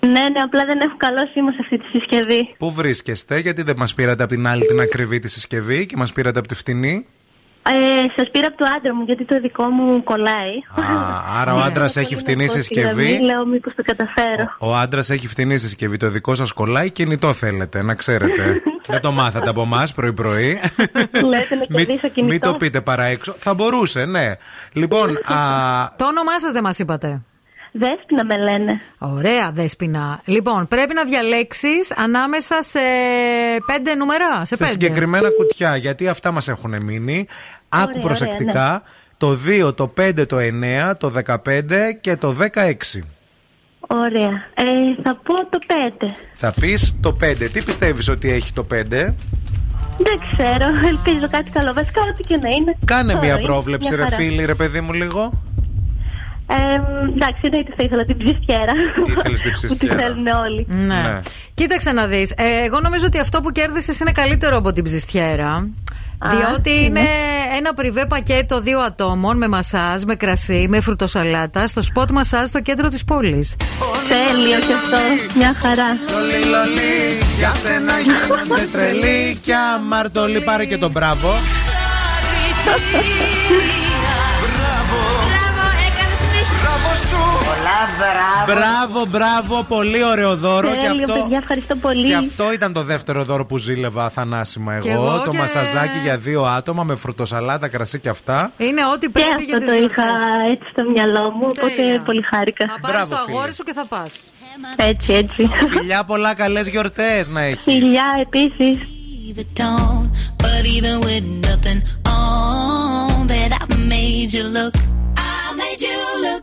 Ναι, ναι, απλά δεν έχω καλό σήμα σε αυτή τη συσκευή. Πού βρίσκεστε, γιατί δεν μας πήρατε από την άλλη την ακριβή τη συσκευή και μας πήρατε από τη φτηνή; Ε, Σας πήρα από το άντρα μου, γιατί το δικό μου κολλάει. Α, άρα ο άντρας έχει φτηνή συσκευή. Λέω, μήπως το καταφέρω. Ο άντρας έχει φτηνή συσκευή. Το δικό σας κολλάει κινητό θέλετε, να ξέρετε. Δεν το μάθατε από εμάς πρωί-πρωί. Λέτε να κερδίσω κινητό. Μην το πείτε παρά έξω. Θα μπορούσε, ναι. Λοιπόν. Α... Το όνομά σας δεν μας είπατε. Δέσποινα με λένε. Ωραία, Δέσποινα. Λοιπόν, πρέπει να διαλέξεις ανάμεσα σε πέντε νούμερα. Σε, σε πέντε. συγκεκριμένα κουτιά, γιατί αυτά μας έχουν μείνει. Άκου Ωραία, προσεκτικά. ωραία, Το 2, το 5, το 9, το 15 και το 16. Ωραία. Ε, θα πω το 5. Θα πεις το 5. Τι πιστεύεις ότι έχει το 5? Δεν ξέρω. Ελπίζω κάτι καλό. Βασικά, ό,τι και να είναι. Κάνε Τώρα μια είναι πρόβλεψη, μια ρε χαρά. φίλη, ρε παιδί μου, λίγο. Ε, εντάξει, εννοείται θα ήθελα την ψιστιέρα. Ήθελες την Που τη ψιστιέρα. θέλουν όλοι. Ναι. Ναι. Κοίταξε να δεις. εγώ νομίζω ότι αυτό που κέρδισες είναι καλύτερο από την ψιστιέρα. Α, διότι είναι. είναι; ένα πριβέ πακέτο δύο ατόμων με μασάζ, με κρασί, με φρουτοσαλάτα στο σποτ μασάζ στο κέντρο της πόλης. Τέλειο και αυτό. Μια χαρά. Λολί, λολί, για σένα γίνονται τρελή και αμαρτωλή. Πάρε και τον μπράβο. Μπράβο, μπράβο, πολύ ωραίο δώρο. και Τέλειο, αυτό, παιδιά, ευχαριστώ πολύ. και αυτό ήταν το δεύτερο δώρο που ζήλευα θανάσιμα Και εγώ. εγώ το και- μασαζάκι για δύο άτομα με φρουτοσαλάτα, κρασί και αυτά. Είναι ό,τι Και πρέπει για αυτό τις το γιορτέ. είχα έτσι στο μυαλό μου, οπότε Τέλεια. πολύ χάρηκα. Θα πάρεις Μπράβο, το φίλε. αγόρι σου και θα πας. Έτσι, έτσι. Φιλιά πολλά, καλές γιορτές να έχεις. Φιλιά επίσης. the tone. But even with nothing on, bet I made you look. I made you look.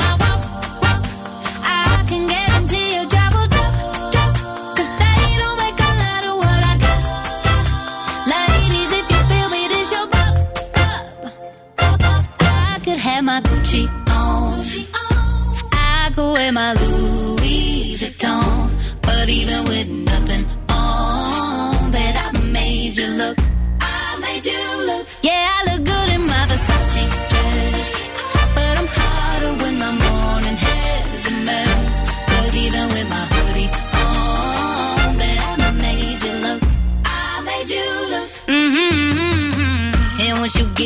wear my Louis Vuitton. But even with nothing on, bet I made you look. I made you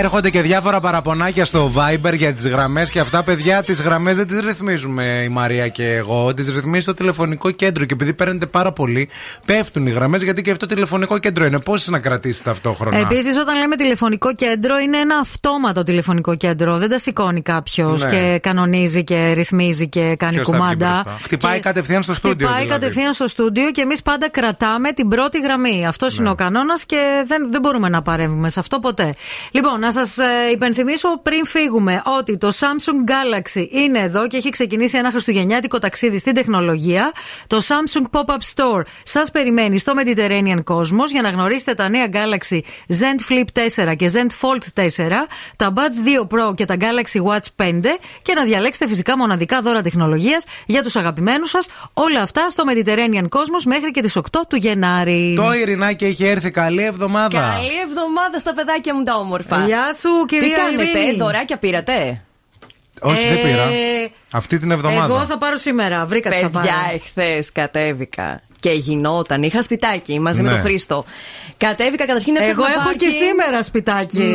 Έρχονται και διάφορα παραπονάκια στο Viber για τις γραμμές και αυτά, παιδιά. Τις γραμμές δεν τις ρυθμίζουμε η Μαρία και εγώ. Τις ρυθμίζει το τηλεφωνικό κέντρο. Και επειδή παίρνετε πάρα πολύ, πέφτουν οι γραμμές γιατί και αυτό το τηλεφωνικό κέντρο είναι. Πόσε να κρατήσει ταυτόχρονα; Επίσης, όταν λέμε τηλεφωνικό κέντρο, είναι ένα αυτόματο τηλεφωνικό κέντρο. Δεν τα σηκώνει κάποιος Ναι. και κανονίζει και ρυθμίζει και κάνει Ποιος θα βγει κουμάντα. μπροστά; Χτυπάει κατευθείαν στο στούντιο. Χτυπάει δηλαδή. κατευθείαν στο στούντιο και εμείς πάντα κρατάμε την πρώτη γραμμή. Αυτός Ναι. είναι ο κανόνας και δεν, δεν μπορούμε να παρέμβουμε σε αυτό ποτέ. Λοιπόν, να σας υπενθυμίσω πριν φύγουμε ότι το Samsung Galaxy είναι εδώ και έχει ξεκινήσει ένα χριστουγεννιάτικο ταξίδι στην τεχνολογία. Το Samsung Pop-Up Store σας περιμένει στο Mediterranean Cosmos για να γνωρίσετε τα νέα Galaxy Zen Flip 4 και Zen Fold 4, τα Buds 2 Pro και τα Galaxy Watch 5 και να διαλέξετε φυσικά μοναδικά δώρα τεχνολογίας για τους αγαπημένους σας. Όλα αυτά στο Mediterranean Cosmos μέχρι και τις 8 του Γενάρη. Το Ειρηνάκι έχει έρθει. Καλή εβδομάδα. Καλή εβδομάδα στα παιδάκια μου τα όμορφα. Γεια σου, κυρία Τι κάνετε, Ειρήνη. δωράκια πήρατε; Όχι, δεν Ε, πήρα. Αυτή την εβδομάδα. Εγώ θα πάρω σήμερα. Βρήκα τι θα πάρω. Παιδιά, εχθές κατέβηκα. Και γινόταν. Είχα σπιτάκι μαζί με Ναι. τον Χρήστο. Κατέβηκα καταρχήν να Εγώ ψάχνω έχω πάρκινγκ. και σήμερα σπιτάκι.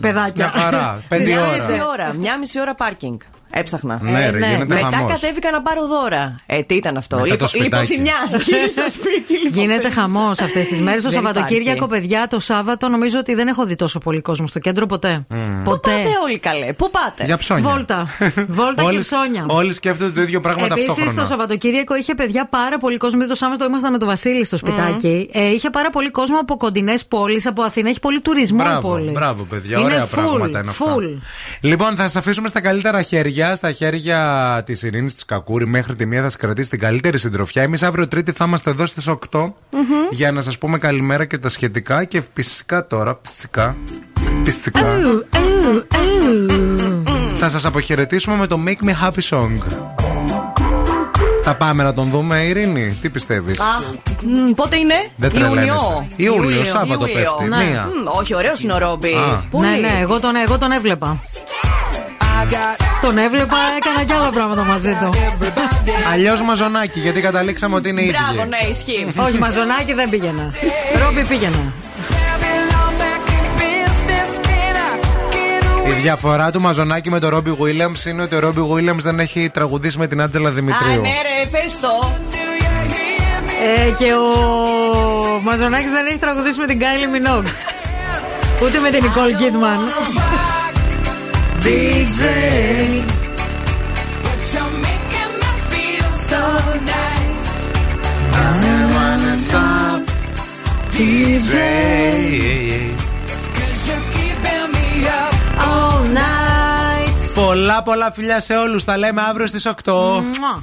παιδάκια. Μια χαρά. Πέντε Μια ώρα. μισή ώρα. Μια μισή ώρα πάρκινγκ. Έψαχνα. Ναι, ρε, γίνεται Μετά χαμός. κατέβηκα να πάρω δώρα. Ε, τι ήταν αυτό; Μετά το Λιπο- σπιτάκι. Λιποθυμιά. Γύρισα σπίτι. Γίνεται λιποθύμησα. χαμός αυτές τις μέρες. Το Δεν Σαββατοκύριακο, υπάρχει. παιδιά, το Σάββατο νομίζω ότι δεν έχω δει τόσο πολύ κόσμο στο κέντρο ποτέ. Ποτέ. Πάτε όλοι καλέ; Πού πάτε; Για ψώνια. Βόλτα. Βόλτα και Όλοι- ψώνια. Όλοι σκέφτονται το ίδιο πράγμα Επίσης, ταυτόχρονα. το Σαββατοκύριακο είχε παιδιά πάρα πολύ κόσμο. Δηλαδή, το Σάββατο ήμασταν με τον Βασίλη στο σπιτάκι. Ε, είχε πάρα πολύ κόσμο από κοντινές πόλεις, από Αθήνα. Έχει πολύ τουρισμό η Μπράβο, πόλη. μπράβο, παιδιά. Είναι Ωραία full, πράγματα είναι αυτά. full. Λοιπόν, θα σας αφήσουμε στα καλύτερα χέρια, στα χέρια της Ειρήνης της Κακούρη. Μέχρι τη μία θα σα κρατήσει την καλύτερη συντροφιά. Εμείς αύριο Τρίτη θα είμαστε εδώ στις 8 για να σας πούμε καλημέρα και τα σχετικά. Και φυσικά τώρα, φυσικά. Φυσικά. Θα σας αποχαιρετήσουμε με το Make Me Happy Song. Θα πάμε να τον δούμε, Ειρήνη. Τι πιστεύεις; Αχ, μ, πότε είναι; Δεν Ιούνιο. τρελαίνεσαι. Ιούλιο, Σάββατο Ιούλιο. πέφτει. Ναι. Μία. Μ, Όχι, ωραίος είναι ο Ρόμπι. Α. Πολύ. Ναι, ναι, εγώ τον, εγώ τον έβλεπα. Τον έβλεπα, έκανα κι άλλα πράγματα μαζί του. Αλλιώς μαζονάκι, γιατί καταλήξαμε ότι είναι ίδιοι. Μπράβο, ναι, ισχύει. Όχι, μαζονάκι δεν πήγαινα. Ρόμπι πήγαινα. Η διαφορά του Μαζονάκη με τον Ρόμπι Williams είναι ότι ο Ρόμπι Williams δεν έχει τραγουδήσει με την Άντζελα Α, Δημητρίου. ναι, ρε, πες το. Ε, και ο Μαζονάκης δεν έχει τραγουδήσει με την Κάιλι Μινόγκ. Ούτε με την Νικόλ Κίτμαν. DJ. DJ. All night. Πολλά πολλά φιλιά σε όλους. Τα λέμε αύριο στις 8. Μουα.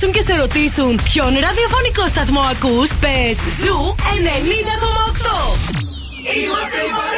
Τηλεφωνήσουν και σε ρωτήσουν ποιον ραδιοφωνικό σταθμό ακούς, πες Zoo 90,8. Είμαστε η παρέα σου.